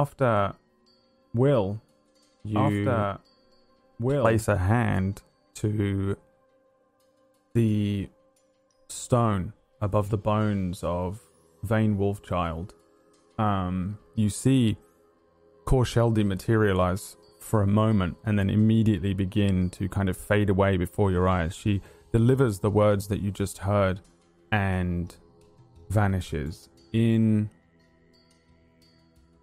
after Will, you After Will place a hand to the stone above the bones of Vane Wolfchild. Um, you see Korsheldi materialize for a moment and then immediately begin to kind of fade away before your eyes. She delivers the words that you just heard and vanishes in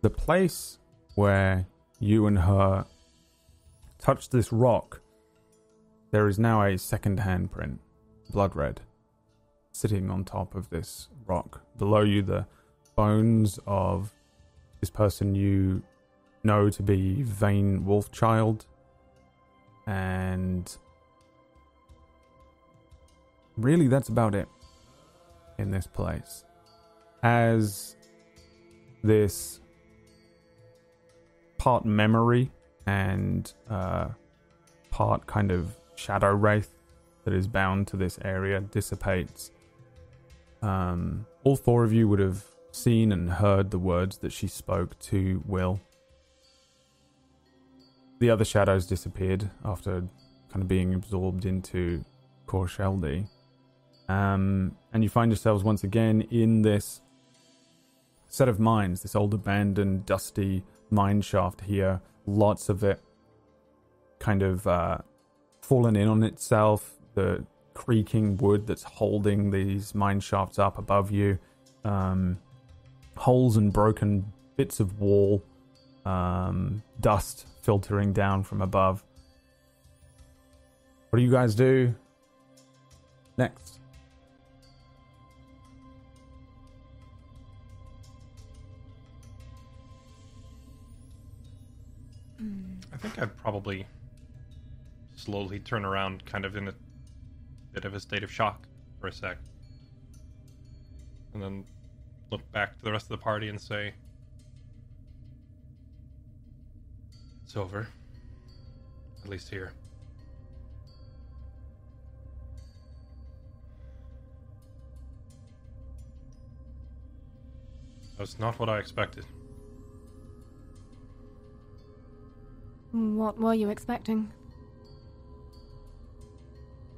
the place where you and her touched this rock. There is now a second handprint, blood red, sitting on top of this rock. Below you, the bones of this person you know to be Vane Wolfchild. And really, that's about it in this place. As this part memory and uh, part kind of shadow wraith that is bound to this area dissipates, um, all four of you would have seen and heard the words that she spoke to Will. The other shadows disappeared after kind of being absorbed into Korsheldi. Um, and you find yourselves once again in this set of mines, this old abandoned, dusty mine shaft here. Lots of it kind of uh, fallen in on itself. The creaking wood that's holding these mine shafts up above you. Um, holes and broken bits of wall. Um, dust filtering down from above. What do you guys do next? Think I'd probably slowly turn around, kind of in a bit of a state of shock for a sec. And then look back to the rest of the party and say, It's over. At least here. That's not what I expected. What were you expecting?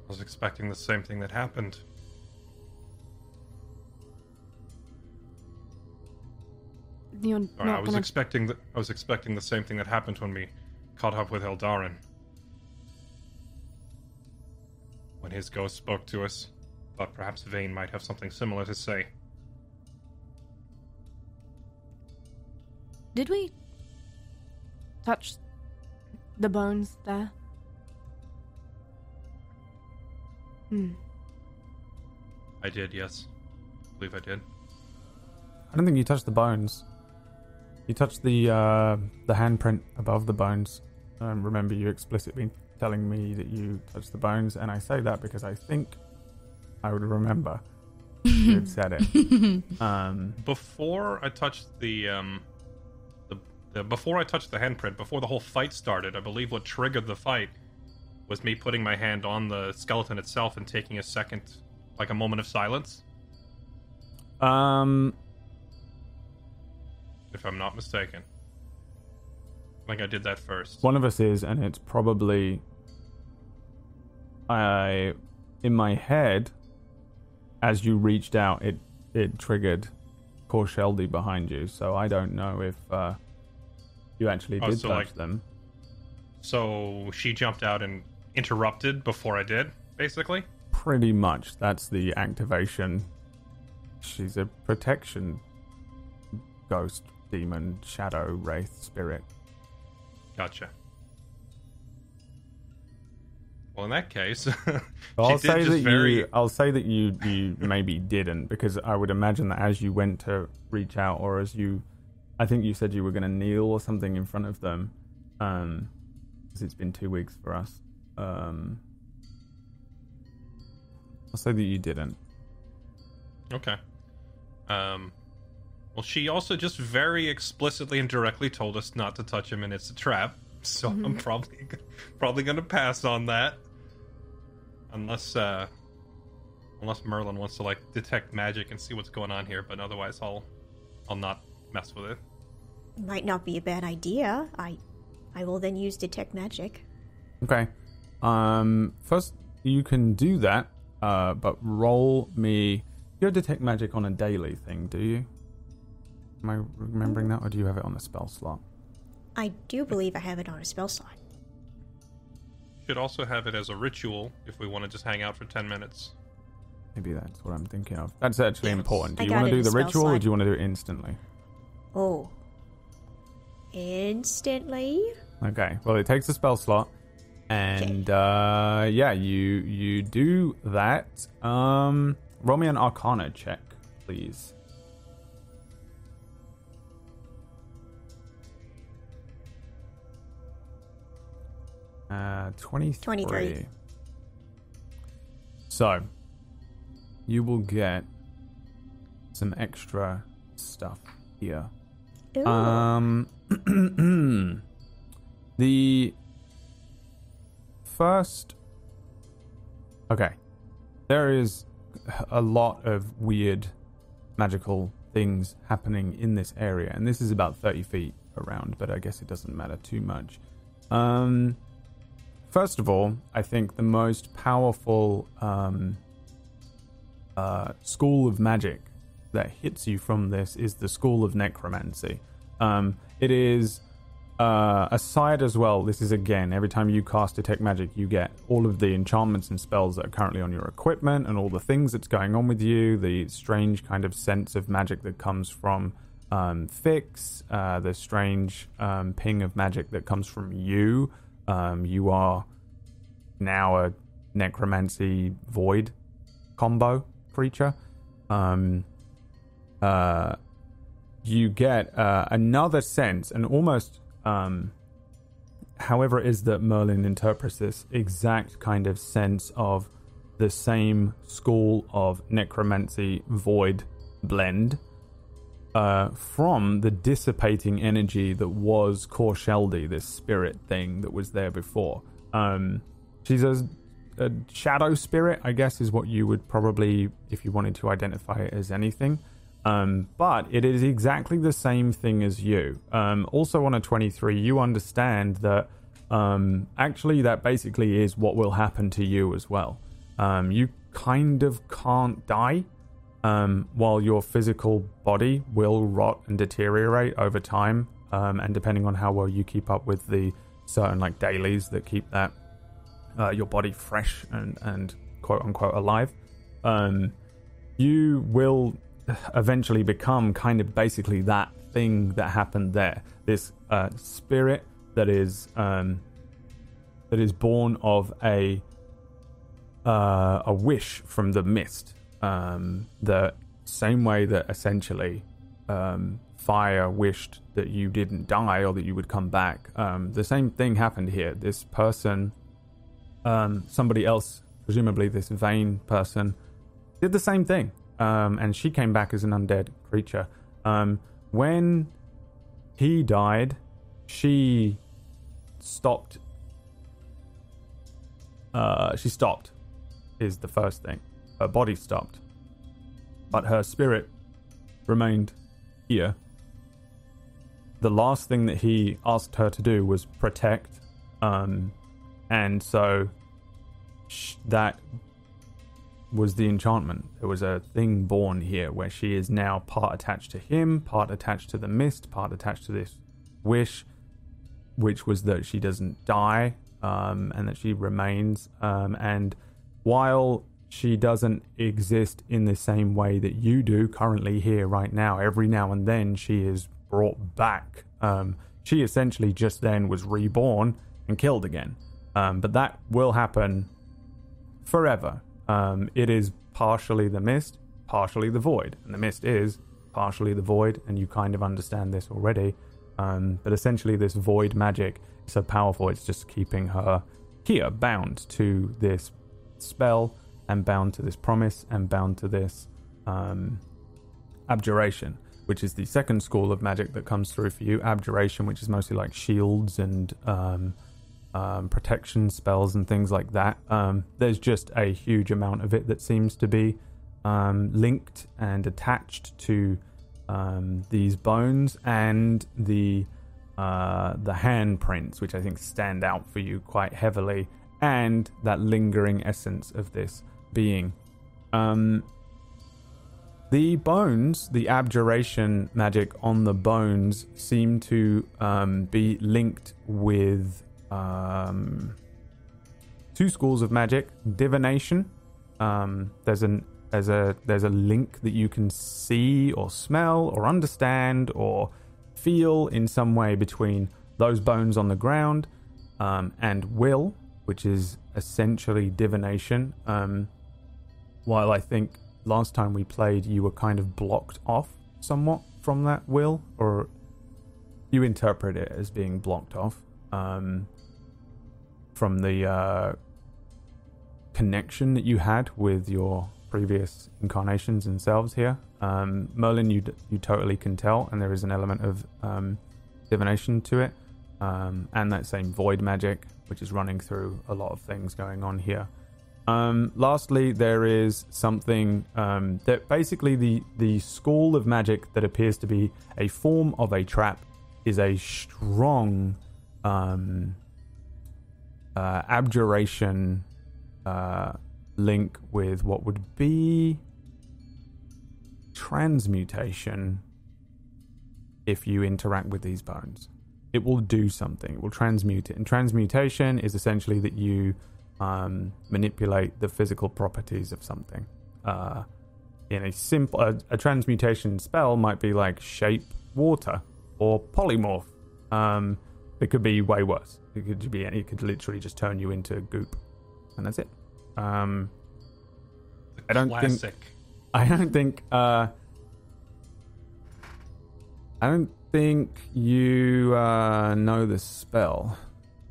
I was expecting the same thing that happened. You're not I was gonna. expecting the, I was expecting the same thing that happened when we caught up with Eldarin. When his ghost spoke to us, thought perhaps Vane might have something similar to say. Did we touch the bones there? Hmm. I did, yes. I believe I did. I don't think you touched the bones. You touched the uh, the handprint above the bones. I remember you explicitly telling me that you touched the bones, and I say that because I think I would remember you had said it. Um, Before I touched the um the, the before I touched the handprint, before the whole fight started, I believe what triggered the fight was me putting my hand on the skeleton itself and taking a second like a moment of silence, um, if I'm not mistaken. I think I did that first. one of us is, and it's probably I in my head. As you reached out, it it triggered Korsheldi behind you. So I don't know if uh, you actually Oh, did so, touch like- them. So she jumped out and interrupted before I did, basically. Pretty much, that's the activation. She's a protection ghost, demon, shadow, wraith, spirit. Gotcha. Well, in that case, I'll say that very. you. I'll say that you you maybe didn't because I would imagine that as you went to reach out, or as you, I think you said you were going to kneel or something in front of them, um, because it's been two weeks for us. Um, I'll say that you didn't. Okay. Um. Well, she also just very explicitly and directly told us not to touch him, and it's a trap. So I'm probably probably gonna pass on that, unless uh, unless Merlin wants to like detect magic and see what's going on here. But otherwise, I'll I'll not mess with it. Might not be a bad idea. I I will then use detect magic. Okay. Um, first you can do that, uh, but roll me. You detect magic on a daily thing, do you? Am I remembering that, or do you have it on a spell slot? I do believe I have it on a spell slot. Should also have it as a ritual if we want to just hang out for 10 minutes. Maybe that's what I'm thinking of. That's actually Yes. important. Do I you want to do the spell ritual, or do you want to do it instantly? Oh. Instantly? Okay. Well, it takes a spell slot, and uh, yeah, you you do that. Um, roll me an Arcana check, please. Uh, 23. 23. So, you will get some extra stuff here. Ooh. Um, the first. Okay, there is a lot of weird magical things happening in this area, and this is about thirty feet around, but I guess it doesn't matter too much. Um, first of all, I think the most powerful um, uh, school of magic that hits you from this is the School of Necromancy. Um, it is uh, a side as well. This is again, every time you cast Detect Magic, you get all of the enchantments and spells that are currently on your equipment and all the things that's going on with you, the strange kind of sense of magic that comes from um, Fix, uh, the strange um, ping of magic that comes from you. Um, you are now a necromancy void combo creature. Um, uh, you get uh, another sense, and almost, um, however, it is that Merlin interprets this exact kind of sense of the same school of necromancy void blend uh, from the dissipating energy that was Korsheldi, this spirit thing that was there before. Um, she's a, a shadow spirit, I guess, is what you would probably, if you wanted to identify it as anything. Um, but it is exactly the same thing as you. Um, also, on a 23, you understand that um, actually that basically is what will happen to you as well. Um, you kind of can't die, um, while your physical body will rot and deteriorate over time. Um, and depending on how well you keep up with the certain like dailies that keep that uh, your body fresh and, and quote unquote alive, you will eventually become kind of basically that thing that happened there. This uh, spirit that is um, that is born of a uh, a wish from the mist. Um, the same way that essentially um, fire wished that you didn't die or that you would come back. Um, the same thing happened here. This person, um, somebody else, presumably this Vane person, did the same thing. Um, and she came back as an undead creature. Um, when he died, she stopped. Uh, she stopped, is the first thing. Her body stopped, but her spirit remained here. The last thing that he asked her to do was protect, um, and so sh- that was the enchantment. There was a thing born here where she is now part attached to him, part attached to the mist, part attached to this wish, which was that she doesn't die um, and that she remains. Um, and while she doesn't exist in the same way that you do currently here right now, every now and then she is brought back. Um, she essentially just then was reborn and killed again. Um, but that will happen forever. Um, it is partially the mist, partially the void, and the mist is partially the void, and you kind of understand this already. Um, but essentially, this void magic is so powerful; it's just keeping her here, bound to this spell, and bound to this promise, and bound to this um, abjuration, which is the second school of magic that comes through for you. Abjuration, which is mostly like shields and um, um, protection spells and things like that. Um, there's just a huge amount of it that seems to be um, linked and attached to um, these bones and the uh, the handprints, which I think stand out for you quite heavily, and that lingering essence of this being. Um, the bones, the abjuration magic on the bones, seem to um, be linked with um, two schools of magic: divination. Um, there's an there's a there's a link that you can see or smell or understand or feel in some way between those bones on the ground um, and will, which is essentially divination. Um, while I think last time we played, you were kind of blocked off somewhat from that will, or you interpret it as being blocked off um, from the uh, connection that you had with your previous incarnations and selves here. Um, Merlin, you d- you totally can tell, and there is an element of um, divination to it, um, and that same void magic, which is running through a lot of things going on here. Um, lastly, there is something um, that basically the the school of magic that appears to be a form of a trap is a strong um, uh, abjuration uh, link with what would be transmutation if you interact with these bones. It will do something. It will transmute it. And transmutation is essentially that you um, manipulate the physical properties of something. Uh, in a simple, a, a, transmutation spell might be like shape water or polymorph. Um, it could be way worse. It could be. It could literally just turn you into a goop, and that's it. Um, I don't Classic. think. I don't think. Uh, I don't think you uh, know the spell.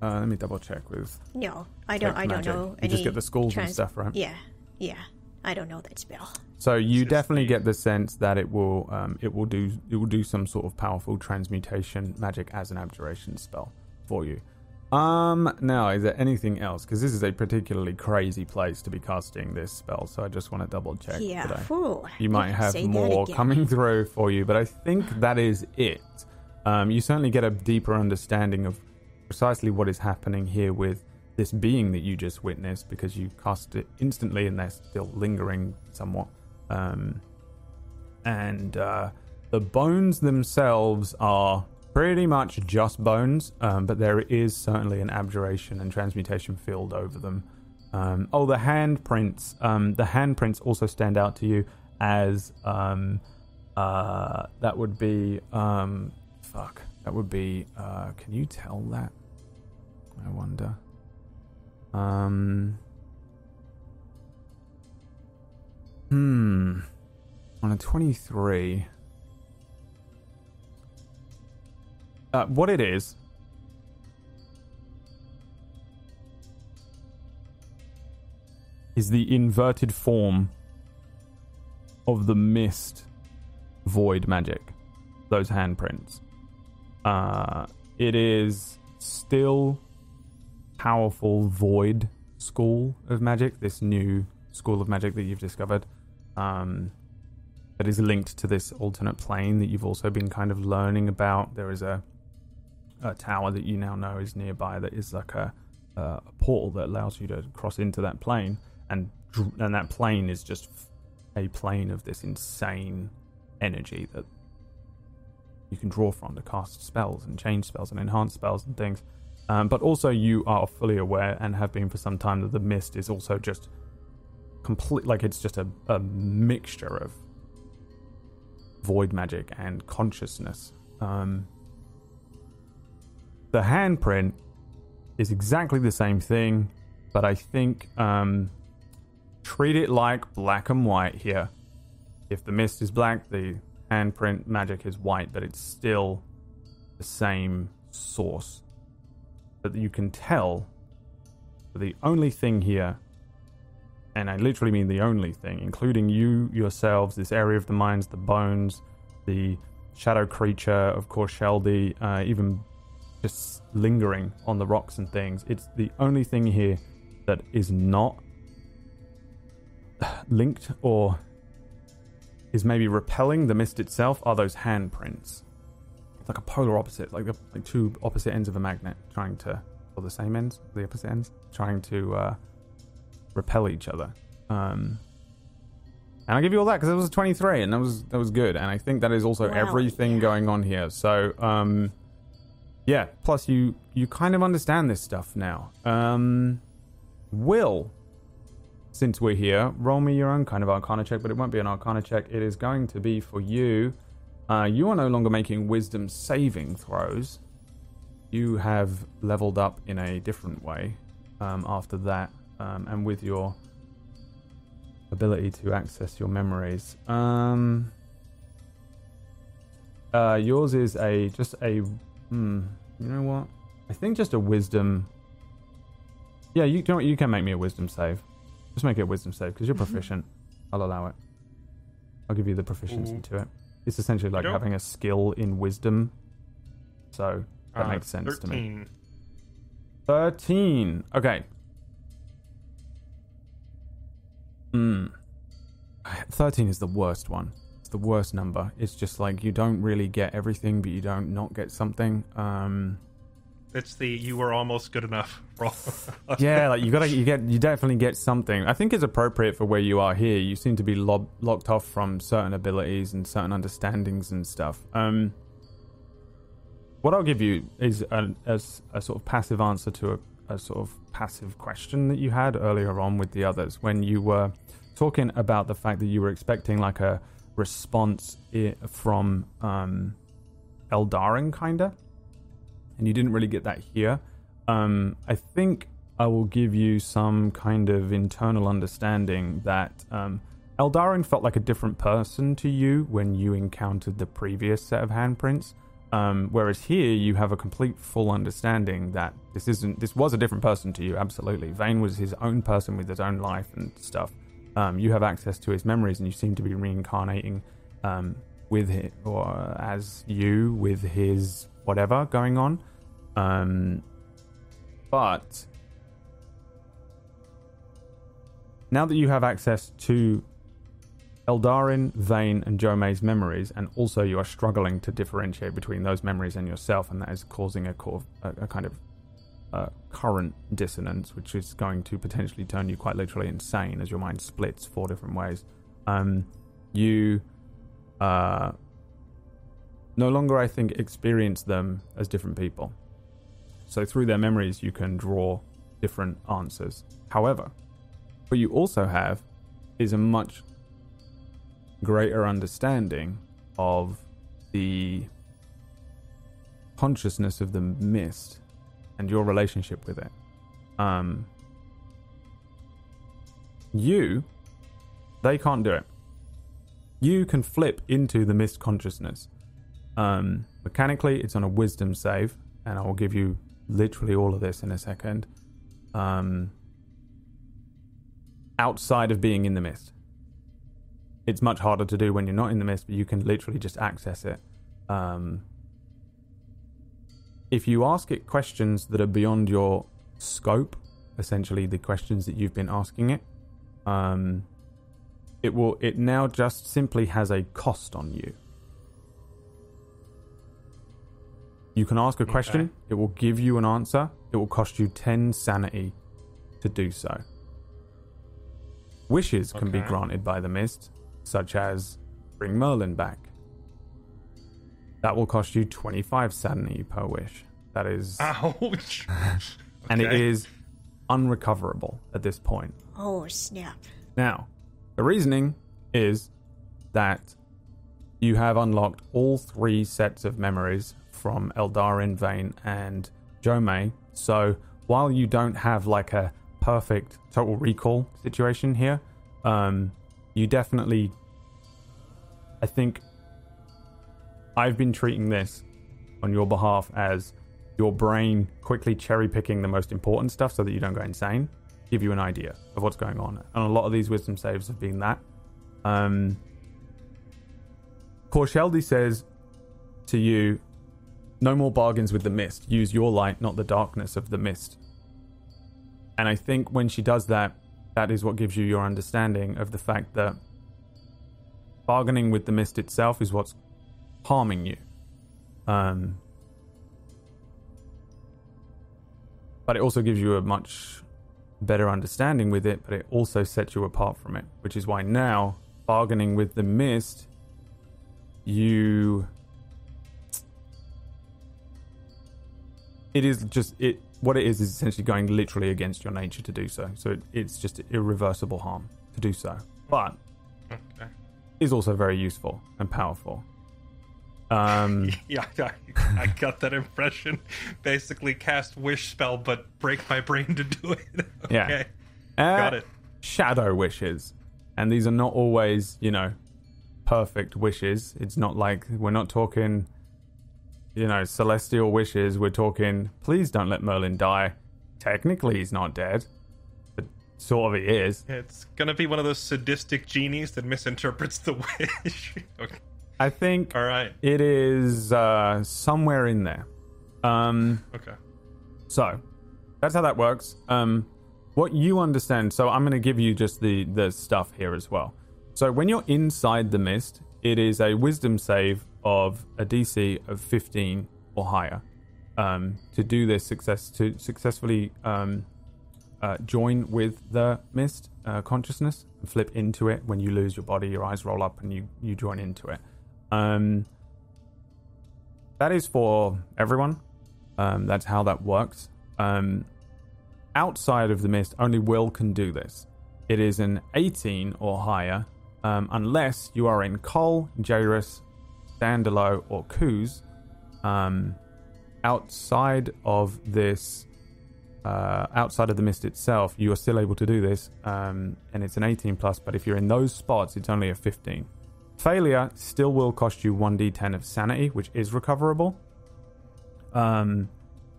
Uh, let me double check with. No, I don't. Fake I don't know You any. just get the schools and stuff, right? Yeah, yeah. I don't know that spell. So you just definitely the- get the sense that it will um, it will do it will do some sort of powerful transmutation magic as an abjuration spell for you. Um, now is there anything else? Because this is a particularly crazy place to be casting this spell, so I just want to double check. yeah. I- Fool. you might have more coming through for you, but I think that is it. Um, you certainly get a deeper understanding of precisely what is happening here with this being that you just witnessed because you cast it instantly and they're still lingering somewhat. Um, and uh, the bones themselves are pretty much just bones, um, but there is certainly an abjuration and transmutation field over them. Um, oh, the handprints. Um, the handprints also stand out to you as um, uh, that would be um, fuck. That would be. Uh, can you tell that? I wonder. Um. Hmm. On a twenty-three. Uh, what it is is the inverted form of the mist void magic those handprints. Uh it is still powerful void school of magic this new school of magic that you've discovered um that is linked to this alternate plane that you've also been kind of learning about. There is a a tower that you now know is nearby that is like a, uh, a portal that allows you to cross into that plane, and and that plane is just a plane of this insane energy that you can draw from to cast spells and change spells and enhance spells and things. Um, but also, you are fully aware and have been for some time that the mist is also just complete, like it's just a, a mixture of void magic and consciousness. Um, the handprint is exactly the same thing, but I think um, treat it like black and white here. If the mist is black, the handprint magic is white, but it's still the same source. But you can tell the only thing here, and I literally mean the only thing, including you yourselves, this area of the mines, the bones, the shadow creature, of Korsheldi, uh, even just lingering on the rocks and things. It's the only thing here that is not linked or is maybe repelling the mist itself are those handprints. It's like a polar opposite, like the like two opposite ends of a magnet trying to, or the same ends, the opposite ends, trying to uh, repel each other. Um, and I give you all that because it was a 23, and that was that was good. And I think that is also Wow, everything going on here. So, um, yeah. Plus, you you kind of understand this stuff now. Um, Will, since we're here, roll me your own kind of Arcana check, but it won't be an Arcana check. It is going to be for you. Uh, you are no longer making Wisdom saving throws. You have leveled up in a different way um, after that, um, and with your ability to access your memories. Um, uh, yours is a just a. Hmm, you know what? I think just a wisdom. Yeah, you can. You can make me a wisdom save. Just make it a wisdom save because you're proficient. I'll allow it. I'll give you the proficiency Ooh. to it. It's essentially like Okey-doke. having a skill in wisdom. So that Uh, makes sense to me. 13. 13. Okay. Hmm. 13 is the worst one. It's the worst number. It's just like you don't really get everything, but you don't not get something. Um. It's the you were almost good enough. yeah, like you gotta, you get, you definitely get something. I think it's appropriate for where you are here. You seem to be lob- locked off from certain abilities and certain understandings and stuff. Um, what I'll give you is a sort of passive answer to a, a sort of passive question that you had earlier on with the others when you were talking about the fact that you were expecting like a response from um, Eldarin, kinda and you didn't really get that here. Um, I think I will give you some kind of internal understanding that um, Eldarin felt like a different person to you when you encountered the previous set of handprints. Um, whereas here you have a complete full understanding that this isn't this was a different person to you. Absolutely, Vane was his own person with his own life and stuff. Um, you have access to his memories, and you seem to be reincarnating um, with him or as you with his whatever going on. Um, but now that you have access to Eldarin, Vane, and Jomay's memories, and also you are struggling to differentiate between those memories and yourself, and that is causing a, co- a, a kind of uh, current dissonance, which is going to potentially turn you quite literally insane as your mind splits four different ways. Um, you uh, no longer, I think, experience them as different people. So through their memories, you can draw different answers. However, what you also have is a much greater understanding of the consciousness of the mist and your relationship with it. Um, you, they can't do it. You can flip into the mist consciousness. Um, mechanically, it's on a wisdom save, and I will give you literally all of this in a second. Um, outside of being in the mist, it's much harder to do when you're not in the mist, but you can literally just access it. Um, if you ask it questions that are beyond your scope, essentially the questions that you've been asking it, um, it will. It now just simply has a cost on you. You can ask a question, Okay. it will give you an answer. It will cost you 10 sanity to do so. Wishes can be granted by the mist, such as bring Merlin back. That will cost you 25 sanity per wish. That is. Ouch. And it Okay. is unrecoverable at this point. Oh, snap. Now, the reasoning is that you have unlocked all three sets of memories from Eldarin, Vane, and Jomei. So while you don't have like a perfect total recall situation here, um, you definitely. I think I've been treating this on your behalf as your brain quickly cherry picking the most important stuff so that you don't go insane give you an idea of what's going on. And a lot of these wisdom saves have been that. Um, Korsheldi says to you, no more bargains with the mist. Use your light, not the darkness of the mist. And I think when she does that, that is what gives you your understanding of the fact that bargaining with the mist itself is what's harming you. Um, but it also gives you a much better understanding with it, but it also sets you apart from it, which is why now, bargaining with the mist, you. It is just it. What it is is essentially going literally against your nature to do so. So it, it's just irreversible harm to do so. But Okay. is also very useful and powerful. Um, Yeah, I, I got that impression. Basically, cast wish spell, but break my brain to do it. Yeah. okay. uh, Got it. Shadow wishes, and these are not always, you know, perfect wishes. It's not like we're not talking, you know, celestial wishes. We're talking, please don't let Merlin die. Technically, he's not dead, but sort of he is. It's gonna be one of those sadistic genies that misinterprets the wish. okay. I think All right. it is uh, somewhere in there. Um, Okay. So that's how that works. Um, what you understand. So I'm going to give you just the the stuff here as well. So when you're inside the mist, it is a Wisdom save of a DC of 15 or higher. Um, to do this success to successfully um, uh, join with the mist uh, consciousness and flip into it. When you lose your body, your eyes roll up and you you join into it. Um, that is for everyone. Um, that's how that works. Um, outside of the mist, only Will can do this. It is an 18 or higher, um, unless you are in Cole, Jairus, Dandelo, or Kuz. Um, outside of this, uh, outside of the mist itself, you are still able to do this, um, and it's an 18 plus. But if you're in those spots, it's only a 15. Failure still will cost you 1d10 of sanity, which is recoverable. Um,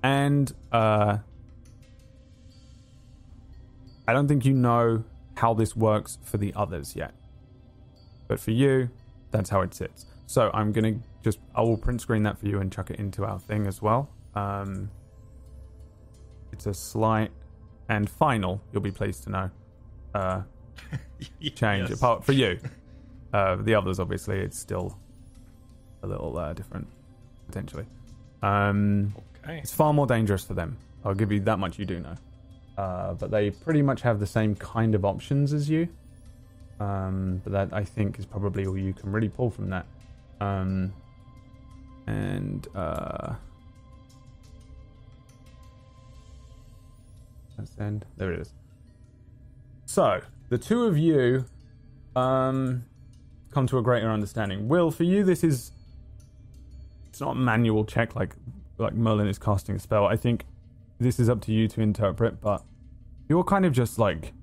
and uh, I don't think you know how this works for the others yet. But for you, that's how it sits. So I'm gonna just I will print screen that for you and chuck it into our thing as well. Um, it's a slight and final. You'll be pleased to know. Uh, change Yes. apart for you. Uh, the others, obviously, it's still a little uh, different potentially. Um, Okay. it's far more dangerous for them. I'll give you that much. You do know, uh, but they pretty much have the same kind of options as you. Um, but that I think is probably all you can really pull from that. Um, and uh, let's end. There it is. So the two of you um, come to a greater understanding. Will, for you, this is it's not a manual check like like Merlin is casting a spell. I think this is up to you to interpret, but you're kind of just like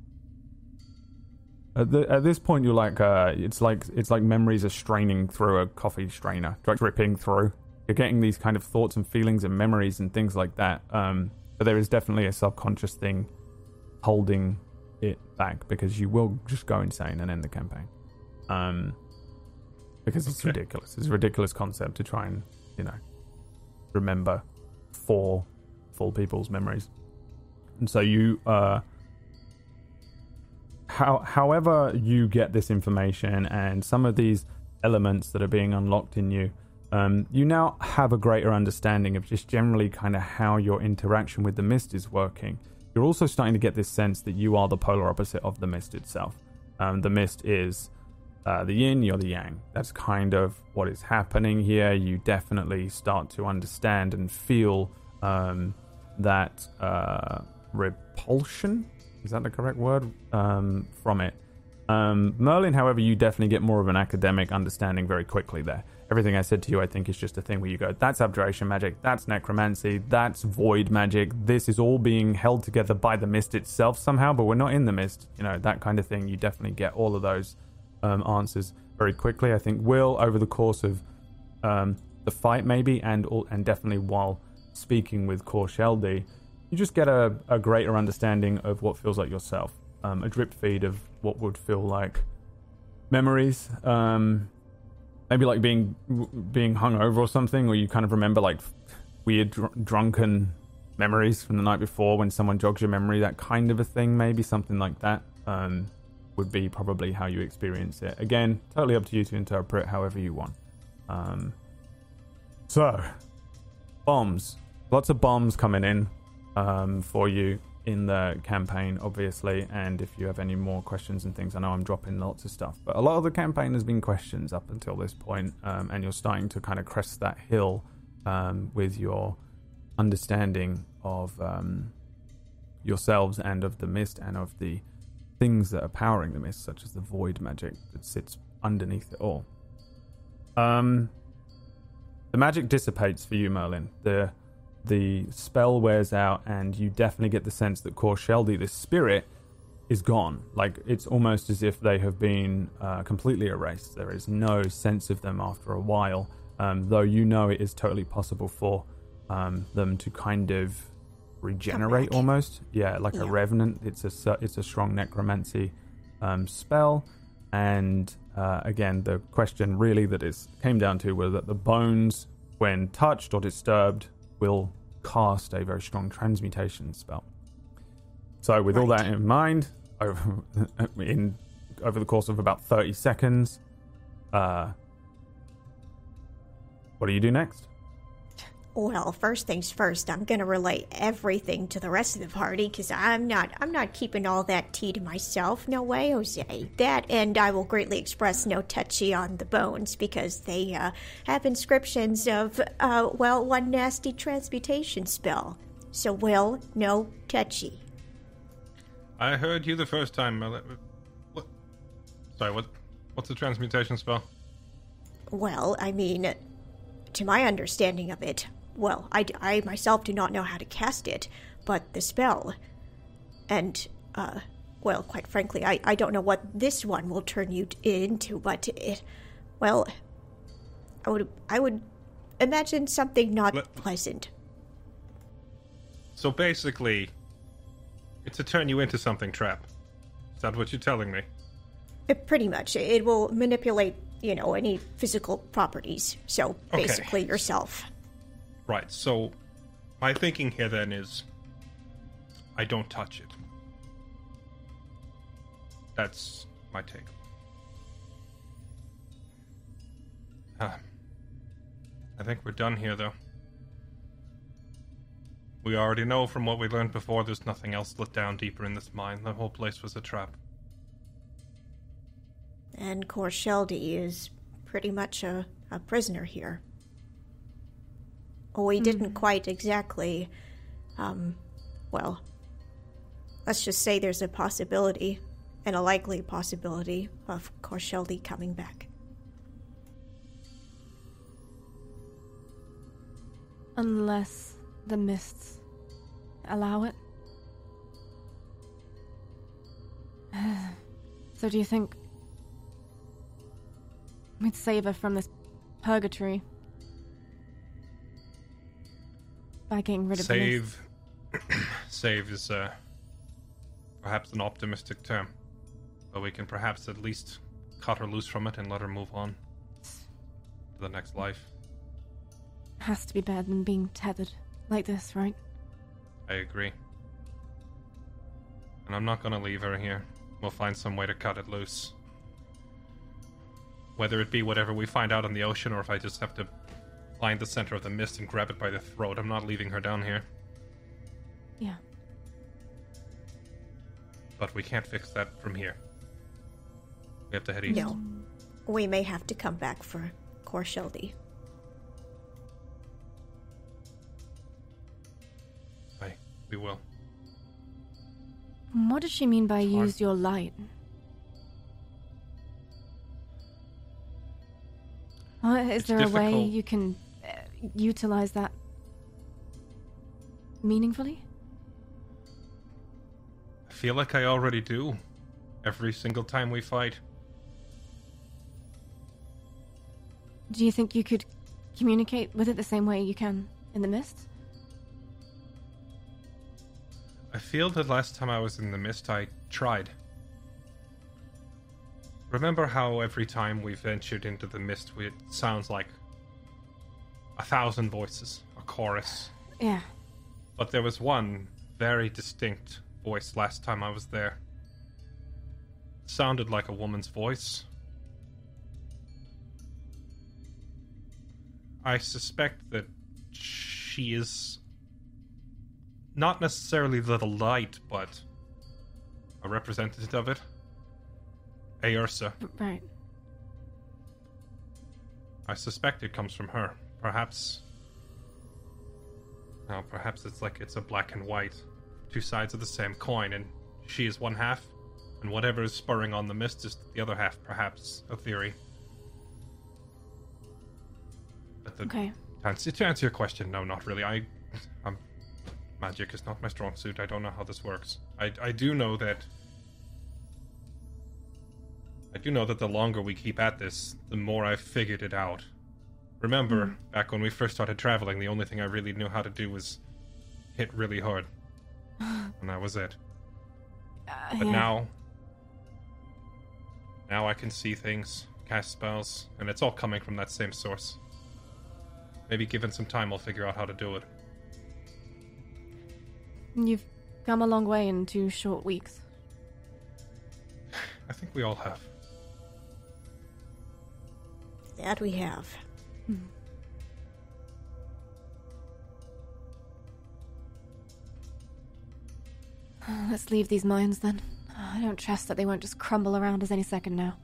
at, the, at this point you're like uh, it's like it's like memories are straining through a coffee strainer, like dripping through. You're getting these kind of thoughts and feelings and memories and things like that. Um, but there is definitely a subconscious thing holding it back because you will just go insane and end the campaign. Um, because it's Okay. ridiculous. It's a ridiculous concept to try and you know remember four full people's memories. And so you uh how however you get this information and some of these elements that are being unlocked in you um, you now have a greater understanding of just generally kind of how your interaction with the mist is working. You're also starting to get this sense that you are the polar opposite of the mist itself. Um, the mist is uh, the yin, you're the yang. That's kind of what is happening here. You definitely start to understand and feel um, that uh, repulsion. Is that the correct word? Um, from it. Um, Merlin, however, you definitely get more of an academic understanding very quickly there. Everything I said to you, I think, is just a thing where you go, that's abjuration magic, that's necromancy, that's void magic. This is all being held together by the mist itself somehow, but we're not in the mist. You know, that kind of thing. You definitely get all of those um, answers very quickly. I think Will, over the course of um, the fight, maybe, and and definitely while speaking with Korsheldi, you just get a, a greater understanding of what feels like yourself. Um, a drip feed of what would feel like memories. Um, maybe like being being hungover or something, or you kind of remember like weird dr- drunken memories from the night before when someone jogs your memory, that kind of a thing. Maybe something like that. Um, would be probably how you experience it. Again, totally up to you to interpret however you want. Um, so, bombs. Lots of bombs coming in um, for you in the campaign, obviously. And if you have any more questions and things, I know I'm dropping lots of stuff, but a lot of the campaign has been questions up until this point, um, and you're starting to kind of crest that hill um, with your understanding of um, yourselves and of the mist and of the things that are powering the mist, such as the void magic that sits underneath it all. Um, the magic dissipates for you, Merlin. The the spell wears out, and you definitely get the sense that Korsheldi, this spirit, is gone. Like it's almost as if they have been uh, completely erased. There is no sense of them after a while. Um, though you know it is totally possible for um, them to kind of regenerate almost. Yeah, like a revenant. It's a it's a strong necromancy um, spell. And uh, again, the question really that it came down to was that the bones, when touched or disturbed, will cast a very strong transmutation spell. So, with all that in mind, over, in over the course of about thirty seconds, uh, what do you do next? Well, first things first, I'm gonna relay everything to the rest of the party because I'm not I'm not keeping all that tea to myself. No way, Jose. That and I will greatly express no touchy on the bones because they uh, have inscriptions of uh, well one nasty transmutation spell. So will no touchy. I heard you the first time. uh, What? Sorry, what? What's the transmutation spell? Well, I mean, to my understanding of it, well, I, I myself do not know how to cast it, but the spell. And, uh, well, quite frankly, I, I don't know what this one will turn you into, but it. Well, I would, I would imagine something not pleasant. So basically, it's to turn you into something. Trap. Is that what you're telling me? Uh, pretty much. It will manipulate, you know, any physical properties. So, Okay. basically, yourself. Right. So, my thinking here then is, I don't touch it. That's my take. Ah. I think we're done here, though. We already know from what we learned before there's nothing else lit down deeper in this mine. The whole place was a trap. And Korsheldi is pretty much a, a prisoner here. Or we didn't quite exactly, um, well, let's just say there's a possibility, and a likely possibility, of Korsheldi coming back. Unless the mists allow it. so do you think we'd save her from this purgatory by getting rid of? Save. Save is uh, perhaps an optimistic term, but we can perhaps at least cut her loose from it and let her move on to the next life. Has to be better than being tethered like this, right? I agree. And I'm not gonna leave her here. We'll find some way to cut it loose. Whether it be whatever we find out in the ocean or if I just have to find the center of the mist and grab it by the throat, I'm not leaving her down here. Yeah. But we can't fix that from here. We have to head east. No. We may have to come back for Korsheldi. Aye, we will. What does she mean by It's hard. use your light? Uh, is It's there a way you can utilize that meaningfully? I feel like I already do. Every single time we fight. Do you think you could communicate with it the same way you can in the mist? I feel that last time I was in the mist, I tried. Remember how every time we ventured into the mist, we, it sounds like a thousand voices, a chorus. Yeah. But there was one very distinct voice last time I was there. It sounded like a woman's voice. I suspect that she is not necessarily the light, but a representative of it. Ayrsa. Right. I suspect it comes from her. Perhaps. Now, perhaps it's like it's a black and white, two sides of the same coin, and she is one half, and whatever is spurring on the mist is the other half. Perhaps a theory. But the, Okay. to answer, to answer your question, no, not really. I, I'm, magic is not my strong suit. I don't know how this works. I, I do know that. I do know that the longer we keep at this, the more I've figured it out. Remember, back when we first started traveling, the only thing I really knew how to do was hit really hard, and that was it. Uh, But yeah. now, now I can see things, cast spells, and it's all coming from that same source. Maybe given some time, I'll figure out how to do it. You've come a long way in two short weeks. I think we all have. That we have. Let's leave these mines then. I don't trust that they won't just crumble around us any second now.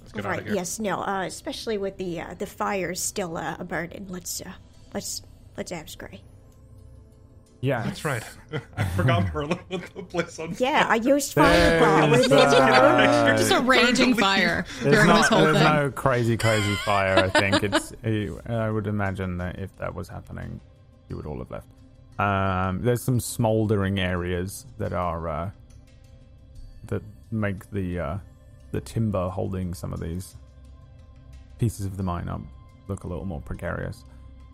Let's get out of here. Yes. No. Uh, especially with the uh, the fires still uh, burning. Let's uh, let's let's abscray. Yeah. That's right. I forgot Merlin with the place on. Yeah, I used There's, fireball. and it's- uh, Just a raging fire during not, this whole there's thing. no crazy, crazy fire. I think it's. I would imagine that if that was happening, you would all have left. Um, there's some smoldering areas that are uh, that make the uh, the timber holding some of these pieces of the mine up look a little more precarious.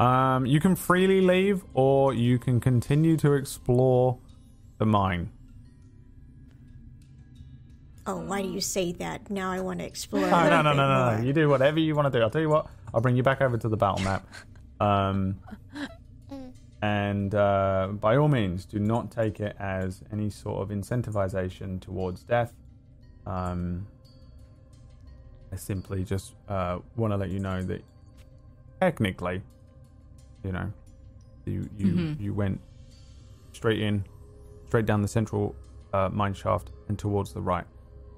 Um, you can freely leave, or you can continue to explore the mine. oh, why do you say that? Now I want to explore. No, no, no, no, no, no. You do whatever you want to do. I'll tell you what. I'll bring you back over to the battle map. Um, and uh, by all means, do not take it as any sort of incentivization towards death. Um, I simply just uh, want to let you know that technically, you know, you you you went straight in, straight down the central uh, mine shaft and towards the right,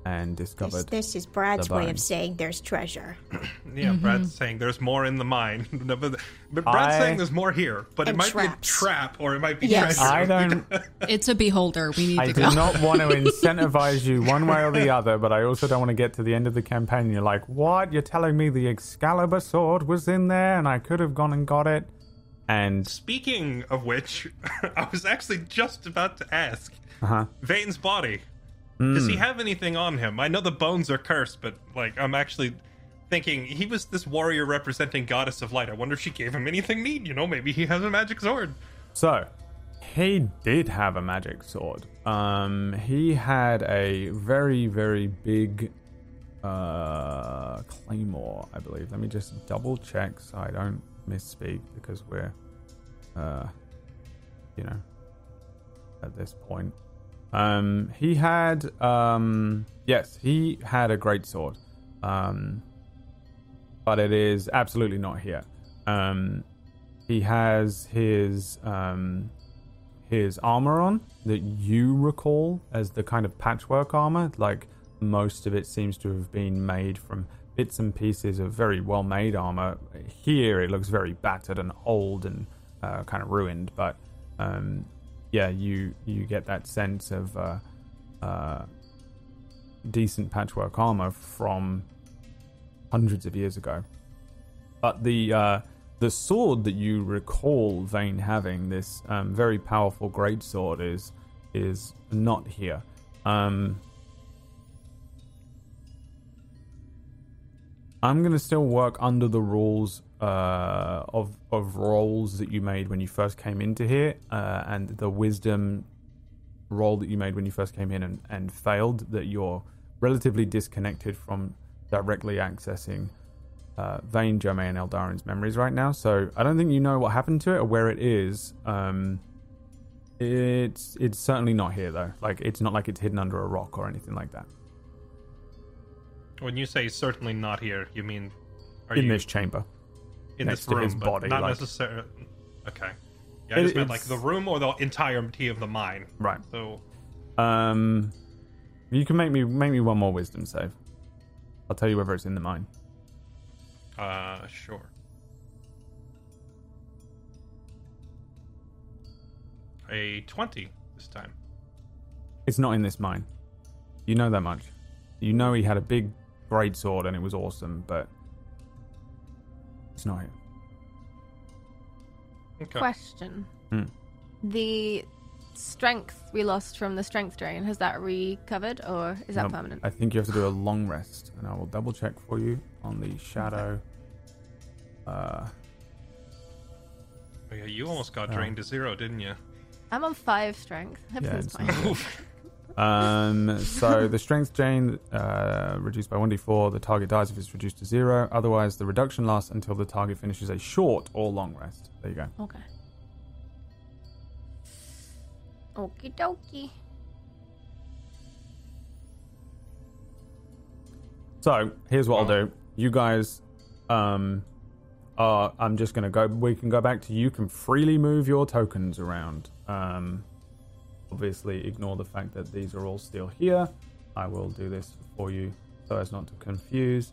and discovered. this is Brad's way of saying there's treasure. Yeah, Brad's saying there's more in the mine. But, but Brad's I- saying there's more here, but it And might be a trap or it might be Yes. treasure. I don't. It's a beholder. We need to go I to do go. not want to incentivize you one way or the other, but I also don't want to get to the end of the campaign. and You're like, what? You're telling me the Excalibur sword was in there, and I could have gone and got it, and Speaking of which, I was actually just about to ask uh-huh. Vane's body. Does he have anything on him? I know the bones are cursed, but like I'm actually thinking he was this warrior representing goddess of light. I wonder if she gave him anything neat. You know, maybe he has a magic sword. So, he did have a magic sword. Um, he had a very, very big uh, claymore, I believe. Let me just double check so I don't misspeak because we're, uh, you know, at this point. Um, he had, um, yes, he had a great sword. Um, but it is absolutely not here. Um, he has his um, his armor on that you recall as the kind of patchwork armor. Like most of it seems to have been made from bits and pieces of very well made armor. Here it looks very battered and old and uh, kind of ruined, but um, yeah, you you get that sense of uh, uh, decent patchwork armor from hundreds of years ago. But the uh, the sword that you recall Vane having, this um, very powerful great sword, is is not here. Um, I'm gonna still work under the rules uh, of of rolls that you made when you first came into here, uh, and the wisdom roll that you made when you first came in and, and failed. That you're relatively disconnected from directly accessing uh, Vane, Jome, and Eldarin's memories right now. So I don't think you know what happened to it or where it is. Um, It's it's certainly not here though. Like it's not like it's hidden under a rock or anything like that. When you say certainly not here, you mean are in you this chamber. In next this room, his body, not like- necessarily. Okay. Yeah, I It- just meant like the room or the entirety of the mine. Right. So Um you can make me make me one more wisdom save. I'll tell you whether it's in the mine. Uh, sure. A 20 this time. It's not in this mine. You know that much. You know he had a big great sword and it was awesome, but it's not here. Okay. Question. Hmm. The strength we lost from the strength drain, has that recovered or is that Um, permanent? I think you have to do a long rest, and I will double check for you on the shadow. Uh, Oh, yeah, you almost got Oh. drained to zero, didn't you? I'm on five strength. yeah, Everything's it's fine. um, so the strength drain uh, reduced by 1d4. The target dies if it's reduced to zero. Otherwise, the reduction lasts until the target finishes a short or long rest. There you go. Okay. Okie dokie. So here's what I'll do. You guys, um, are I'm just gonna go. We can go back to you. Can freely move your tokens around. Um, obviously, ignore the fact that these are all still here. I will do this for you so as not to confuse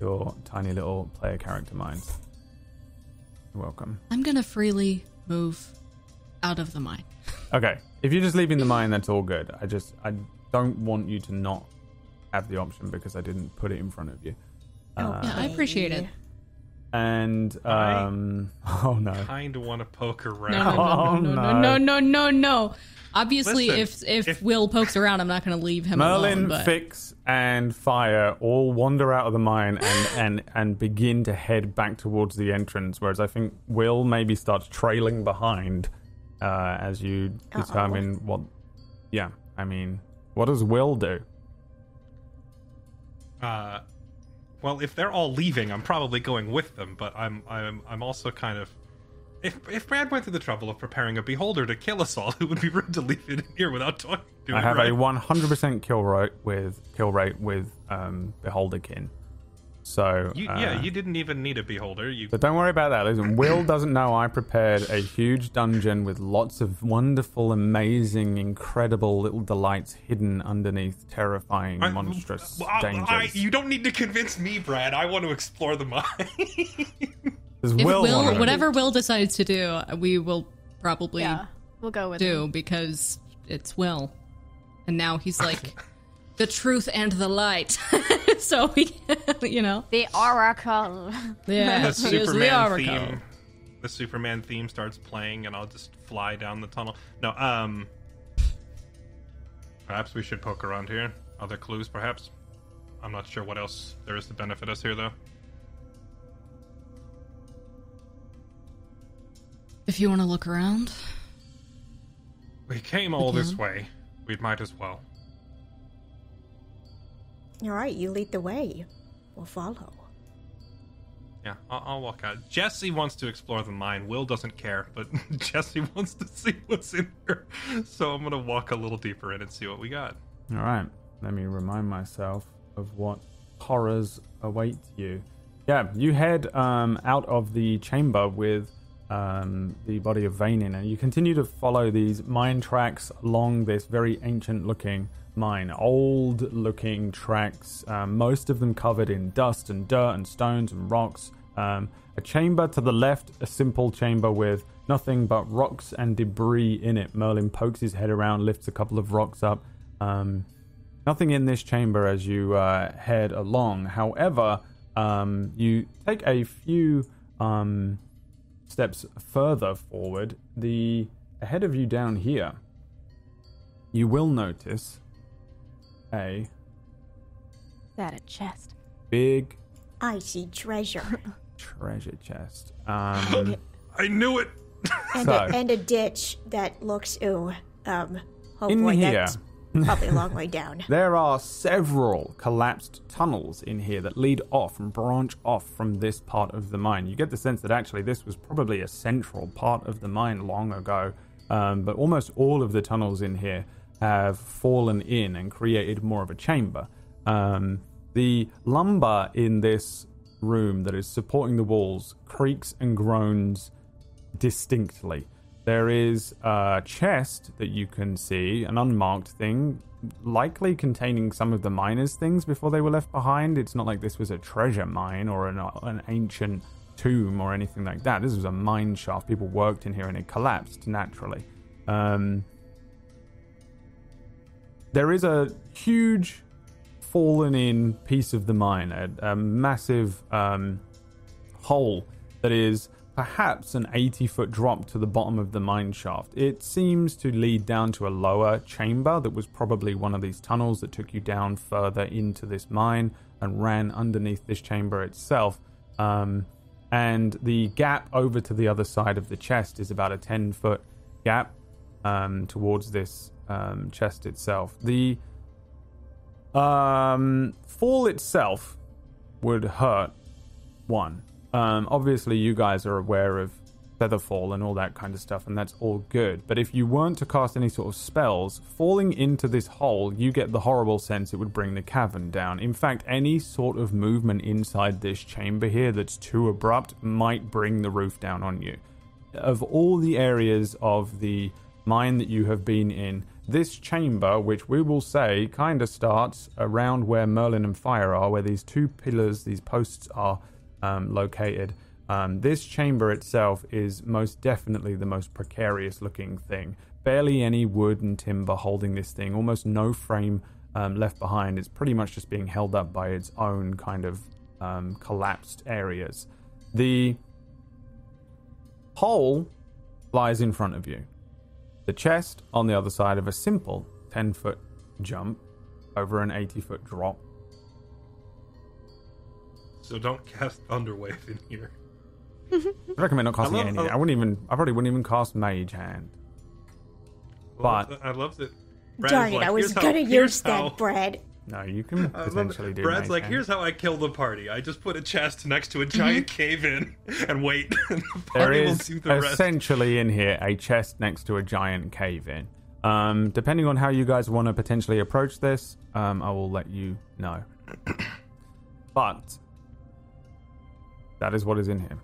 your tiny little player character minds. You're welcome. I'm gonna freely move out of the mine. Okay, if you're just leaving the mine, that's all good. I just I don't want you to not have the option because I didn't put it in front of you. Uh, Yeah, I appreciate it. And I- um, oh no, Kind of want to poke around. no, Oh, no, no, no. no, no, no, no. Obviously, Listen, if, if if- Will pokes around, I'm not gonna leave him Merlin, alone. But Fix, and Fire all wander out of the mine and, and, and begin to head back towards the entrance. Whereas I think Will maybe starts trailing behind uh, as you Uh-oh. determine what. Yeah, I mean, what does Will do? Uh, well, if they're all leaving, I'm probably going with them. But I'm I'm I'm also kind of. If if Brad went through the trouble of preparing a beholder to kill us all, it would be rude to leave it in here without talking to him. I it. have right? a 100% kill rate with kill rate with um, Beholderkin. So You, uh, yeah, you didn't even need a beholder. You But don't worry about that. Listen, Will doesn't know I prepared a huge dungeon with lots of wonderful, amazing, incredible little delights hidden underneath terrifying, I- monstrous I- I- dangers. you don't need to convince me, Brad. I want to explore the mine. Does if Will Will, whatever Will decides to do, we will probably Yeah, we'll go with do him. because it's Will, and now he's like the truth and the light. so we, you know, The Oracle. yeah, the he is the Superman Oracle. theme. The Superman theme starts playing, and I'll just fly down the tunnel. No, um, perhaps we should poke around here. Other clues, perhaps. I'm not sure what else there is to benefit us here, though. If you want to look around, We came all this way. We might as well. All right, you lead the way. We'll follow. Yeah, I'll, I'll walk out. Jesse wants to explore the mine. Will doesn't care, but Jesse wants to see what's in here. So I'm gonna walk a little deeper in and see what we got. All right, let me remind myself of what horrors await you. Yeah, you head um, out of the chamber with um, the body of Vanin, and you continue to follow these mine tracks along this very ancient-looking mine. Old-looking tracks, um, most of them covered in dust and dirt and stones and rocks. Um, a chamber to the left, a simple chamber with nothing but rocks and debris in it. Merlin pokes his head around, lifts a couple of rocks up. Um, nothing in this chamber as you uh, head along. However, um, you take a few um, steps further forward. The ahead of you down here, you will notice a that a chest? big I see treasure. treasure chest. Um, I knew it. and, So- a, and a ditch that looks, ooh, um, hopefully here. that's probably a long way down. There are several collapsed tunnels in here that lead off and branch off from this part of the mine. You get the sense that actually this was probably a central part of the mine long ago, um, but almost all of the tunnels in here have fallen in and created more of a chamber. Um, the lumber in this room that is supporting the walls creaks and groans distinctly. There is a chest that you can see, an unmarked thing, likely containing some of the miners' things before they were left behind. It's not like this was a treasure mine or an, an ancient tomb or anything like that. This was a mine shaft. People worked in here and it collapsed naturally. Um, there is a huge fallen in piece of the mine, a, a massive um, hole that is perhaps an 80 foot drop to the bottom of the mine shaft. It seems to lead down to a lower chamber that was probably one of these tunnels that took you down further into this mine and ran underneath this chamber itself. Um, and the gap over to the other side of the chest is about a 10 foot gap um, towards this um, chest itself. The um, fall itself would hurt one. Um, obviously, you guys are aware of Featherfall and all that kind of stuff, and that's all good. But if you weren't to cast any sort of spells, falling into this hole, you get the horrible sense it would bring the cavern down. In fact, any sort of movement inside this chamber here that's too abrupt might bring the roof down on you. Of all the areas of the mine that you have been in, this chamber, which we will say kind of starts around where Merlin and Fire are, where these two pillars, these posts are um, located. Um, this chamber itself is most definitely the most precarious looking thing. Barely any wood and timber holding this thing, almost no frame um, left behind. It's pretty much just being held up by its own kind of um, collapsed areas. The hole lies in front of you. The chest on the other side of a simple 10 foot jump over an 80 foot drop. So don't cast Thunderwave in here. I recommend not casting I love- anything. I- I wouldn't even. I probably wouldn't even cast Mage Hand. But- I love that. Brad's Darn it, like, I was gonna here's use how- that, Brad. No, you can I potentially do. Brad's like, Hand. here's how I kill the party. I just put a chest next to a Mm-hmm. giant cave in and wait. and the There party will is do the rest. essentially in here a chest next to a giant cave in. Um, depending on how you guys want to potentially approach this, um, I will let you know. but that is what is in here.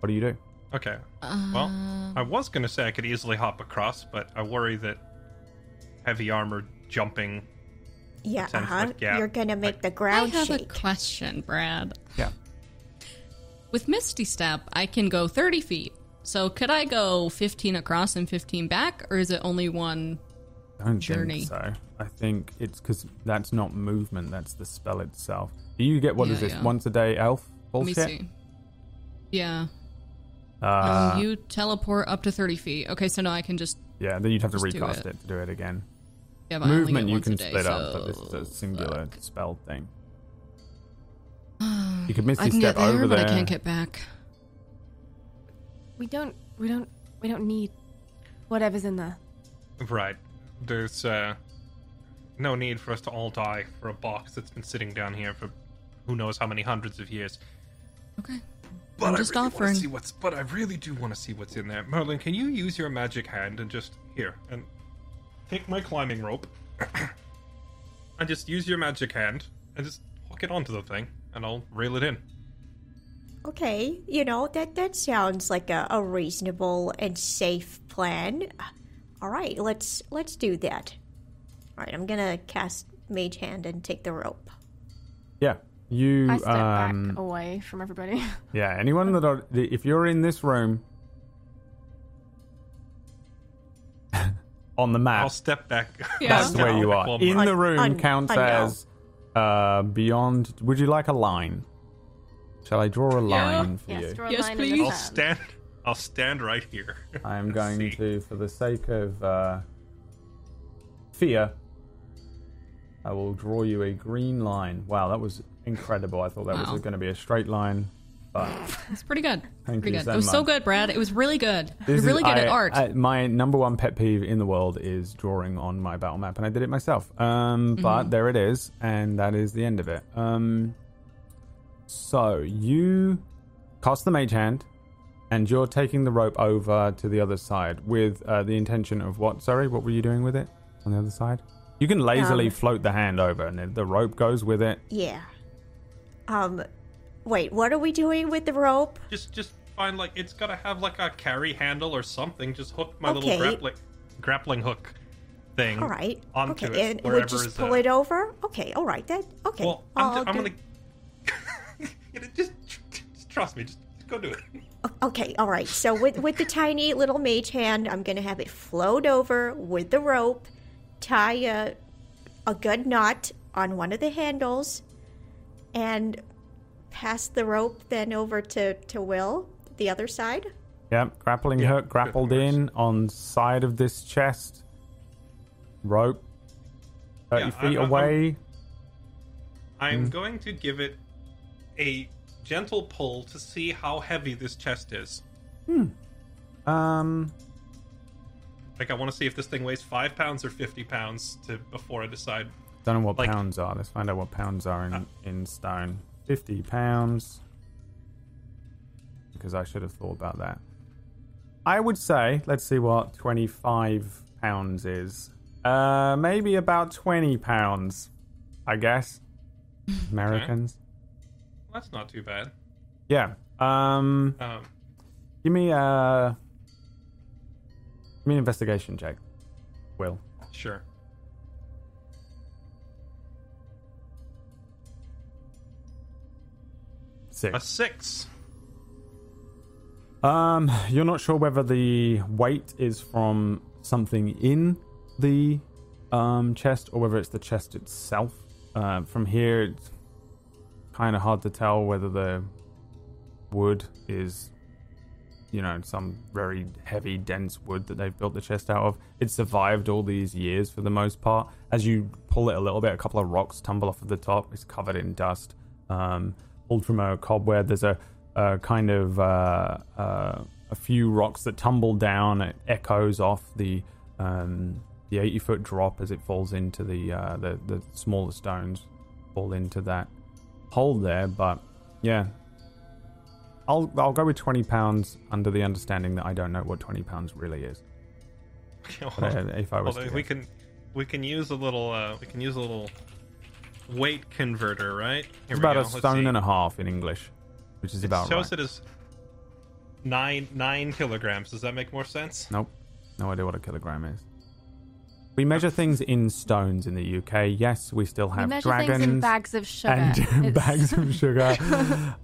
What do you do? Okay. Well, I was going to say I could easily hop across, but I worry that heavy armor jumping. Yeah, uh-huh. foot gap. You're gonna make the ground. I ground have a question, Brad. Yeah. With Misty Step, I can go 30 feet. So could I go 15 across and 15 back, or is it only one? I don't Journey. think so. I think it's because that's not movement. That's the spell itself. Do you get what is Yeah, this yeah. once a day elf Let me bullshit? see. Yeah. Uh, um, you teleport up to 30 feet. Okay, so now I can just. yeah, then you'd have to recast it. it. to do it again. Yeah, but I only movement get you once a can day, split up, but this is a singular fuck. spell thing. You could misty I can step get there, over but there. I can't get back. We don't. We don't. We don't need whatever's in there. Right. There's uh, no need for us to all die for a box that's been sitting down here for who knows how many hundreds of years. Okay. But I'm I just really offering. see what's. But I really do want to see what's in there. Merlin, can you use your magic hand and just here and take my climbing rope and just use your magic hand and just hook it onto the thing, and I'll reel it in. Okay, you know that that sounds like a, a reasonable and safe plan. All right, let's let's do that. All right, I'm gonna cast Mage Hand and take the rope. Yeah, you. I step um, back away from everybody. Yeah, anyone that are, if you're in this room on the map, I'll step back. Yeah. that's where you are. In the room I- counts I know. as uh, beyond. Would you like a line? Shall I draw a line for yes, you? draw a Yes, line please. I'll stand. I'll stand right here. I am going see. to, for the sake of uh, fear, I will draw you a green line. Wow, that was incredible. I thought that Wow. was going to be a straight line, but It's pretty good. Thank pretty you good. so it was so good, Brad. It was really good. This You're is- really good I- at art. I- my number one pet peeve in the world is drawing on my battle map, and I did it myself. Um, Mm-hmm. But there it is, and that is the end of it. Um, so you cast the mage hand. and you're taking the rope over to the other side with uh, the intention of what? Sorry, what were you doing with it on the other side? You can lazily Um, float the hand over, and the rope goes with it. Yeah. Um, wait, what are we doing with the rope? Just just find like it's gotta have like a carry handle or something. Just hook my little grappling grappling hook thing. All right. Onto okay, it, and we'll just pull it over. Okay, all right then. Okay. Well, I'm, I'll ju- I'm gonna just, just trust me. Just go do it. Okay, all right. So with with the tiny little mage hand, I'm gonna have it float over with the rope, tie a a good knot on one of the handles, and pass the rope then over to to Will, the other side. Yep, grappling Yeah, hook grappled in on side of this chest. Rope, thirty Yeah, feet I- I'm- away. I'm Hmm. going to give it a gentle pull to see how heavy this chest is. Hmm. Um, Like I want to see if this thing weighs five pounds or fifty pounds to before I decide. don't know what Like- pounds are. Let's find out what pounds are in in stone. Fifty pounds. Because I should have thought about that. I would say, let's see what twenty-five pounds is. Uh, maybe about twenty pounds. I guess. Americans. That's not too bad. Yeah. Um. Um, Give me a give me an investigation check. Will. sure. A Six. six. Um, you're not sure whether the weight is from something in the um chest or whether it's the chest itself. Uh, from here, it's kind of hard to tell whether the wood is, you know, some very heavy, dense wood that they've built the chest out of. It's survived all these years for the most part. As you pull it a little bit, a couple of rocks tumble off of the top. It's covered in dust. Um, pulled from a cobweb. There's a, a kind of uh, uh, a few rocks that tumble down. It echoes off the um, the 80 foot drop as it falls into the uh, the the smaller stones fall into that hole there. But yeah, I'll I'll go with 20 pounds under the understanding that I don't know what 20 pounds really is. But, uh, if I was Well, to we can we can use a little uh, we can use a little weight converter, right? Here it's about go. a stone and a half in English, which is It about shows right. it as nine nine kilograms. Does that make more sense? Nope. No idea what a kilogram is. We measure things in stones in the UK. Yes, we still We have measure dragons things in bags of sugar. and bags of sugar.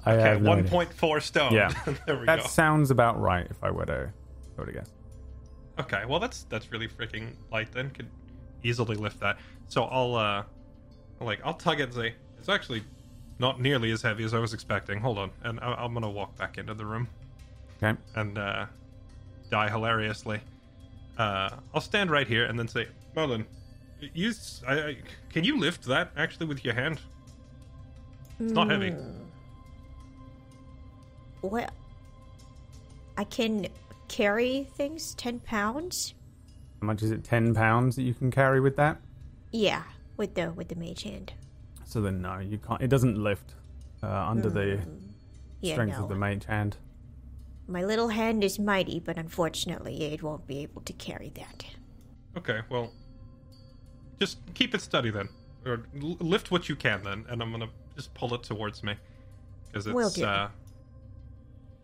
I Okay, have no one idea. point four stone. Yeah. there we That go. sounds about right if I were to, if I were to guess. Okay, well that's that's really freaking light. Then could easily lift that. So I'll uh, like I'll tug it and say it's actually not nearly as heavy as I was expecting. Hold on, and I- I'm gonna walk back into the room Okay. and uh, die hilariously. Uh, I'll stand right here and then say, Merlin, use. I, I, can you lift that actually with your hand? It's not heavy. Hmm. Well, I can carry things 10 pounds. How much is it? Ten pounds that you can carry with that. Yeah, with the with the mage hand. So then, no, you can't. It doesn't lift uh, under the Yeah, strength no. of the mage hand. My little hand is mighty, but unfortunately, it won't be able to carry that. Okay, well, just keep it steady then, or l- lift what you can then, and I'm gonna just pull it towards me because Will it's do. uh,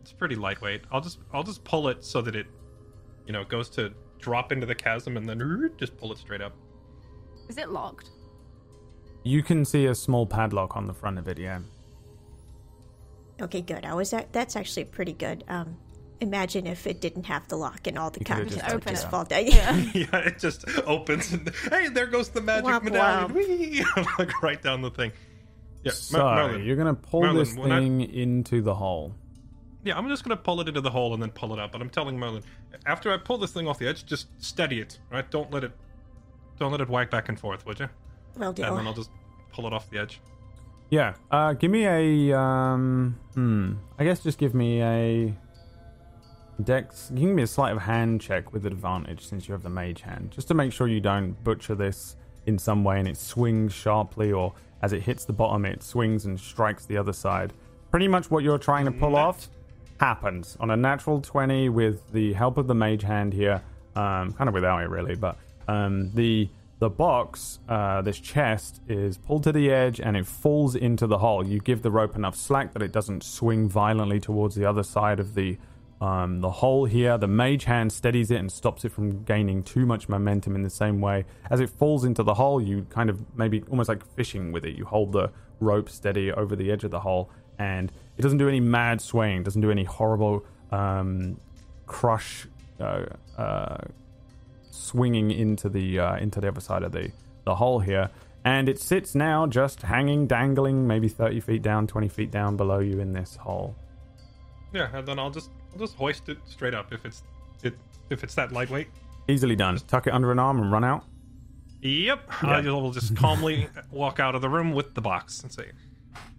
it's pretty lightweight. I'll just I'll just pull it so that it, you know, goes to drop into the chasm and then just pull it straight up. Is it locked? You can see a small padlock on the front of it. Yeah. Okay, good. I was at, that's actually pretty good. Um, imagine if it didn't have the lock and all the You could've contents just would opened just fall down. Yeah. yeah, it just opens and hey, there goes the magic Womp medallion, womp. Whee! like right down the thing. Yeah, Mer- So Merlin. you're gonna pull Merlin, this when I- thing into the hole. Yeah, I'm just gonna pull it into the hole and then pull it up. But I'm telling Merlin, after I pull this thing off the edge, just steady it, right? Don't let it, don't let it wag back and forth, would you? Well, do. And then I'll just pull it off the edge. Yeah. Uh, give me a um. Hmm. I guess just give me a dex. Give me a sleight of hand check with advantage since you have the mage hand, just to make sure you don't butcher this in some way and it swings sharply, or as it hits the bottom, it swings and strikes the other side. Pretty much what you're trying to pull Net. off. happens on a natural 20 with the help of the mage hand here. Um, kind of without it, really, but um, the the box, uh, this chest, is pulled to the edge and it falls into the hole. You give the rope enough slack that it doesn't swing violently towards the other side of the um, the hole here. The mage hand steadies it and stops it from gaining too much momentum in the same way. As it falls into the hole, you kind of maybe almost like fishing with it. You hold the rope steady over the edge of the hole, and it doesn't do any mad swaying, doesn't do any horrible um, crush. Uh, uh, swinging into the uh, into the other side of the the hole here, and it sits now just hanging, dangling, maybe thirty feet down, twenty feet down below you in this hole. Yeah, and then I'll just I'll just hoist it straight up if it's it if it's that lightweight. Easily done. Tuck it under an arm and run out. Yep, I will just calmly walk out of the room with the box and say,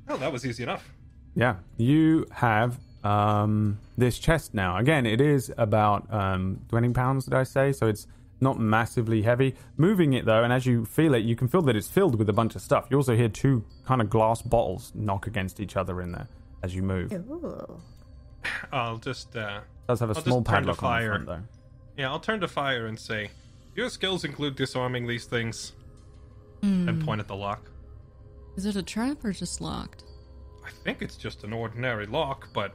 "Oh, that was easy enough." Yeah, you have um, this chest now. Again, it is about um, twenty pounds. Did I say? So it's not massively heavy. Moving it though, and as you feel it, you can feel that it's filled with a bunch of stuff. You also hear two kind of glass bottles knock against each other in there as you move. Ooh. I'll just uh, does have a I'll small just turn padlock on the fire. front though. yeah, I'll turn to fire and say, "Your skills include disarming these things," and point at the lock. Is it a trap or just locked? I think it's just an ordinary lock, but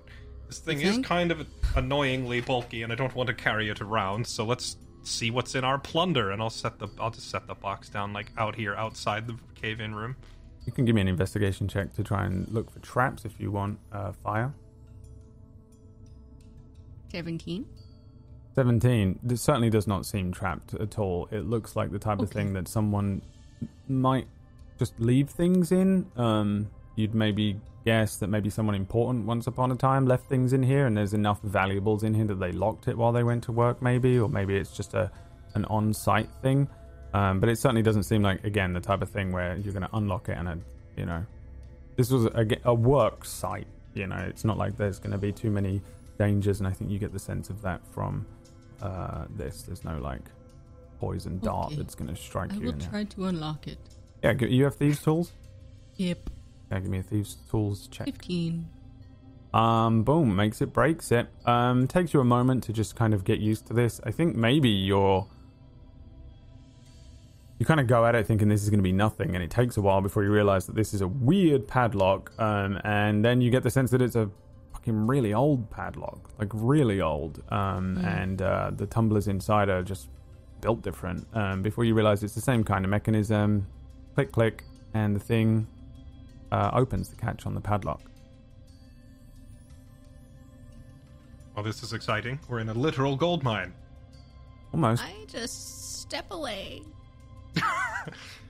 this thing is kind of annoyingly bulky, and I don't want to carry it around. So let's see what's in our plunder, and I'll set the I'll just set the box down like out here outside the cave-in room. You can give me an investigation check to try and look for traps if you want uh, fire. 17? 17. This certainly does not seem trapped at all. It looks like the type of thing that someone might just leave things in. Um, you'd maybe guess that maybe someone important once upon a time left things in here and there's enough valuables in here that they locked it while they went to work, maybe, or maybe it's just a an on site thing. Um, but it certainly doesn't seem like, again, the type of thing where you're going to unlock it and, a, you know, this was a, a work site. You know, it's not like there's going to be too many dangers, and I think you get the sense of that from uh, this. There's no like poison dart Okay. that's going to strike I you. will in there. try to unlock it. Yeah, you have thieves' tools. Yep. Yeah, give me a thieves' tools check. 15. Um, boom, makes it, breaks it. Um, takes you a moment to just kind of get used to this. I think maybe you're. You kind of go at it thinking this is going to be nothing, and it takes a while before you realize that this is a weird padlock. Um, and then you get the sense that it's a fucking really old padlock, like really old. Um, and uh, the tumblers inside are just built different. Um, before you realize it's the same kind of mechanism, click, click, and the thing uh, opens the catch on the padlock. Well, this is exciting. We're in a literal gold mine. Almost. I just step away.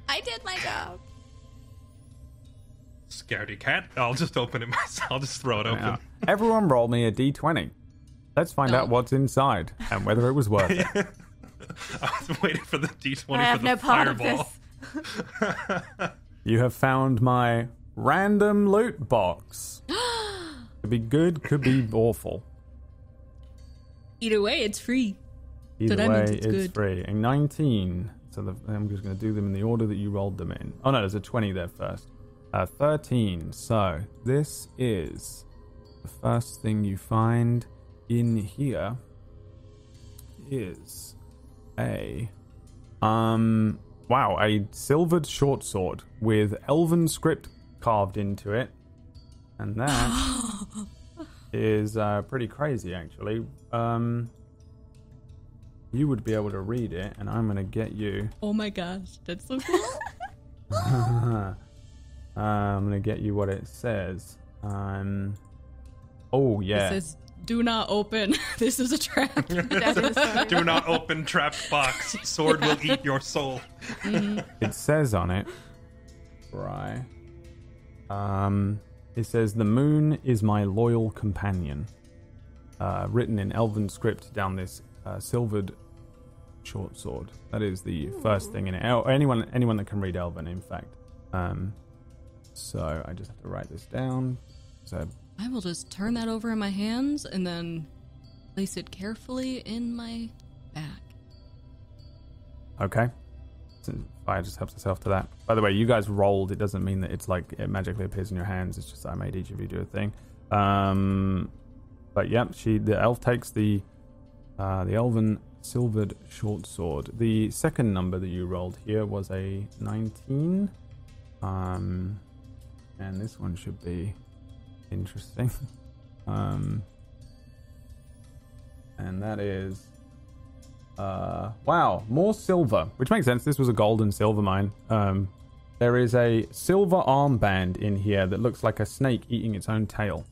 I did my job. Scaredy cat. I'll just open it myself. I'll just throw it open. Yeah. Everyone roll me a d20. Let's find Oh. out what's inside and whether it was worth it. I was waiting for the d20 I for have the no part of this. You have found my random loot box. could be good, could be awful. Either way, it's free. Either that way, it's, it's free. A 19. So the, I'm just going to do them in the order that you rolled them in. Oh no, there's a 20 there first. Uh, 13. So this is the first thing you find in here is a um wow a silvered short sword with elven script carved into it, and that is uh, pretty crazy actually. Um, you would be able to read it, and I'm gonna get you. Oh my gosh, that's so cool. Uh, I'm gonna get you what it says. Um, oh yeah, It says, do not open. this is a trap. That is Do not open trapped box. Sword will eat your soul. it says on it, right? Um, it says the moon is my loyal companion. Uh, written in Elven script down this uh, silvered short sword. That is the first thing in it. Oh, anyone, anyone that can read Elven, in fact. Um, so I just have to write this down. So I will just turn that over in my hands and then place it carefully in my bag. Okay. So Fire just helps itself to that. By the way, you guys rolled. It doesn't mean that it's like it magically appears in your hands. It's just I made each of you do a thing. Um, but yep, she the elf takes the uh, the elven silvered short sword. The second number that you rolled here was a 19. Um, and this one should be interesting. um, and that is uh, wow, more silver, which makes sense. This was a gold and silver mine. Um, there is a silver armband in here that looks like a snake eating its own tail.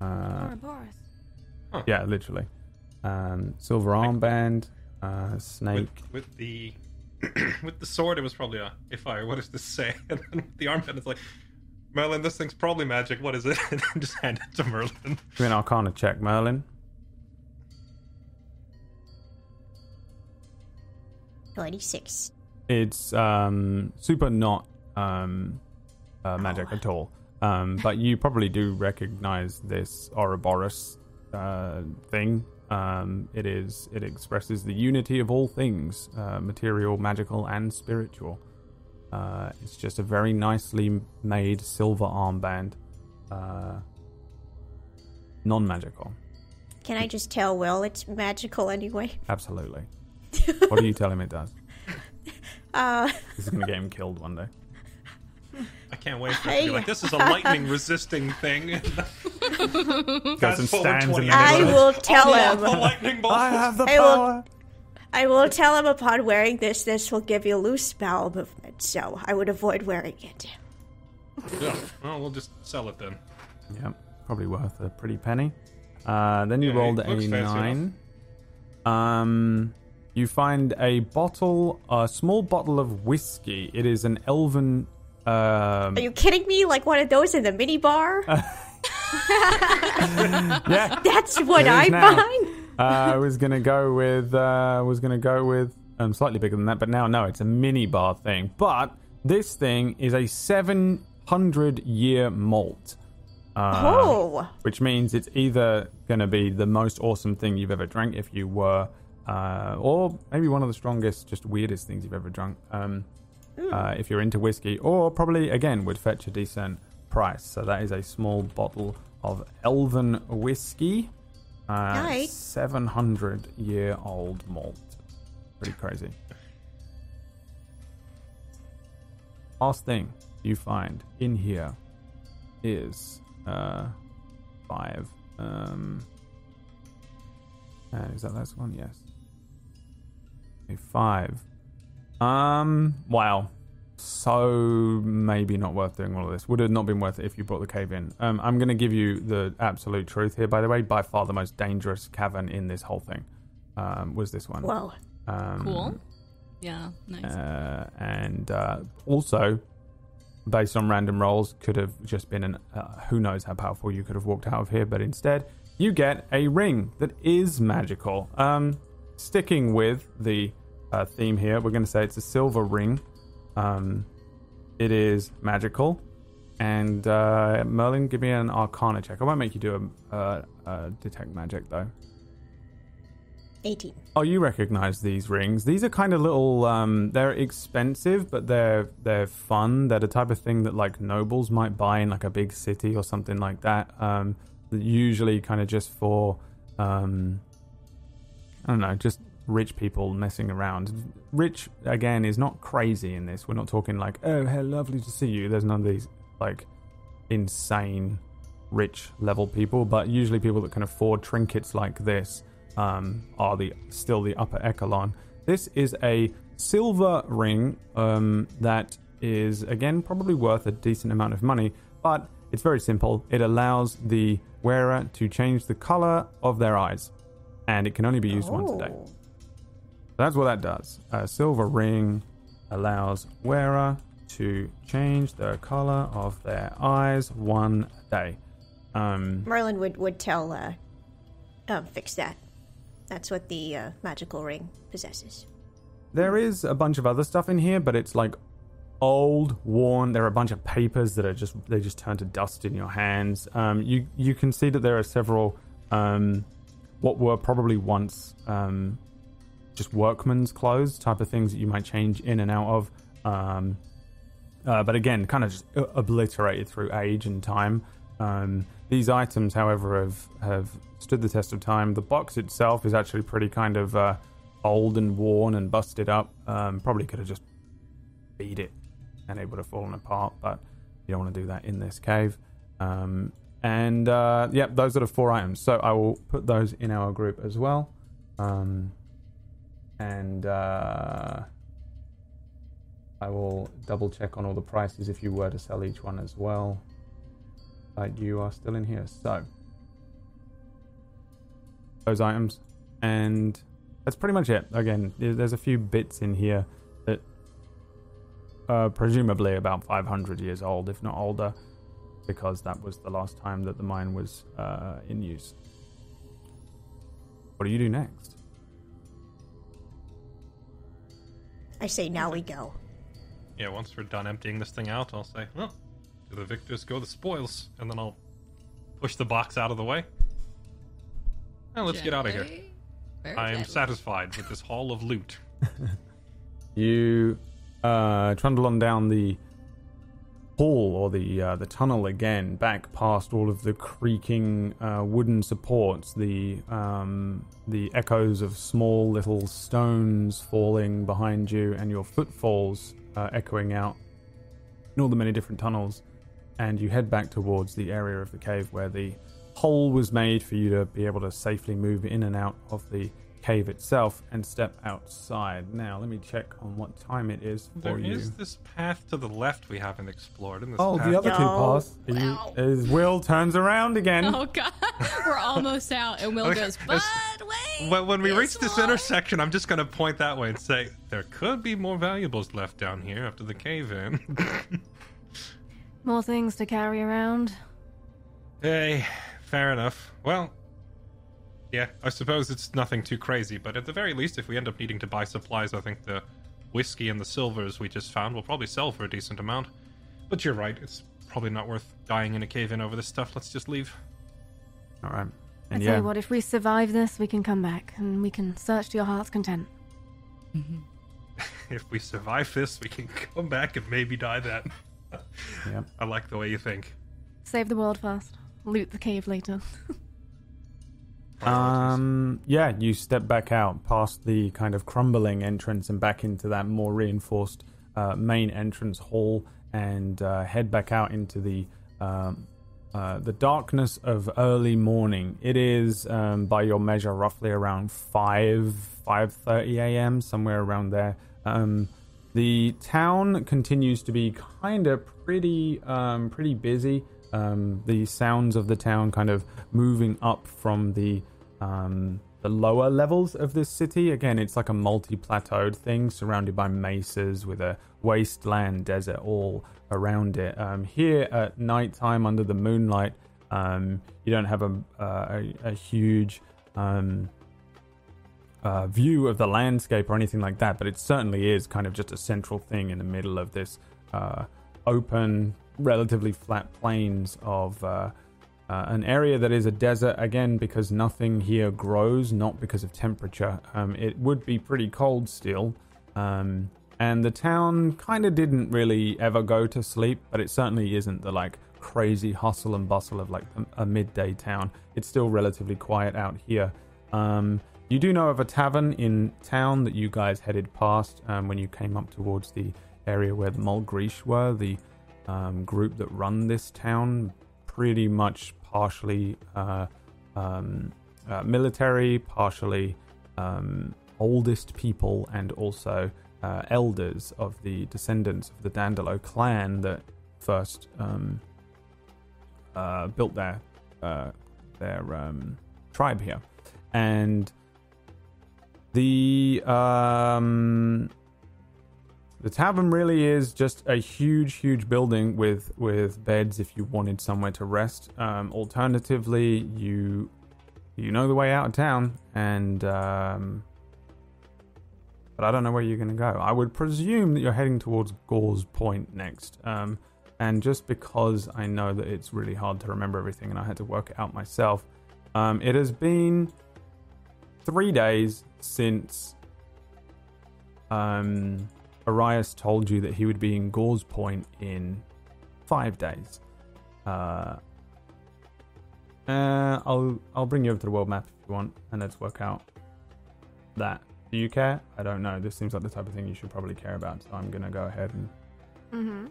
Uh, Ouroboros. yeah, literally. Um, silver armband, uh, snake. With, with the with the sword, it was probably a if I what does this say? And then with the armband, it's like Merlin, this thing's probably magic. What is it? And then just hand it to Merlin. Do an Arcana check, Merlin. Twenty-six. It's um, super not um, uh, magic at all. Um, but you probably do recognize this Ouroboros uh, thing. Um, it is. It expresses the unity of all things, uh, material, magical, and spiritual. Uh, it's just a very nicely made silver armband, uh, non-magical. Can I just tell Will it's magical anyway? Absolutely. what do you tell him it does? Uh, This is gonna get him killed one day. I can't wait for it to be like this is a lightning resisting thing. Goes Fast and stands in the I will tell Unlock him. the lightning bolt. I have the I will- power. I will tell him upon wearing this, this will give you loose bowel movement, so I would avoid wearing it. Yeah. Well, we'll just sell it then. Yep, probably worth a pretty penny. Uh, then you Yeah, rolled it a looks fancy nine. Um, you find a bottle, a small bottle of whiskey. It is an elven. Um, Are you kidding me? Like one of those in the mini bar? yeah, That's what I find. uh, I was gonna go with. Uh, was gonna go with um, slightly bigger than that, but now no, it's a mini bar thing. But this thing is a seven hundred year malt. Uh, Oh, which means it's either going to be the most awesome thing you've ever drank if you were, uh, or maybe one of the strongest, just weirdest things you've ever drunk. Um, uh, if you're into whiskey, or probably again would fetch a decent price. So that is a small bottle of Elven whiskey, uh, Nice. 700 year old malt. Pretty crazy. Last thing you find in here is uh, five. Um, and is that last one? Yes. A five. Um. Wow. So maybe not worth doing all of this. Would have not been worth it if you brought the cave in. Um. I'm going to give you the absolute truth here. By the way, by far the most dangerous cavern in this whole thing. Um. Was this one? whoa. Um, Cool. Yeah, nice. uh, and uh, also, based on random rolls, could have just been an uh, who knows how powerful you could have walked out of here, but instead, you get a ring that is magical. Um, sticking with the uh, theme here, we're going to say it's a silver ring. Um, it is magical. And uh, Merlin, give me an Arcana check. I won't make you do a, uh, uh, detect magic though. 18. Oh, you recognize these rings? These are kind of little. Um, they're expensive, but they're they're fun. They're the type of thing that like nobles might buy in like a big city or something like that. Um, usually kind of just for, um, I don't know, just rich people messing around. Rich again is not crazy in this. We're not talking like, oh, hey, lovely to see you. There's none of these like insane rich level people, but usually people that can afford trinkets like this um, are the still the upper echelon. This is a silver ring um, that is again probably worth a decent amount of money, but it's very simple. It allows the wearer to change the color of their eyes, and it can only be used once a day. Oh. That's what that does. A silver ring allows wearer to change the color of their eyes one day. Um, Merlin would, would tell, uh, um, fix that. That's what the uh, magical ring possesses. There is a bunch of other stuff in here, but it's like old, worn. There are a bunch of papers that are just they just turn to dust in your hands. Um, you you can see that there are several um, what were probably once um, just workman's clothes type of things that you might change in and out of. Um, uh, but again, kind of just obliterated through age and time. Um, these items, however, have have stood the test of time. The box itself is actually pretty kind of uh, old and worn and busted up. Um, probably could have just beat it and it would have fallen apart, but you don't want to do that in this cave. Um, and uh, yep, those are the four items. So I will put those in our group as well. Um, and uh, I will double check on all the prices if you were to sell each one as well. But you are still in here. So those items. And that's pretty much it. Again, there's a few bits in here that are presumably about 500 years old, if not older, because that was the last time that the mine was uh, in use. What do you do next? I say now we go. Yeah, once we're done emptying this thing out, I'll say, well, to the victors go the spoils, and then I'll push the box out of the way. Now let's get out of here. Gently. I am satisfied with this haul of loot. You uh, trundle on down the hall or the uh, the tunnel again, back past all of the creaking uh, wooden supports, the um, the echoes of small little stones falling behind you, and your footfalls uh, echoing out in all the many different tunnels. And you head back towards the area of the cave where the hole was made for you to be able to safely move in and out of the cave itself and step outside. Now, let me check on what time it is for There you. is this path to the left we haven't explored. And this Oh, path the other two No. pass. Are Wow. As Will turns around again. Oh god, we're almost out, and Will goes, "But wait." When, when we reach this way." intersection, I'm just going to point that way and say there could be more valuables left down here after the cave in. More things to carry around. hey, fair enough. Well, yeah, I suppose it's nothing too crazy, but at the very least, if we end up needing to buy supplies, I think the whiskey and the silvers we just found will probably sell for a decent amount. But you're right, it's probably not worth dying in a cave in over this stuff. Let's just leave. All right. I And tell yeah, you what, if we survive this, we can come back and we can search to your heart's content. Mm-hmm. If we survive this, we can come back and maybe die then. yeah. I like the way you think. Save the world first. Loot the cave later. Um, yeah, you step back out past the kind of crumbling entrance and back into that more reinforced uh, main entrance hall and uh, head back out into the um, uh, the darkness of early morning. It is, um, by your measure, roughly around five five thirty a.m. somewhere around there. Um, the town continues to be kind of pretty um, pretty busy. Um, the sounds of the town kind of moving up from the um, the lower levels of this city. Again, it's like a multi-plateaued thing surrounded by mesas with a wasteland desert all around it. Um, here at nighttime under the moonlight, um, you don't have a uh, a, a huge um, uh, view of the landscape or anything like that, but it certainly is kind of just a central thing in the middle of this uh, open, relatively flat plains of uh, uh, an area that is a desert again because nothing here grows, not because of temperature. Um, it would be pretty cold still. Um, and the town kind of didn't really ever go to sleep, but it certainly isn't the like crazy hustle and bustle of like a, midday town. It's still relatively quiet out here. Um, you do know of a tavern in town that you guys headed past um, when you came up towards the area where the Mulgreesh were, the um, group that run this town, pretty much partially uh, um, uh, military, partially um, oldest people, and also uh, elders of the descendants of the Dandelo clan that first um, uh, built their uh, their um, tribe here, and the um, the tavern really is just a huge, huge building with with beds if you wanted somewhere to rest. Um, alternatively, you you know the way out of town, and um, but I don't know where you're going to go. I would presume that you're heading towards Gauze Point next. Um, and just because I know that it's really hard to remember everything, and I had to work it out myself, um, it has been three days since um, Arias told you that he would be in Gauze Point in five days. Uh, Uh, I'll I'll bring you over to the world map if you want, and let's work out that. Do you care? I don't know. This seems like the type of thing you should probably care about, so I'm gonna go ahead and Mm-hmm.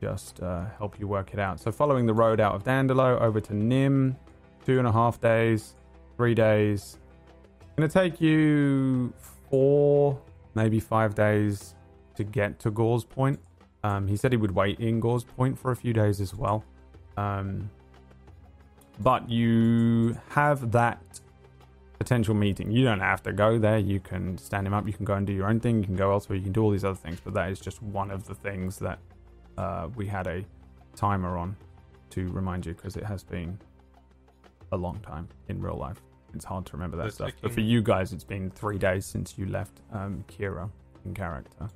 just uh, help you work it out. So, following the road out of Dandelo over to Nim, two and a half days, three days. Gonna take you four, maybe five days to get to Gore's Point. Um, he said he would wait in Gore's Point for a few days as well. Um, but you have that potential meeting. You don't have to go there. You can stand him up. You can go and do your own thing. You can go elsewhere. You can do all these other things. But that is just one of the things that uh, we had a timer on to remind you because it has been a long time in real life. It's hard to remember that stuff. But for you guys, it's been three days since you left um, Kira in character.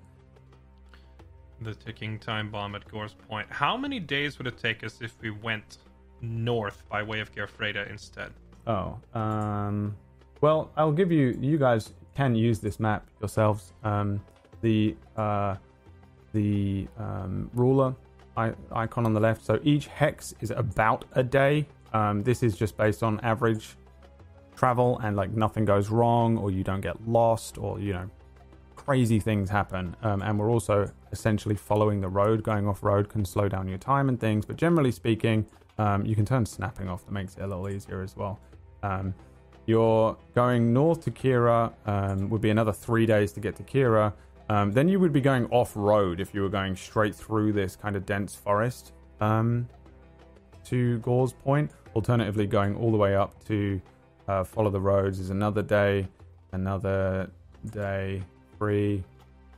The ticking time bomb at Gore's Point. How many days would it take us if we went north by way of Gerfreda instead? Oh, um, well, I'll give you. You guys can use this map yourselves. Um, the uh, the um, ruler icon on the left. So each hex is about a day. Um, this is just based on average travel, and like nothing goes wrong, or you don't get lost, or you know, crazy things happen. Um, and we're also essentially following the road. Going off road can slow down your time and things, but generally speaking, um, you can turn snapping off. That makes it a little easier as well. Um, you're going north to Kira, um, would be another three days to get to Kira. Um, then you would be going off road if you were going straight through this kind of dense forest um, to Gore's Point. Alternatively, going all the way up to uh, follow the roads is another day, another day, three,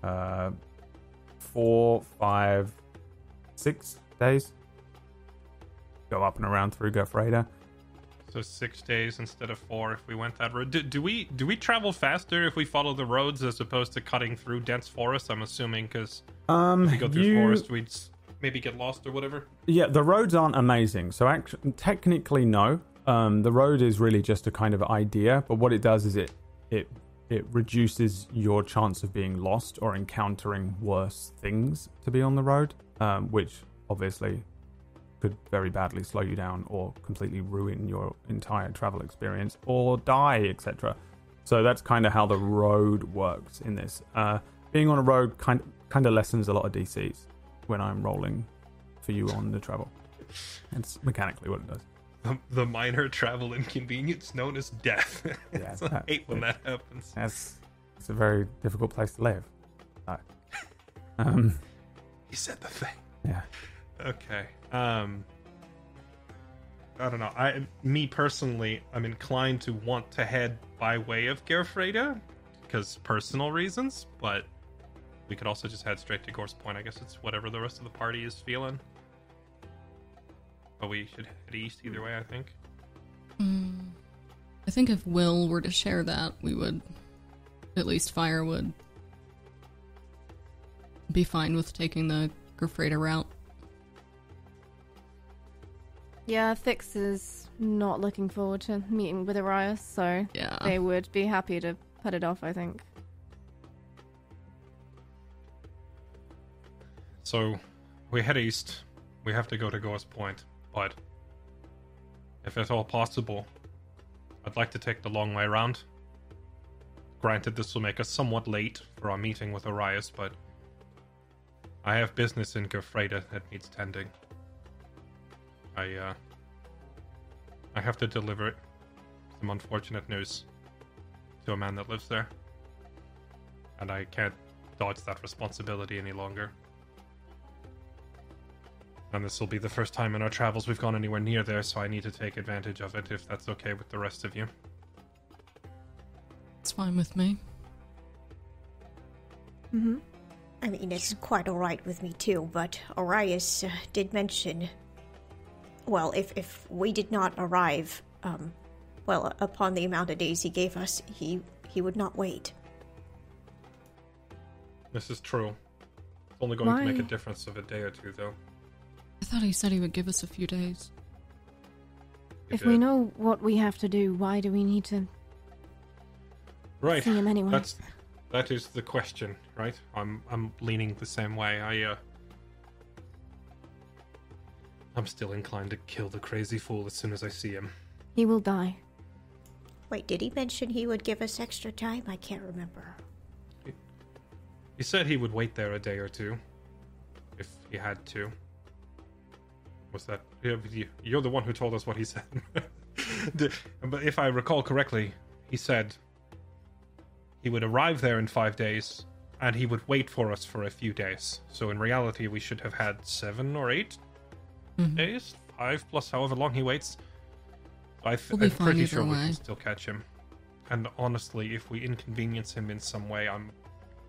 uh, four, five, six days. Go up and around through Gerfreda. So six days instead of four if we went that road. Do, do we do we travel faster if we follow the roads as opposed to cutting through dense forest? I'm assuming because Um, if we go through you- forest, we'd maybe get lost or whatever. Yeah, the roads aren't amazing. So actually, technically, no. Um, the road is really just a kind of idea, but what it does is it it it reduces your chance of being lost or encountering worse things to be on the road, um, which obviously could very badly slow you down or completely ruin your entire travel experience or die, etc. So that's kind of how the road works in this. Uh, being on a road kind kind of lessens a lot of DCs when I'm rolling for you on the travel. It's mechanically what it does. The, the minor travel inconvenience known as death. Yeah, I that- hate when that happens. That's it's a very difficult place to live. So, um, He said the thing. yeah. Okay. Um I don't know. I me personally, I'm inclined to want to head by way of Gerfreda because personal reasons, but we could also just head straight to Gore's Point. I guess it's whatever the rest of the party is feeling. But we should head east either hmm. way, I think. Hmm. I think if Will were to share that, we would, at least Fire would, be fine with taking the Gerfreda route. Yeah, Fix is not looking forward to meeting with Arias, so Yeah. they would be happy to put it off, I think. So we head east. We have to go to Gore's Point, but if at all possible, I'd like to take the long way around. Granted, this will make us somewhat late for our meeting with Arias, but I have business in Gerfreda that needs tending. I, uh, I have to deliver some unfortunate news to a man that lives there. And I can't dodge that responsibility any longer. And this will be the first time in our travels we've gone anywhere near there, so I need to take advantage of it if that's okay with the rest of you. It's fine with me. Mm-hmm. I mean, it's quite alright with me too, but Arias uh, did mention. Well, if, if we did not arrive, um, well, upon the amount of days he gave us, he, he would not wait. This is true. It's only going to make a difference of a day or two, though. I thought he said he would give us a few days. He If we know what we have to do, why do we need to right, see him anyway? that's that is the question, right? I'm I'm leaning the same way. I uh, I'm still inclined to kill the crazy fool as soon as I see him. He will die. Wait, did he mention he would give us extra time? I can't remember. He said he would wait there a day or two, if he had to. Was that you- you're the one who told us what he said? But if I recall correctly, he said he would arrive there in five days, and he would wait for us for a few days. So in reality, we should have had seven or 8 days, five plus however long he waits. I th- we'll I'm pretty sure we can still catch him. And honestly, if we inconvenience him in some way, I'm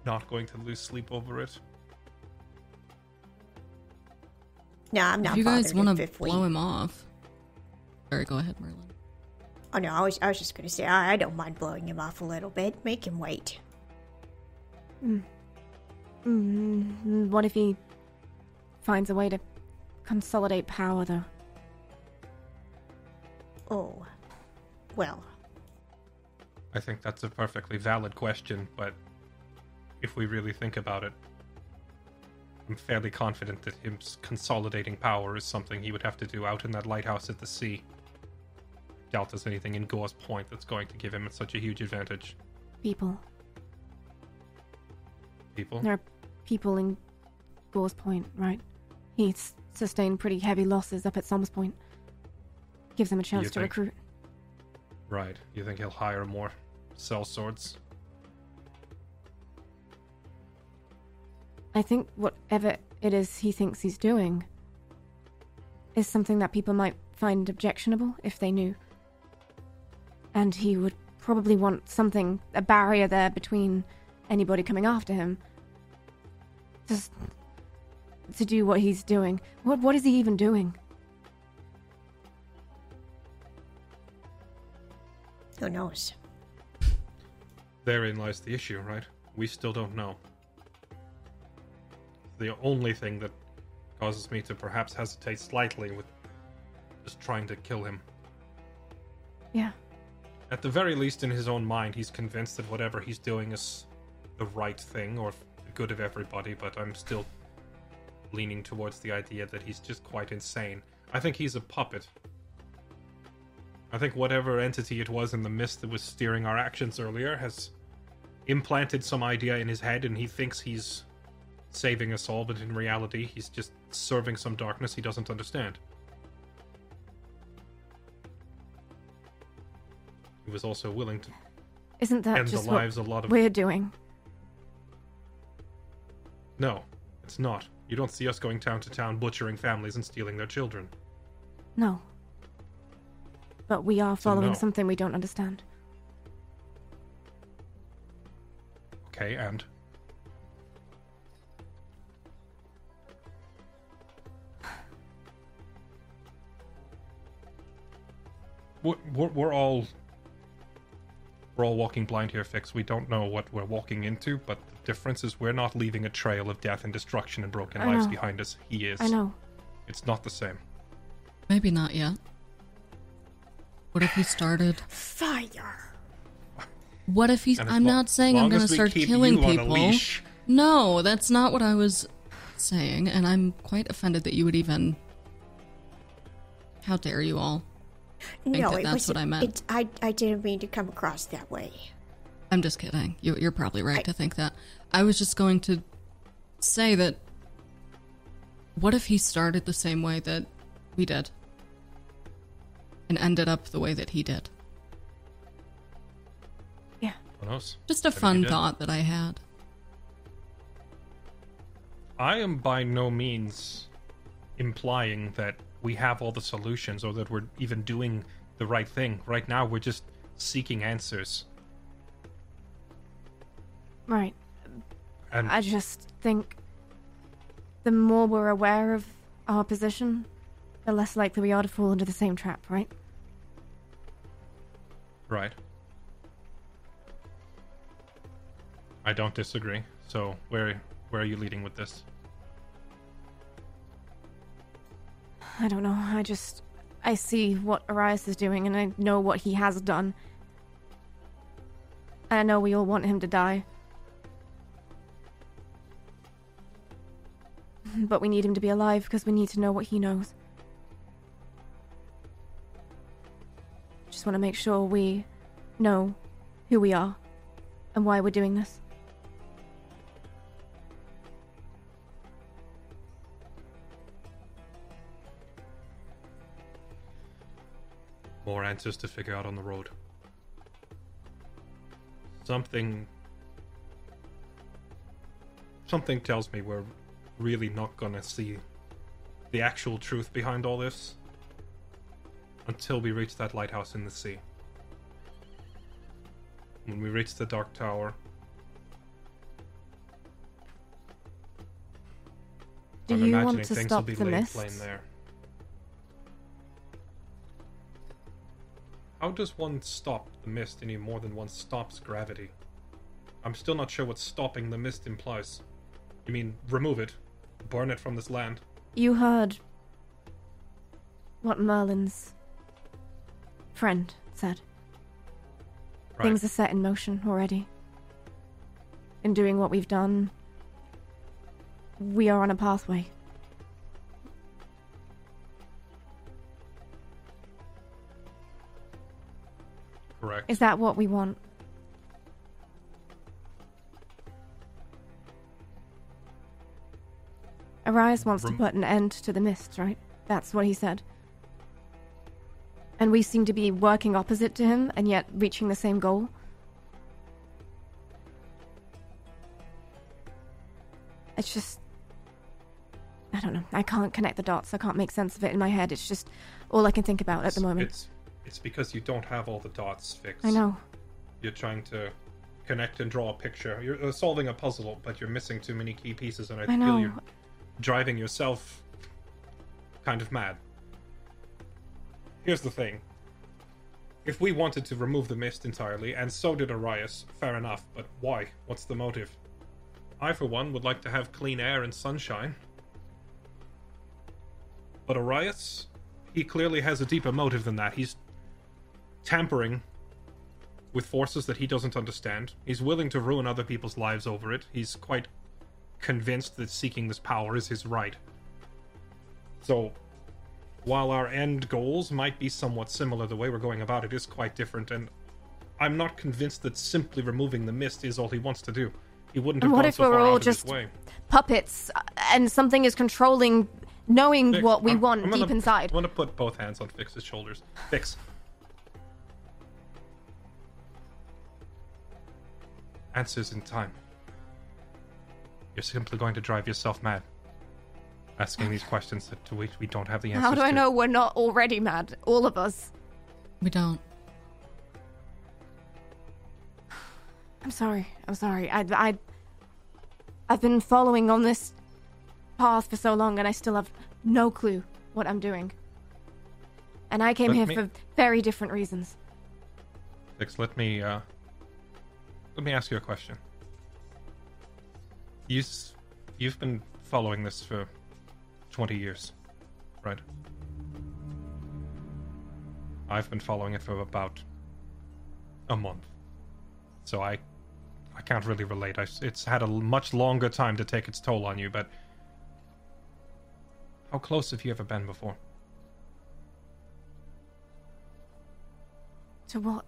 not going to lose sleep over it. No, I'm not if you guys want to if we- blow him off. Sorry, go ahead, Merlin. Oh no, I was I was just gonna say I, I don't mind blowing him off a little bit. Make him wait. Mm, what if he finds a way to consolidate power, though? Oh, well, I think that's a perfectly valid question, but if we really think about it, I'm fairly confident that him consolidating power is something he would have to do out in that lighthouse at the sea. Doubt there's anything in Gore's Point that's going to give him such a huge advantage. People. People? There are people in Gore's Point, right? He's sustained pretty heavy losses up at Somers Point. Gives him a chance You to think- recruit. Right. You think he'll hire more cell I think whatever it is he thinks he's doing is something that people might find objectionable if they knew. And he would probably want something, a barrier there between anybody coming after him. Just to do what he's doing. What what is he even doing? who knows? Therein lies the issue, right? We still don't know. The only thing that causes me to perhaps hesitate slightly with just trying to kill him. Yeah. At the very least, in his own mind, he's convinced that whatever he's doing is the right thing or the good of everybody, but I'm still leaning towards the idea that he's just quite insane. I think he's a puppet. I think whatever entity it was in the mist that was steering our actions earlier has implanted some idea in his head and he thinks he's saving us all, but in reality, he's just serving some darkness he doesn't understand. He was also willing to Isn't that end the just lives what a lot of. we're doing? No, it's not. You don't see us going town to town butchering families and stealing their children. No. But we are following no. something we don't understand. Okay, and we're, we're, we're all we're all walking blind here, Fix. We don't know what we're walking into, but the difference is we're not leaving a trail of death and destruction and broken I lives know. behind us. He is. I know. It's not the same. Maybe not yet. What if he started? Fire. What if he's? I'm lo- not saying I'm going to start killing you on a people. No, that's not what I was saying, and I'm quite offended that you would even. How dare you all? No, that it that's was. what I meant. It, I I didn't mean to come across that way. I'm just kidding. You, you're probably right I- to think that. I was just going to say that. What if he started the same way that we did? And ended up the way that he did? Yeah. Who knows? Just a Maybe fun thought that I had. I am by no means implying that we have all the solutions or that we're even doing the right thing. Right now, we're just seeking answers. Right. And I just think the more we're aware of our position, the less likely we are to fall into the same trap, right? right. I don't disagree. So, where where are you leading with this? I don't know. I just. I see what Arias is doing, and I know what he has done. And I know we all want him to die. But we need him to be alive because we need to know what he knows. just want to make sure we know who we are and why we're doing this. More answers to figure out on the road. Something. Something tells me we're really not gonna see the actual truth behind all this until we reach that lighthouse in the sea. When we reach the Dark Tower, Do I'm you imagining want to things stop will be the mist? How does one stop the mist any more than one stops gravity? I'm still not sure what stopping the mist implies. You mean remove it? Burn it from this land? You heard what Merlin's friend said. Right. Things are set in motion already. In doing what we've done, we are on a pathway. Correct. Is that what we want? Arias wants to put an end to the mist, right? That's what he said. And we seem to be working opposite to him and yet reaching the same goal. It's just. I don't know. I can't connect the dots. I can't make sense of it in my head. It's just all I can think about at the moment. It's it's because you don't have all the dots fixed. I know. You're trying to connect and draw a picture. You're solving a puzzle, but you're missing too many key pieces, and I, I feel know. you're driving yourself kind of mad. Here's the thing. If we wanted to remove the mist entirely, and so did Arias, fair enough, but why? What's the motive? I, for one, would like to have clean air and sunshine. But Arias, he clearly has a deeper motive than that. He's tampering with forces that he doesn't understand. He's willing to ruin other people's lives over it. He's quite convinced that seeking this power is his right. So, while our end goals might be somewhat similar, the way we're going about it is quite different, and I'm not convinced that simply removing the mist is all he wants to do. He wouldn't have And what gone if so we're far all out of his just puppets uh, and something is controlling knowing Fix, what we I'm- want I'm gonna- deep inside? I'm gonna put both hands on Fix's shoulders. Fix. Answers in time. You're simply going to drive yourself mad. Asking these questions that to which we don't have the answers How do I to. know we're not already mad? All of us. We don't. I'm sorry. I'm sorry. I, I, I've been following on this path for so long, and I still have no clue what I'm doing. And I came Let here me- for very different reasons. Fix, let me uh let me ask you a question. You you've been following this for 20 years, right? I've been following it for about a month. So I I can't really relate. I, it's had a much longer time to take its toll on you, but how close have you ever been before? To what?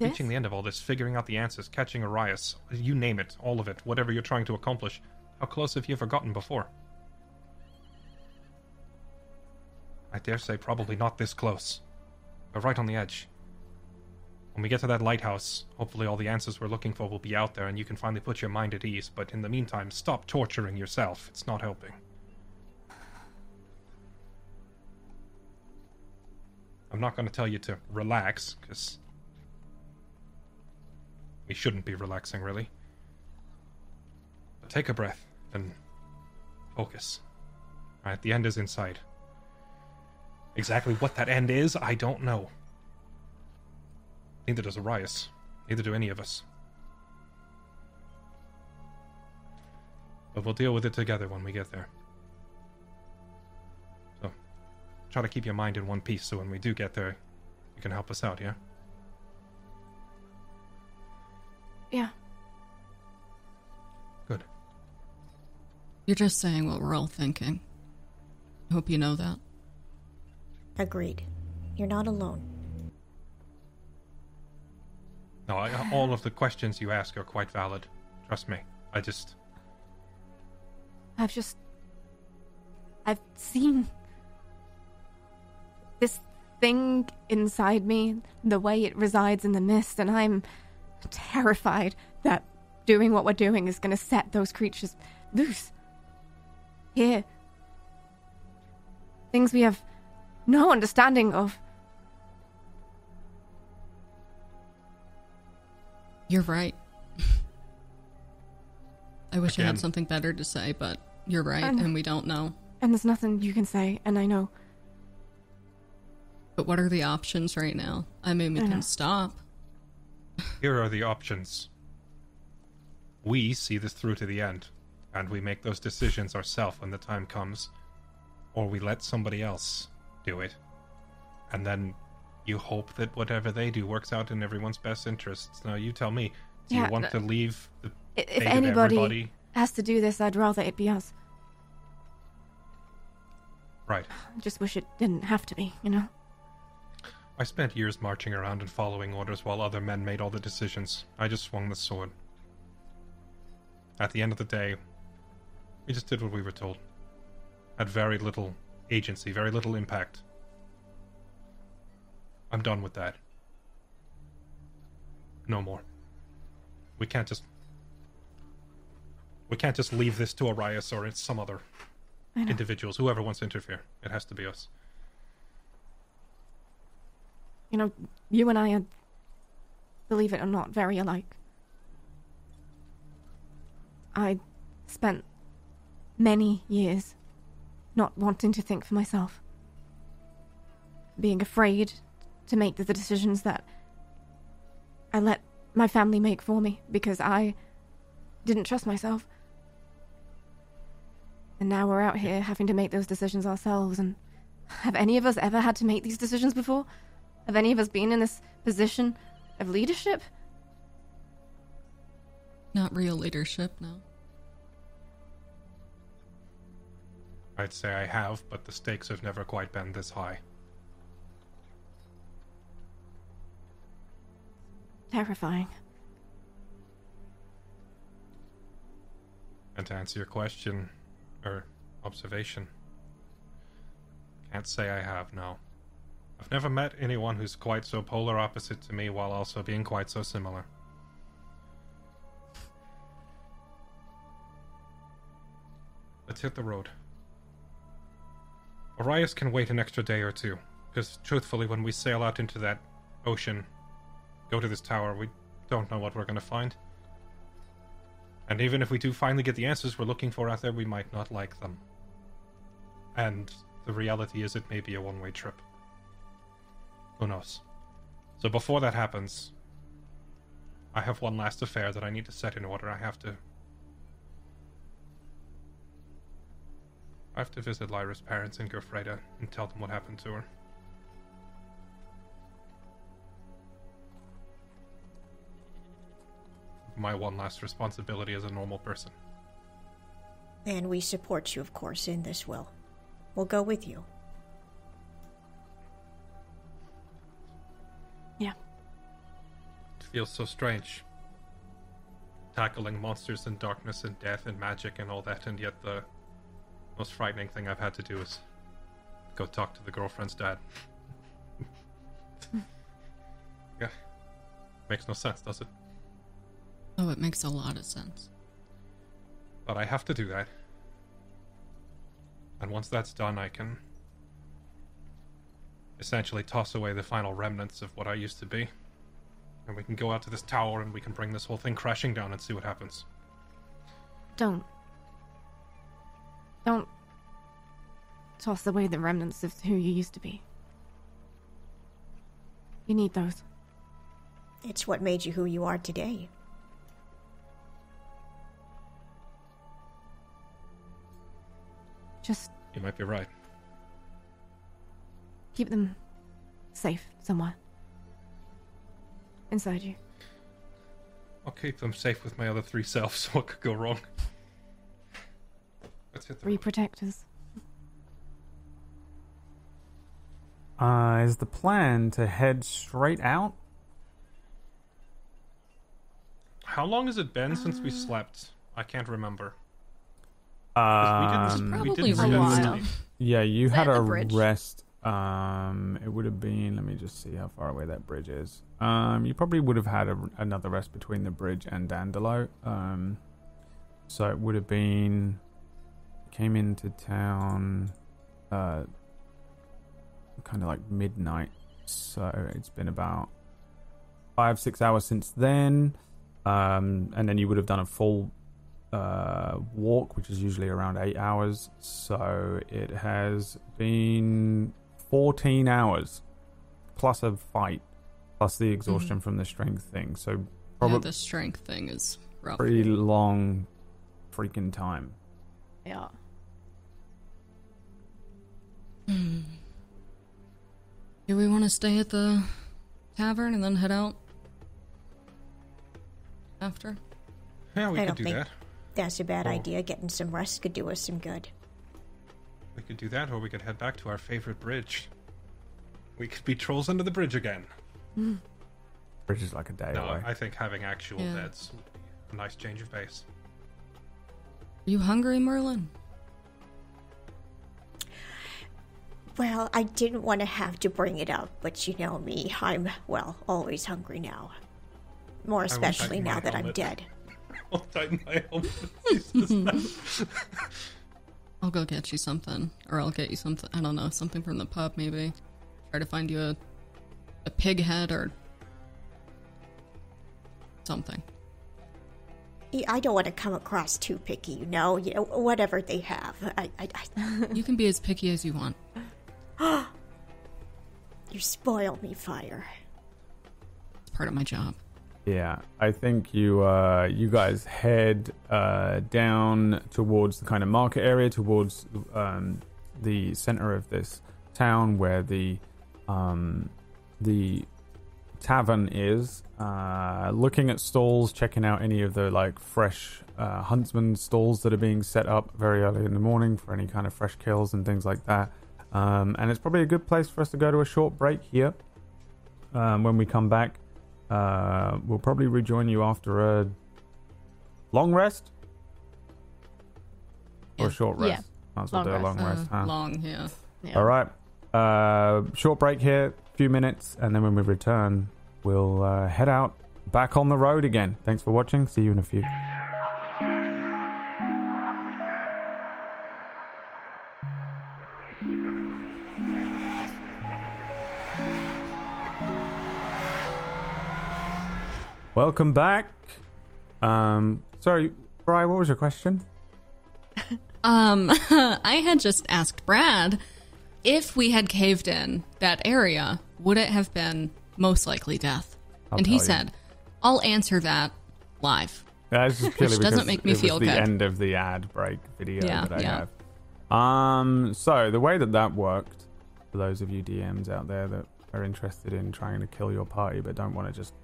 This? Reaching the end of all this, figuring out the answers, catching Arias, you name it, all of it, whatever you're trying to accomplish. How close have you ever gotten before? I dare say probably not this close. We're right on the edge. When we get to that lighthouse, hopefully all the answers we're looking for will be out there and you can finally put your mind at ease, but in the meantime, stop torturing yourself. It's not helping. I'm not going to tell you to relax, because we shouldn't be relaxing, really. But take a breath and focus. Alright, the end is in sight. Exactly what that end is, I don't know. Neither does Arias. Neither do any of us. But we'll deal with it together when we get there. So, try to keep your mind in one piece so when we do get there, you can help us out, yeah? Yeah. Good. You're just saying what we're all thinking. I hope you know that. Agreed. You're not alone. No, I, all of the questions you ask are quite valid. Trust me. I just. I've just. I've seen this thing inside me, the way it resides in the mist, and I'm terrified that doing what we're doing is going to set those creatures loose. Here. Things we have no understanding of. You're right. I wish I had something better to say, but you're right, I know. and we don't know. And there's nothing you can say, and I know. But what are the options right now? I mean, we I know. can stop. Here are the options. We see this through to the end, and we make those decisions ourselves when the time comes, or we let somebody else do it, and then you hope that whatever they do works out in everyone's best interests. Now, you tell me. Do Yeah, you want to leave the If anybody has to do this, I'd rather it be us. Right. Just wish it didn't have to be, you know? I spent years marching around and following orders while other men made all the decisions. I just swung the sword. At the end of the day, we just did what we were told. Had very little agency, very little impact. I'm done with that. No more. We can't just. We can't just leave this to Arias or some other individuals, whoever wants to interfere. It has to be us. You know, you and I are, believe it or not, very alike. I spent many years not wanting to think for myself, being afraid to make the decisions that I let my family make for me because I didn't trust myself. And now we're out here having to make those decisions ourselves. And have any of us ever had to make these decisions before? Have any of us been in this position of leadership? Not real leadership, no. I'd say I have, but the stakes have never quite been this high. Terrifying. And to answer your question, or observation, can't say I have, no. I've never met anyone who's quite so polar opposite to me while also being quite so similar. Let's hit the road. Arias can wait an extra day or two, because truthfully, when we sail out into that ocean, go to this tower, we don't know what we're going to find. And even if we do finally get the answers we're looking for out there, we might not like them. And the reality is, it may be a one way trip. Who knows? So before that happens, I have one last affair that I need to set in order. I have to. I have to visit Lyra's parents in Gerfreda and tell them what happened to her. My one last responsibility as a normal person. And we support you, of course, in this will. We'll go with you. Feels so strange. Tackling monsters and darkness and death and magic and all that, and yet the most frightening thing I've had to do is go talk to the girlfriend's dad. yeah. Makes no sense, does it? Oh, it makes a lot of sense. But I have to do that. And once that's done, I can essentially toss away the final remnants of what I used to be. And we can go out to this tower and we can bring this whole thing crashing down and see what happens. Don't. Don't toss away the remnants of who you used to be. You need those. It's what made you who you are today. Just You might be right. keep them safe somewhere. Inside you. I'll keep them safe with my other three selves. What could go wrong? Let's hit the Three road. protectors. Uh, is the plan to head straight out? How long has it been since we slept? I can't remember. 'Cause we didn't- Um, we Probably didn't a while. sleep. yeah, you Is had that a the bridge? rest. Um, it would have been. Let me just see how far away that bridge is. Um, you probably would have had a, another rest between the bridge and Dandelo. Um, so it would have been. Came into town, uh, kind of like midnight. So it's been about five, six hours since then. Um, and then you would have done a full uh, walk, which is usually around eight hours. So it has been 14 hours plus a fight, plus the mm-hmm. exhaustion from the strength thing. So yeah, the strength thing is rough. pretty long freaking time. Yeah. Hmm. Do we want to stay at the tavern and then head out after? Yeah, we I could don't do think- that. That's a bad Oh. idea. Getting some rest could do us some good. We could do that, or we could head back to our favorite bridge. We could be trolls under the bridge again. Bridge is like a day No, away. I think having actual Yeah. beds would be a nice change of pace. Are you hungry, Merlin? Well, I didn't want to have to bring it up, but you know me. I'm, well, always hungry now. More especially my now that I'm helmet. dead. I'll tighten my helmet. Jesus. I'll go get you something, or I'll get you something. I don't know, something from the pub, maybe. Try to find you a a pig head or something. I don't want to come across too picky, you know. You know, whatever they have. I, I, I, You can be as picky as you want. you spoil me, fire. It's part of my job. Yeah, I think you uh, you guys head uh, down towards the kind of market area, towards um, the center of this town where the um, the tavern is. Uh, looking at stalls, checking out any of the like fresh uh, huntsman stalls that are being set up very early in the morning for any kind of fresh kills and things like that. Um, and it's probably a good place for us to go to a short break here. Um, when we come back, uh, we'll probably rejoin you after a long rest or Yeah. a short Yeah. rest. Might as well Long do a rest. long Uh, rest. Huh? Long, yeah. yeah. All right. Uh, short break here, few minutes, and then when we return, we'll uh, head out back on the road again. Thanks for watching. See you in a few. Welcome back. Um, sorry, Bri, what was your question? Um, I had just asked Brad if we had caved in that area, would it have been most likely death? I'll and he you. said, I'll answer that live. That's just purely Which doesn't make me it was feel the good. end of the ad break video Yeah, that I yeah. have. Um, so the way that that worked, for those of you DMs out there that are interested in trying to kill your party but don't want to just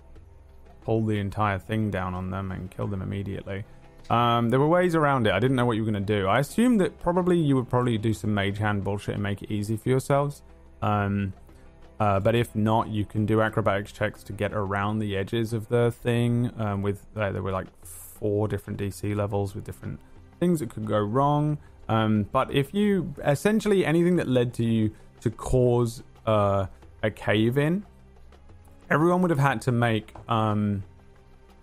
pull the entire thing down on them and kill them immediately, um, there were ways around it. I didn't know what you were going to do. I assumed that probably you would probably do some mage hand bullshit and make it easy for yourselves. Um, uh, but if not, you can do acrobatics checks to get around the edges of the thing. Um, with uh, there were like four different DC levels with different things that could go wrong. Um, but if you essentially anything that led to you to cause uh, a cave in, everyone would have had to make um,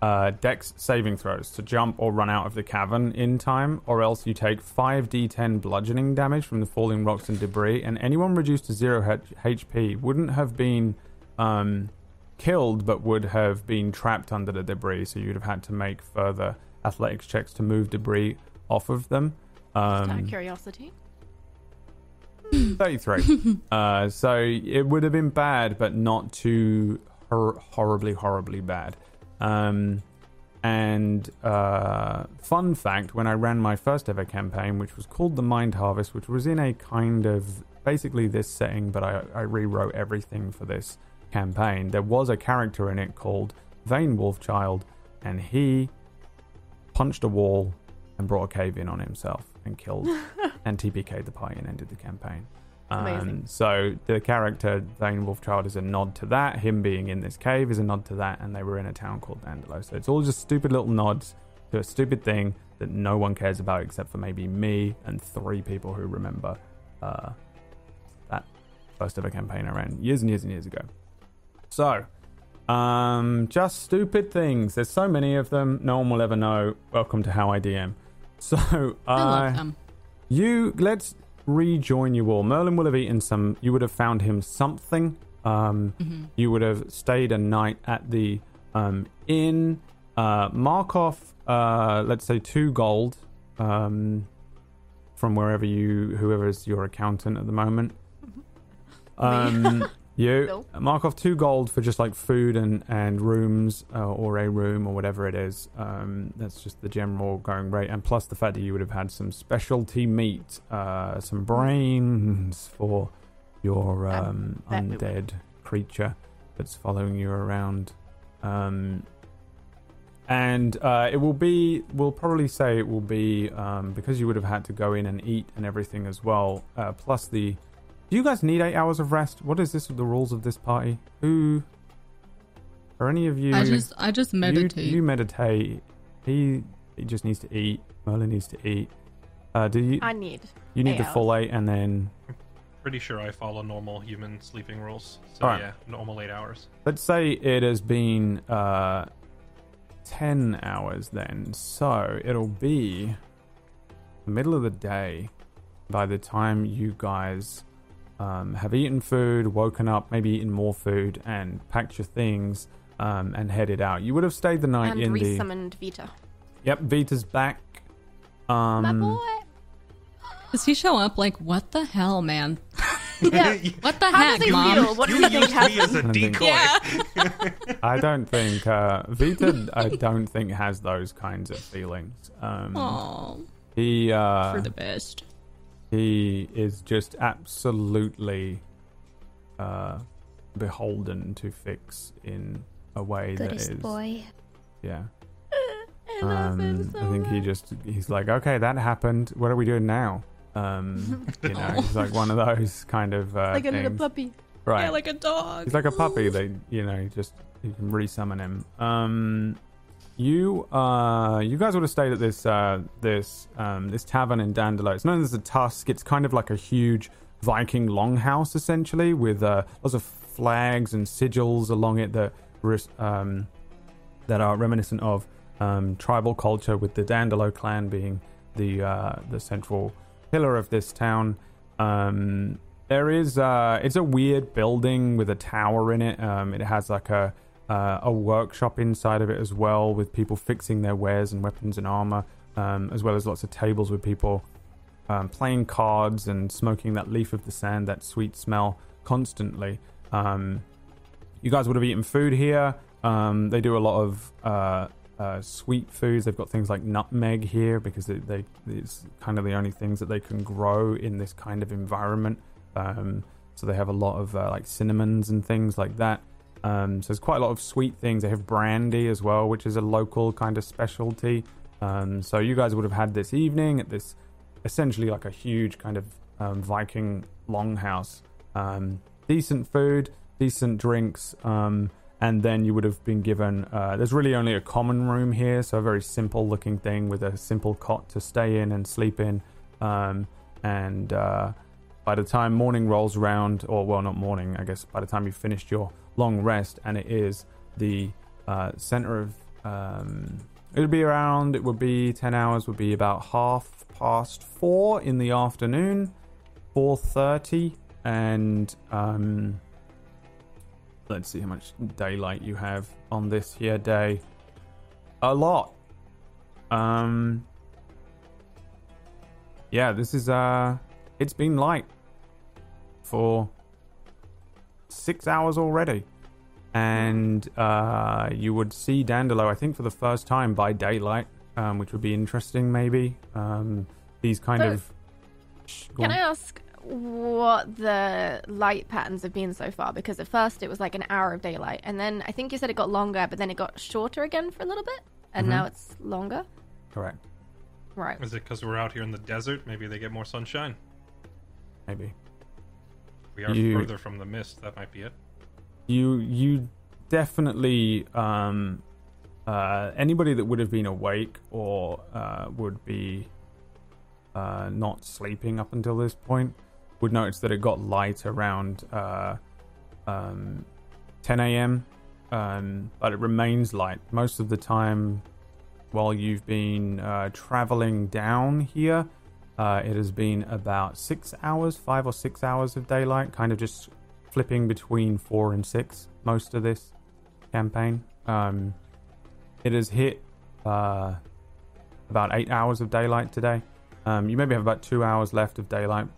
uh, dex saving throws to jump or run out of the cavern in time, or else you take 5d10 bludgeoning damage from the falling rocks and debris, and anyone reduced to 0 H- HP wouldn't have been um, killed, but would have been trapped under the debris, so you'd have had to make further athletics checks to move debris off of them. Out Um, of curiosity. 33. uh, so it would have been bad, but not too hor- horribly, horribly bad. Um, and uh, fun fact when I ran my first ever campaign, which was called The Mind Harvest, which was in a kind of basically this setting, but I, I rewrote everything for this campaign. There was a character in it called Vane Wolfchild, and he punched a wall and brought a cave in on himself and killed and TPK'd the party and ended the campaign. Um, so the character Vane Wolfchild is a nod to that. Him being in this cave is a nod to that, and they were in a town called Dandelo. So it's all just stupid little nods to a stupid thing that no one cares about except for maybe me and three people who remember uh, that first ever campaign I ran years and years and years ago. So, um, just stupid things. There's so many of them. No one will ever know. Welcome to How I DM. So, uh, I love them. you let's rejoin you all. Merlin will have eaten some. You would have found him something. Um, You would have stayed a night at the um, inn. Uh, mark off, uh, let's say, two gold um, from wherever you, whoever is your accountant at the moment. Um, you mark off two gold for just like food and and rooms uh, or a room or whatever it is. Um, that's just the general going rate, and plus the fact that you would have had some specialty meat, uh, some brains for your um, that would. undead creature that's following you around. Um, and uh, it will be, we'll probably say it will be um, because you would have had to go in and eat and everything as well. Uh, plus the, do you guys need eight hours of rest? What is this? With the rules of this party? Who? Are any of you? I just I just meditate. You, meditate. He, he just needs to eat. Merlin needs to eat. Uh, do you? I need. you need eight the full eight, and then Pretty sure I follow normal human sleeping rules. So Alright. yeah, normal eight hours. let's say it has been uh, 10 hours then. So it'll be the middle of the day by the time you guys um, have eaten food, woken up, maybe eaten more food, and packed your things um, and headed out. You would have stayed the night and in the. resummoned Vita. Yep, Vita's back. Um, My boy. Does he show up like what the hell, man? Yeah. What the How heck, does he mom? feel? What do you you think used me as a decoy. Yeah. I don't think uh, Vita. I don't think has those kinds of feelings. Um, Aw, he uh, for the best. He is just absolutely uh, beholden to fix in a way Goodest that is boy. yeah. I Um, so I think he just he's like, okay, that happened. What are we doing now? Um, you know, he's like one of those kind of uh, like a little things. puppy. right? Yeah, like a dog. He's like a puppy. They, you know, just you can resummon him. Um, you, uh, you guys would have stayed at this, uh, this, um, this tavern in Dandelo. It's known as the Tusk. It's kind of like a huge Viking longhouse, essentially, with uh, lots of flags and sigils along it that, um, that are reminiscent of um, tribal culture, with the Dandelo clan being the uh, the central pillar of this town. Um, there is uh, it's a weird building with a tower in it. Um, it has like a uh, a workshop inside of it as well, with people fixing their wares and weapons and armor, um, as well as lots of tables with people um, playing cards and smoking that leaf of the sand, that sweet smell constantly. Um, you guys would have eaten food here. Um, they do a lot of uh, uh, sweet foods. They've got things like nutmeg here because they, they it's kind of the only things that they can grow in this kind of environment. Um, so they have a lot of uh, like cinnamons and things like that. Um, so there's quite a lot of sweet things. They have brandy as well, which is a local kind of specialty. Um, so you guys would have had this evening at this essentially like a huge kind of um, Viking longhouse. Um, decent food, decent drinks, um, and then you would have been given. Uh, there's really only a common room here, so a very simple looking thing with a simple cot to stay in and sleep in. Um, and uh, by the time morning rolls around, or well, not morning, I guess, by the time you've finished your long rest, and it is the uh, center of. Um, it would be around. It would be ten hours. Would be about half past four in the afternoon, four thirty, and um, let's see how much daylight you have on this here day. A lot. Um. Yeah, this is uh, it's been light for six hours already and uh, you would see Dandelo, I think, for the first time by daylight, um, which would be interesting, maybe. Um, these kind But- of. Can. I ask what the light patterns have been so far? Because at first it was like an hour of daylight, and then I think you said it got longer, but then it got shorter again for a little bit, and Mhm. now it's longer. Correct, Right. Is it because we're out here in the desert? Maybe they get more sunshine. maybe. We are You- further from the mist. That might be it. you you definitely um uh anybody that would have been awake or uh would be uh not sleeping up until this point would notice that it got light around uh um 10 a.m um but it remains light most of the time while you've been uh traveling down here uh it has been about six hours five or six hours of daylight kind of just flipping between four and six most of this campaign. Um, it has hit uh, about eight hours of daylight today. Um, you maybe have about two hours left of daylight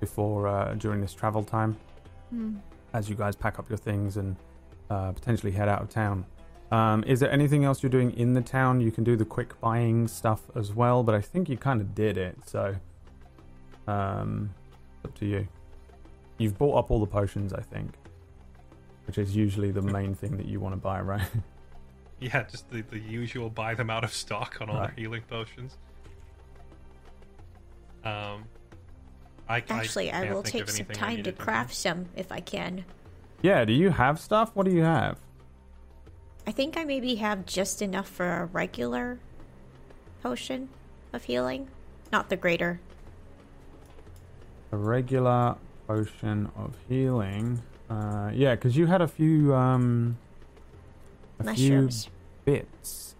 before uh, during this travel time Hmm. as you guys pack up your things and uh, potentially head out of town. Um, is there anything else you're doing in the town? You can do the quick buying stuff as well, but I think you kind of did it, so um, up to you. You've bought up all the potions, I think, which is usually the main thing that you want to buy, right? Yeah, just the, the usual buy them out of stock on all Right. their healing potions. Um, I Actually, I, can't will take some time need to craft some if I can. yeah. Do you have stuff? What do you have? I think I maybe have just enough for a regular potion of healing, not the greater. A regular potion of healing. Uh, yeah, because you had a few um, a Mushrooms. few bits.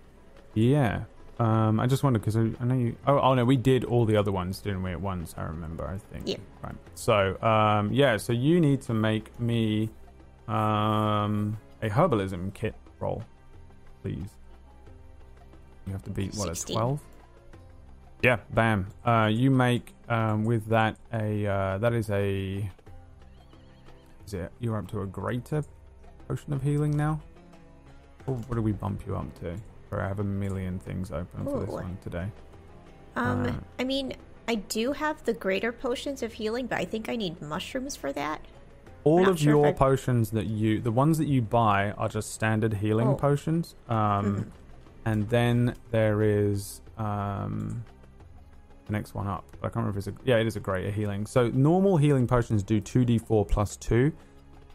Yeah. Um, I just wondered because I, I know you. Oh, oh no, we did all the other ones, didn't we? At once, I remember. I think. Yeah. Right. So, um, yeah. So you need to make me um a herbalism kit roll, please. You have to beat what a twelve. Yeah, bam. Uh, you make um, with that a uh, that is a is it you're up to a greater potion of healing now? Or what do we bump you up to? Or I have a million things open for this one today. Um, Uh. I mean, I do have the greater potions of healing, but I think I need mushrooms for that. All of sure your I- potions that you the ones that you buy are just standard healing Oh. potions. Um Mhm. and then there is um the next one up. I can't remember if it's a yeah, it is a greater healing. So normal healing potions do 2d4 plus 2.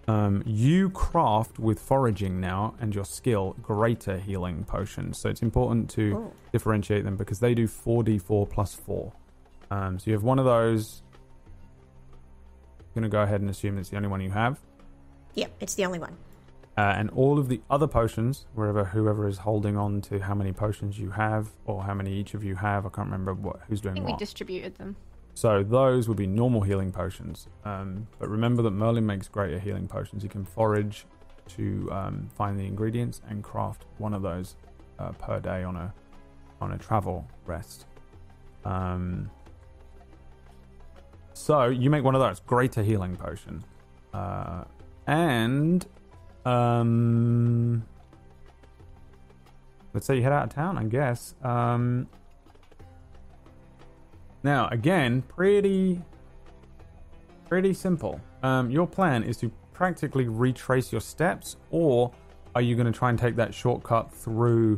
Um, you craft with foraging now and your skill greater healing potions. So it's important to Oh. differentiate them because they do 4d4 plus 4. Um, so you have one of those. I'm going to go ahead and assume it's the only one you have. Yep, it's the only one. Uh, and all of the other potions, wherever whoever is holding on to how many potions you have or how many each of you have, I can't remember what who's doing I doing think we distributed them. So those would be normal healing potions. Um, but remember that Merlin makes greater healing potions. You can forage to um, find the ingredients and craft one of those uh, per day on a on a travel rest. Um, so you make one of those greater healing potion, uh, and um, let's say you head out of town. I guess. Um, now, again, pretty, pretty simple. Um, your plan is to practically retrace your steps, or are you going to try and take that shortcut through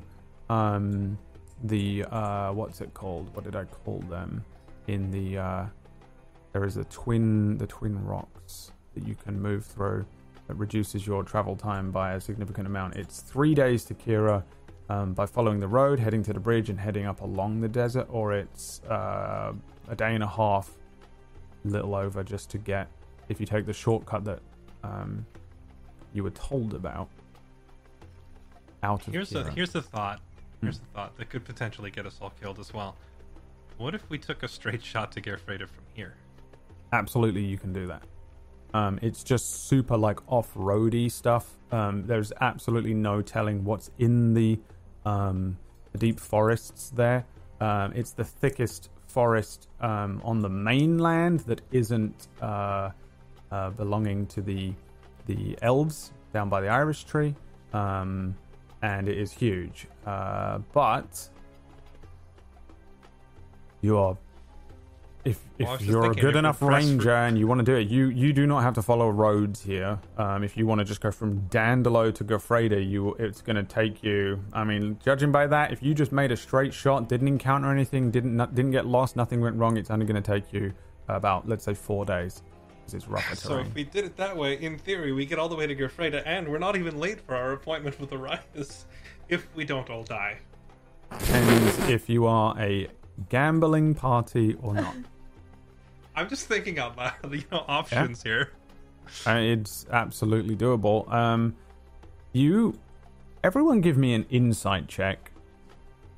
um, the uh, what's it called? What did I call them? In the uh, there is a twin, the twin rocks that you can move through that reduces your travel time by a significant amount. It's three days to Kira um, by following the road, heading to the bridge, and heading up along the desert, or it's uh, a day and a half, little over, just to get if you take the shortcut that um, you were told about out of Here's the here's the thought. Hmm. Here's the thought that could potentially get us all killed as well. What if we took a straight shot to Gerfreda from here? Absolutely, you can do that. Um, it's just super like off-roady stuff. Um, there's absolutely no telling what's in the, um, the deep forests there. Um, it's the thickest forest um, on the mainland that isn't uh, uh, belonging to the the elves down by the Irish tree, um, and it is huge. Uh, but you're if if Well, I was just you're a good enough ranger and you want to do it, you you do not have to follow roads here. Um, if you want to just go from Dandelo to Gerfreda, you it's going to take you. I mean, judging by that, if you just made a straight shot, didn't encounter anything, didn't didn't get lost, nothing went wrong, it's only going to take you about let's say four days. it's rougher So if we did it that way, in theory, we get all the way to Gerfreda, and we're not even late for our appointment with Arias if we don't all die. and if you are a gambling party or not. I'm just thinking out loud, you know, options here. Uh, it's absolutely doable. Um, you, everyone, give me an insight check,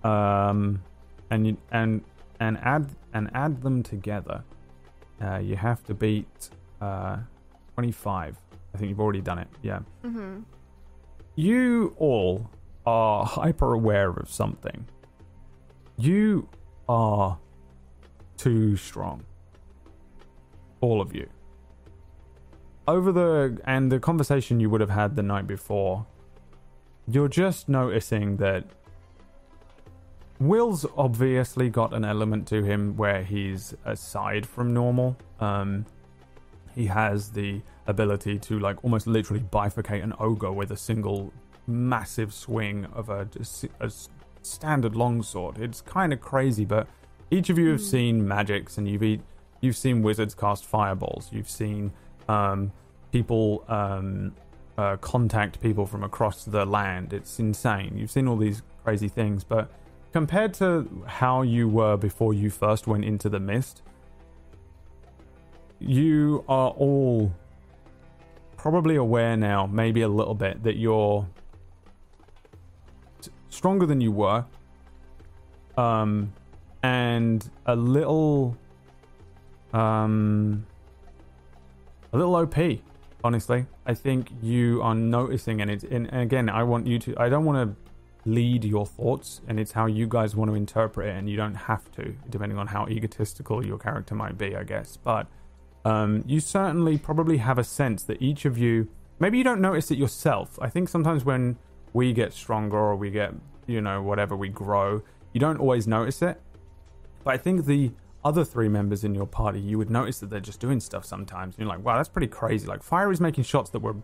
um, and you, and and add and add them together. Uh, you have to beat uh, twenty-five. I think you've already done it. Yeah. Mm-hmm. You all are hyper aware of something. You are too strong. All of you. Over the and the conversation you would have had the night before, you're just noticing that Will's obviously got an element to him where he's aside from normal. Um, he has the ability to like almost literally bifurcate an ogre with a single massive swing of a, a standard longsword. It's kind of crazy, but each of you have seen magics and you've you've seen wizards cast fireballs. You've seen um, people um, uh, contact people from across the land. It's insane. You've seen all these crazy things, but compared to how you were before you first went into the mist, you are all probably aware now, maybe a little bit, that you're stronger than you were, um, and a little, um, a little OP. Honestly, I think you are noticing, and it's and again, I want you to. I don't want to lead your thoughts, and it's how you guys want to interpret it, and you don't have to, depending on how egotistical your character might be, I guess. But um, you certainly probably have a sense that each of you, maybe you don't notice it yourself. I think sometimes when we get stronger or we get, you know, whatever, we grow, you don't always notice it. But I think the other three members in your party, you would notice that they're just doing stuff sometimes. And you're like, wow, that's pretty crazy. Like, Fire is making shots that were.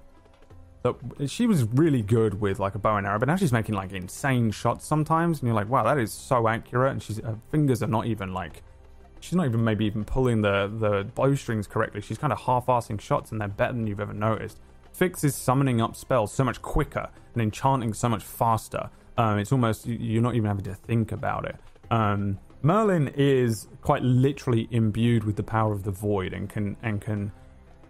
That she was really good with like a bow and arrow, but now she's making like insane shots sometimes, and you're like, wow, that is so accurate. And she's her fingers are not even like she's not even maybe even pulling the the bowstrings correctly. She's kind of half-assing shots, and they're better than you've ever noticed. Fix is summoning up spells so much quicker and enchanting so much faster. Um, it's almost you're not even having to think about it. Um, Merlin is quite literally imbued with the power of the void and can and can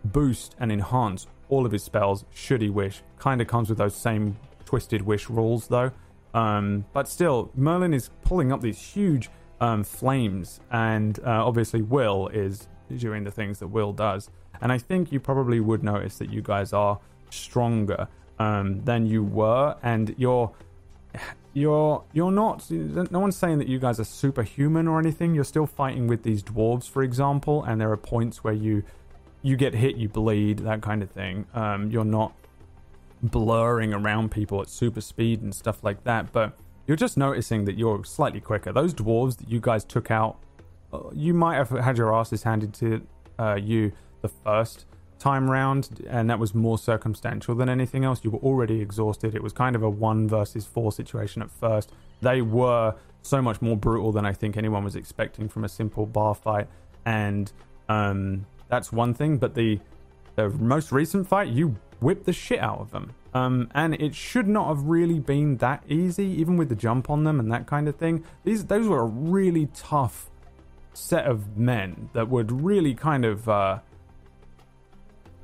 boost and enhance all of his spells should he wish. Kind of comes with those same twisted wish rules though. Um, but still, Merlin is pulling up these huge um, flames, and uh, obviously Will is doing the things that Will does. And I think you probably would notice that you guys are stronger um, than you were, and you're you're you're not. No one's saying that you guys are superhuman or anything. You're still fighting with these dwarves, for example, and there are points where you you get hit, you bleed, that kind of thing. Um, you're not blurring around people at super speed and stuff like that, but you're just noticing that you're slightly quicker. Those dwarves that you guys took out, uh, you might have had your asses handed to uh, you the first time round, and that was more circumstantial than anything else. You were already exhausted. It was kind of a one versus four situation at first. They were so much more brutal than I think anyone was expecting from a simple bar fight, and um, that's one thing. But the the most recent fight, you whipped the shit out of them. Um, and it should not have really been that easy, even with the jump on them and that kind of thing. These those were a really tough set of men that would really kind of uh,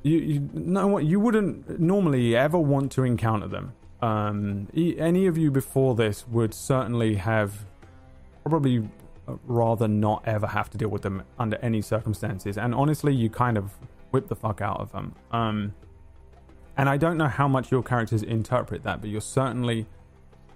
you you know what you wouldn't normally ever want to encounter them. Um, any of you before this would certainly have probably rather not ever have to deal with them under any circumstances. And honestly, you kind of whip the fuck out of them. Um, and I don't know how much your characters interpret that, but you're certainly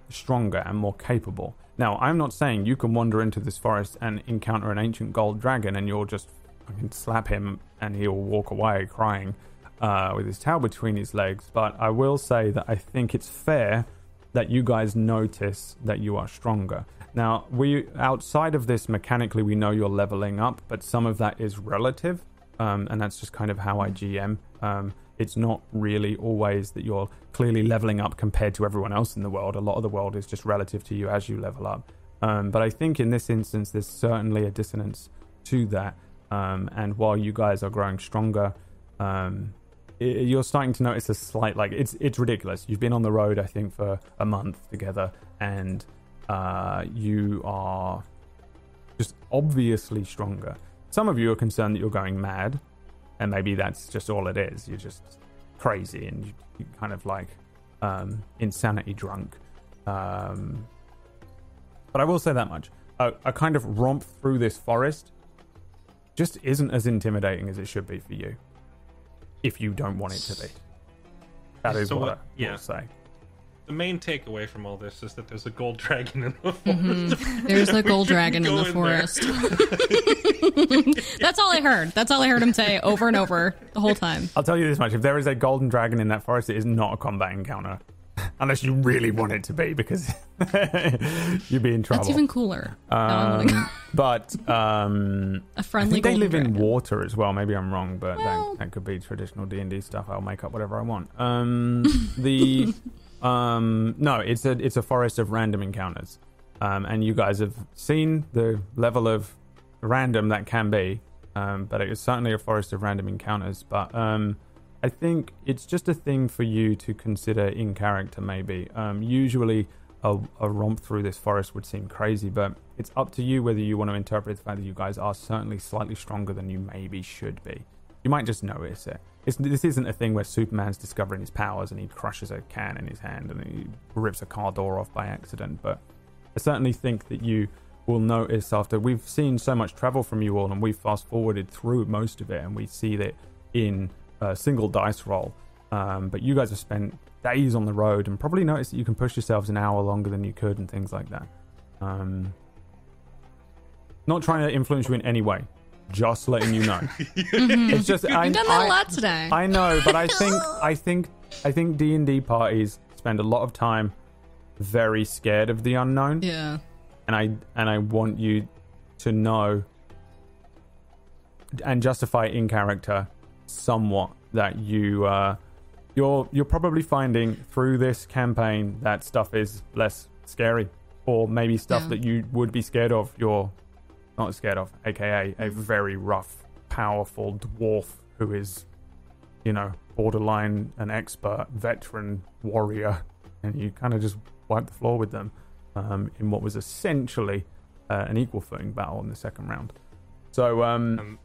stronger and more capable. Now, I'm not saying you can wander into this forest and encounter an ancient gold dragon and you'll just fucking slap him and he'll walk away crying uh, with his tail between his legs. But I will say that I think it's fair that you guys notice that you are stronger. Now, we outside of this mechanically, we know you're leveling up, but some of that is relative, um, and that's just kind of how I GM. Um, it's not really always that you're clearly leveling up compared to everyone else in the world. A lot of the world is just relative to you as you level up. Um, but I think in this instance, there's certainly a dissonance to that. Um, and while you guys are growing stronger, um, i you're starting to notice a slight like it's it's ridiculous. You've been on the road, I think, for a month together, and uh, you are just obviously stronger. Some of you are concerned that you're going mad, and maybe that's just all it is. You're just crazy and you, kind of like um, insanity drunk. Um, but I will say that much: a kind of romp through this forest just isn't as intimidating as it should be for you if you don't want it to be. That is So what, what- I yeah. will say. The main takeaway from all this is that there's a gold dragon in the forest. Mm-hmm. There's a gold dragon in the in forest. That's all I heard. That's all I heard him say over and over the whole time. I'll tell you this much: if there is a golden dragon in that forest, it is not a combat encounter, unless you really want it to be, because you'd be in trouble. That's even cooler. Now I wanna go- Um, but um, a friendly they live in water as well. Maybe I'm wrong, but Well- that, that could be traditional D and D stuff. I'll make up whatever I want. Um, the um, no, it's a it's a forest of random encounters, um, and you guys have seen the level of random that can be. Um, but it is certainly a forest of random encounters. But um, I think it's just a thing for you to consider in character. Maybe um, usually a, a romp through this forest would seem crazy, but it's up to you whether you want to interpret the fact that you guys are certainly slightly stronger than you maybe should be. You might just notice it. It's, this isn't a thing where Superman's discovering his powers and he crushes a can in his hand and he rips a car door off by accident. But I certainly think that you will notice after we've seen so much travel from you all and we've fast forwarded through most of it and we see that in a single dice roll. Um, but you guys have spent days on the road and probably noticed that you can push yourselves an hour longer than you could and things like that. Um, not trying to influence you in any way, just letting you know. it's just I, You've done that I- a lot today. I know, but I think I think I think D and D parties spend a lot of time very scared of the unknown, yeah. and I and I want you to know and justify in character somewhat that you uh, you're you're probably finding through this campaign that stuff is less scary, or maybe stuff Yeah. that you would be scared of. You're not scared of, aka a very rough, powerful dwarf who is, you know, borderline an expert, veteran warrior, and you kind of just wipe the floor with them um, in what was essentially uh, an equal footing battle in the second round. So, um, Um,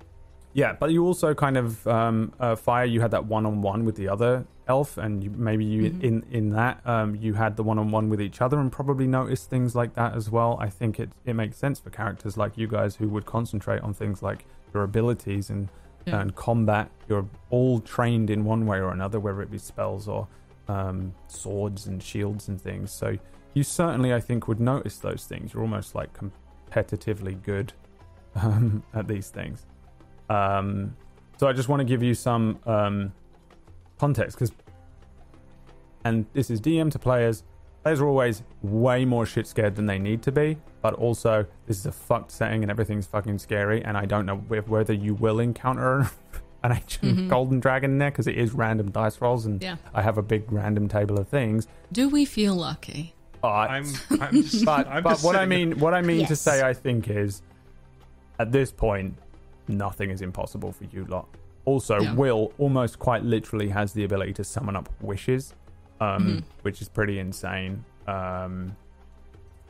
yeah, but you also kind of um, uh, fire. You had that one on one with the other elf, and you, maybe you Mhm. in in that um, you had the one on one with each other, and probably noticed things like that as well. I think it it makes sense for characters like you guys who would concentrate on things like your abilities and Yeah. and combat. You're all trained in one way or another, whether it be spells or um, swords and shields and things. So you certainly, I think, would notice those things. You're almost like competitively good um, at these things. Um, so I just want to give you some um, context because, and this is DM to players. Players are always way more shit scared than they need to be, but also this is a fucked setting and everything's fucking scary. And I don't know wh- whether you will encounter an ancient Mhm. golden dragon in there because it is random dice rolls, and Yeah. I have a big random table of things. Do we feel lucky? But I'm, I'm just, but, I'm but just what I mean what I mean to say I think is at this point nothing is impossible for you lot. Also, Yeah. Will almost quite literally has the ability to summon up wishes, um, Mhm. which is pretty insane. Um,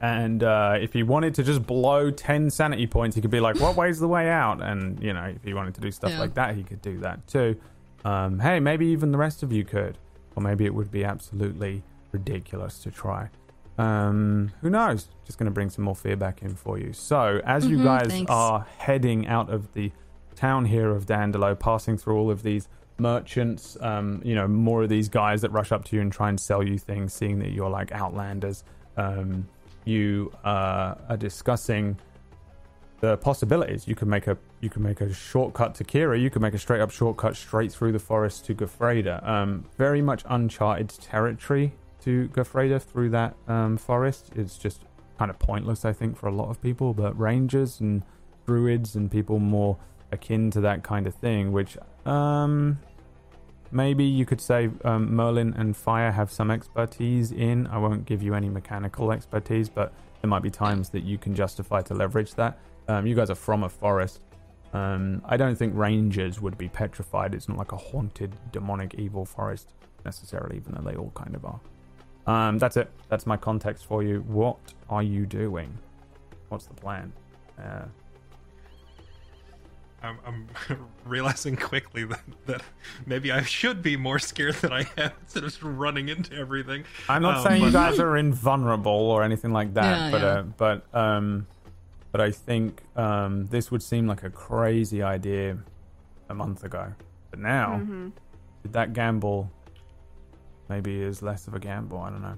and uh, if he wanted to just blow 10 sanity points, he could be like, What way's the way out? And, you know, if he wanted to do stuff Yeah. like that, he could do that too. Um, hey, maybe even the rest of you could. Or maybe it would be absolutely ridiculous to try. Um, who knows? Just going to bring some more fear back in for you. So, as you Mhm, guys thanks. are heading out of the town here of Dandelo, passing through all of these merchants, um, you know, more of these guys that rush up to you and try and sell you things, seeing that you're like outlanders. Um, you uh, are discussing the possibilities. You can make a you can make a shortcut to Kira. You can make a straight up shortcut straight through the forest to Gerfreda. Um, very much uncharted territory to Gerfreda through that um, forest. It's just kind of pointless, I think, for a lot of people. But rangers and druids and people more akin to that kind of thing, which um, maybe you could say um, Merlin and Fire have some expertise in. I won't give you any mechanical expertise, but there might be times that you can justify to leverage that. Um, you guys are from a forest. Um, I don't think rangers would be petrified. It's not like a haunted, demonic, evil forest necessarily, even though they all kind of are. Um, that's it. That's my context for you. What are you doing? What's the plan? Uh, I'm, I'm realizing quickly that, that maybe I should be more scared than I am instead of just running into everything. I'm not Um, saying you guys are invulnerable or anything like that, Yeah, but yeah. Uh, but um, but I think um, this would seem like a crazy idea a month ago, but now Mhm. with that gamble maybe is less of a gamble. I don't know.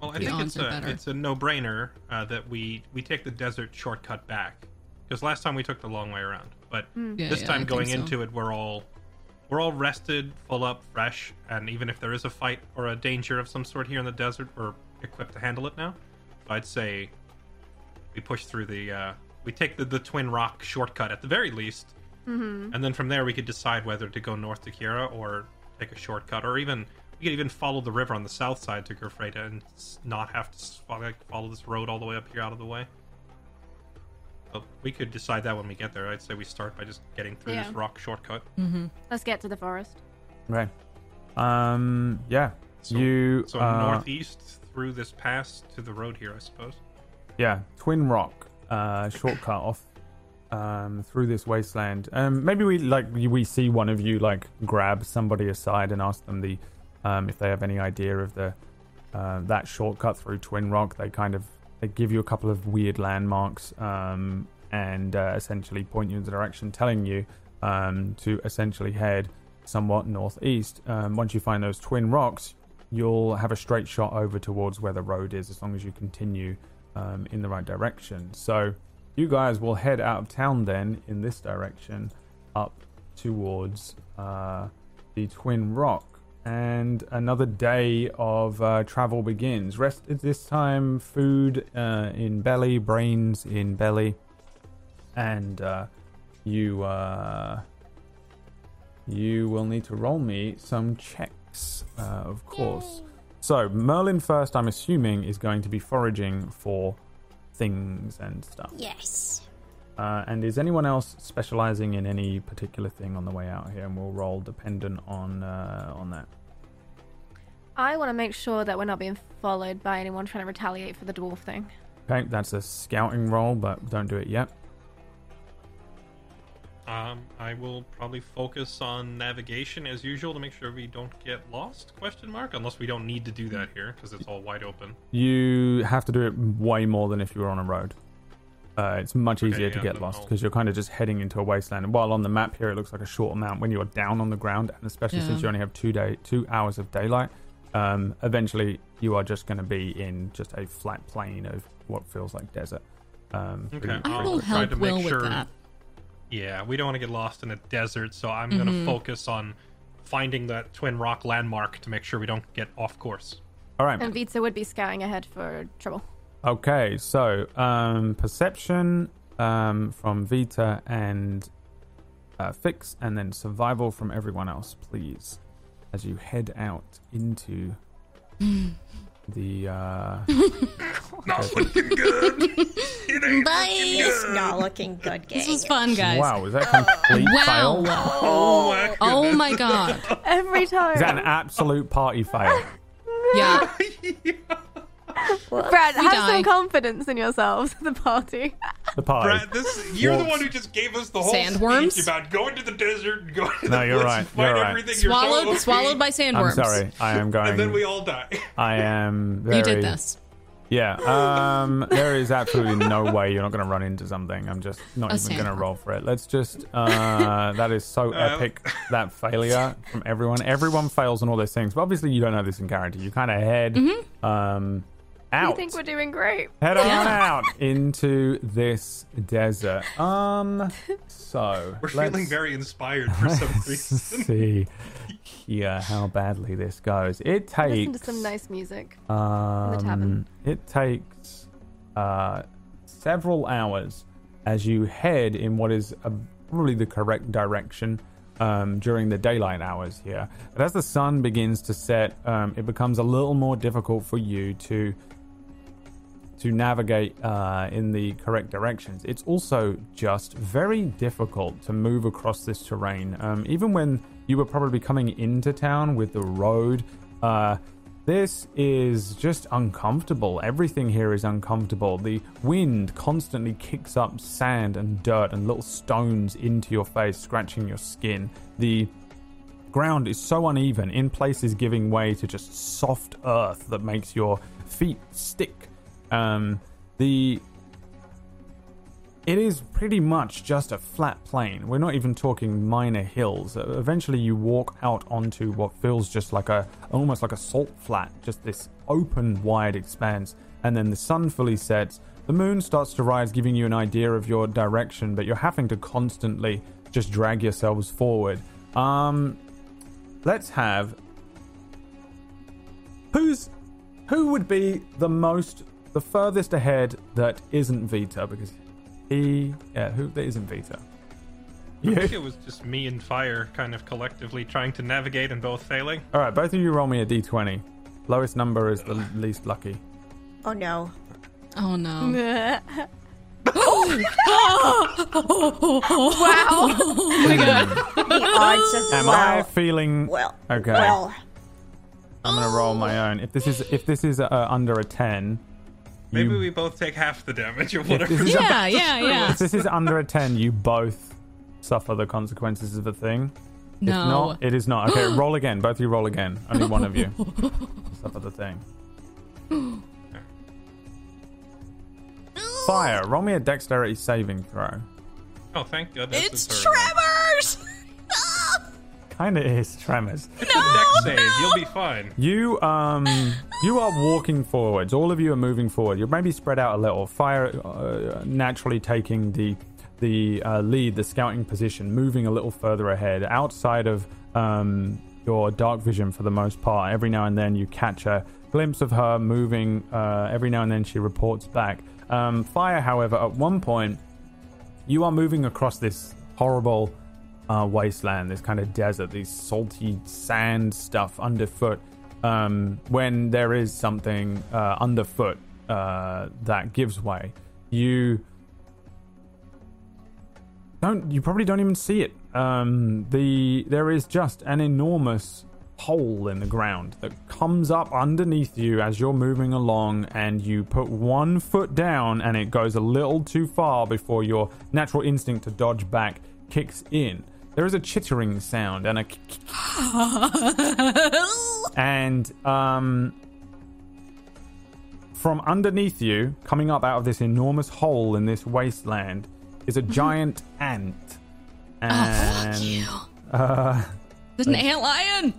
Well, I The think it's a it's a no brainer uh, that we we take the desert shortcut back because last time we took the long way around, but Yeah, this yeah, time I going so. into it, we're all we're all rested, full up, fresh, and even if there is a fight or a danger of some sort here in the desert, we're equipped to handle it now. So I'd say we push through the uh, we take the the Twin Rock shortcut at the very least, Mm-hmm. and then from there we could decide whether to go north to Kira or take a shortcut, or even we could even follow the river on the south side to Gerfreda and not have to s- like, follow this road all the way up here out of the way. But we could decide that when we get there. I'd say we start by just getting through Yeah. this rock shortcut. Let's get to the forest. Right. Um. Yeah. So- you. So uh, northeast through this pass to the road here, I suppose. Yeah, Twin Rock, uh, shortcut off um, through this wasteland. Um, maybe we like we see one of you like grab somebody aside and ask them the um, if they have any idea of the uh, that shortcut through Twin Rock. They kind of they give you a couple of weird landmarks um, and uh, essentially point you in the direction, telling you um, to essentially head somewhat northeast. Um, once you find those Twin Rocks, you'll have a straight shot over towards where the road is, as long as you continue um, in the right direction. So you guys will head out of town then in this direction up towards uh, the Twin Rock. And another day of uh, travel begins. Rest this time, food uh, in belly, brains in belly, and uh, you uh, you will need to roll me some checks, uh, of course. So Merlin first, I'm assuming, is going to be foraging for things and stuff. Yes. Uh, and is anyone else specializing in any particular thing on the way out here? And we'll roll dependent on uh, on that. I want to make sure that we're not being followed by anyone trying to retaliate for the dwarf thing. Okay, that's a scouting roll, but don't do it yet. Um, I will probably focus on navigation as usual to make sure we don't get lost. Question mark. Unless we don't need to do that here because it's all wide open. You have to do it way more than if you were on a road. Uh, it's much Okay, easier to yeah, get lost because you're kind of just heading into a wasteland. And while on the map here, it looks like a short amount. When you're down on the ground, and especially Yeah. since you only have two day, two hours of daylight, um, eventually you are just going to be in just a flat plain of what feels like desert. Um, Okay. I I'll will try help to make Will sure- with that. Yeah, we don't want to get lost in a desert, so I'm going to focus on finding that Twin Rock landmark to make sure we don't get off course. All right. And Vita would be scouting ahead for trouble. Okay, so um, perception um, from Vita and uh, Fix, and then survival from everyone else, please, as you head out into the. Uh, Not looking good. It ain't Bye. It's not looking good, gang. This was fun, guys. wow, was that a complete Wow. fail? Oh my Oh my god. Every time. Is that an absolute party fail? Yeah. Brad, have die. some confidence in yourselves, the party. The party. Brad, this you're the one who just gave us the whole Sandworms? speech about going to the desert and going to No, the you're woods right, and fight you're right. everything. You're so Swallowed OP, swallowed by sandworms. I'm sorry, I am going. and then we all die. I am very. You did this. Yeah. Um, there is absolutely no way you're not going to run into something. I'm just not A even going to roll for it. Let's just. Uh, that is so Uh, epic. That failure from everyone. Everyone fails on all those things. But obviously, you don't know this in character. You kind of head um, I out. think we're doing great. Head on out into this desert. Um. So We're feeling very inspired for some let's reason. see here how badly this goes. It takes. Listen to some nice music. Um, tavern. It takes uh, several hours as you head in what is uh probably the correct direction um, during the daylight hours here. But as the sun begins to set, um, it becomes a little more difficult for you to to navigate uh, in the correct directions. It's also just very difficult to move across this terrain. Um, even when you were probably coming into town with the road, uh, this is just uncomfortable. Everything here is uncomfortable. The wind constantly kicks up sand and dirt and little stones into your face, scratching your skin. The ground is so uneven, in places giving way to just soft earth that makes your feet stick. Um, the it is pretty much just a flat plain. We're not even talking minor hills. Uh, eventually, you walk out onto what feels just like a almost like a salt flat, just this open, wide expanse. And then the sun fully sets. The moon starts to rise, giving you an idea of your direction, but you're having to constantly just drag yourselves forward. Um, let's have who's who would be the most the furthest ahead that isn't Vita because he yeah who that isn't Vita. I think it was just me and Fire kind of collectively trying to navigate and both failing. All right, both of you roll me a d20. Lowest number is the least lucky. Oh no. Oh no. Oh my god. The odds of Am well, I feeling well, okay? well, I'm gonna roll my own. If this is if this is uh, under a ten, Maybe you, we both take half the damage or if whatever. this is Yeah, yeah, yeah. if this is under a ten, you both suffer the consequences of the thing. If No. not, it is not. Okay, roll again. Both of you roll again. Only one of you suffer the thing. Fire. Roll me a dexterity saving throw. oh, thank goodness. It's a third one. Tremors! Kind of is tremors. It's a dex save. You'll be fine. You um you are walking forwards. All of you are moving forward. You're maybe spread out a little. Fire uh, naturally taking the the uh, lead, the scouting position, moving a little further ahead, outside of um, your dark vision for the most part. Every now and then you catch a glimpse of her moving. Uh, every now and then she reports back. Um, Fire, however, at one point you are moving across this horrible uh, wasteland, this kind of desert, these salty sand stuff underfoot. Um, when there is something uh, underfoot uh, that gives way, you don't. You probably don't even see it. Um, the there is just an enormous hole in the ground that comes up underneath you as you're moving along, and you put one foot down, and it goes a little too far before your natural instinct to dodge back kicks in. There is a chittering sound and a and um from underneath you, coming up out of this enormous hole in this wasteland, is a giant ant. And uh, There's an ant lion.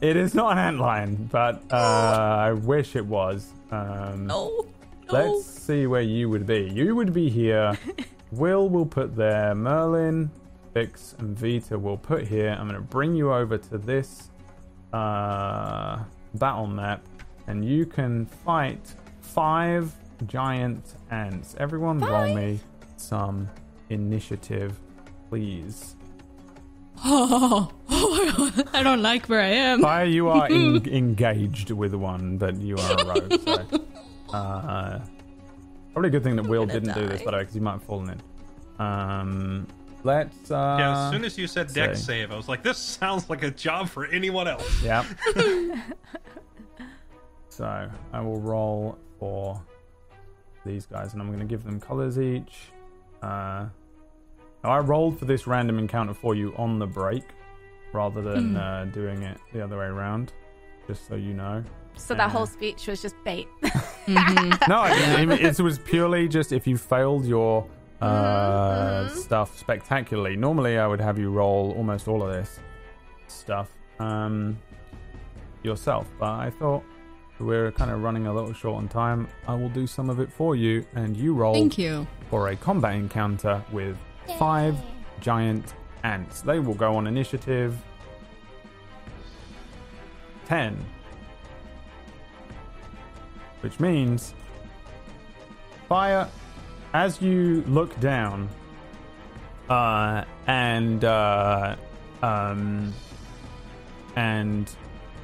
it is not an ant lion, but uh, I wish it was. Um, No. Let's see where you would be. You would be here. Will will put there. Merlin, Fix, and Vita will put here. I'm going to bring you over to this uh, battle map, and you can fight five giant ants. Everyone, roll me some initiative, please. Oh, I don't like where I am. Fire, you are en- engaged with one, but you are a rogue. So, uh, probably a good thing that Will didn't do this, die. by the way, because you might have fallen in. Um, let's. Uh, Yeah, as soon as you said dex say. save, I was like, this sounds like a job for anyone else. Yeah. so I will roll for these guys, and I'm going to give them colors each. Uh, now I rolled for this random encounter for you on the break, rather than uh, doing it the other way around. Just so you know. So that whole speech was just bait. Mhm. No, it, it, it was purely just if you failed your uh, stuff spectacularly. Normally, I would have you roll almost all of this stuff um, yourself, but I thought we're kind of running a little short on time. I will do some of it for you, and you roll Thank you. for a combat encounter with five giant ants. They will go on initiative 10. Which means, fire, as you look down, uh, and, uh, um, and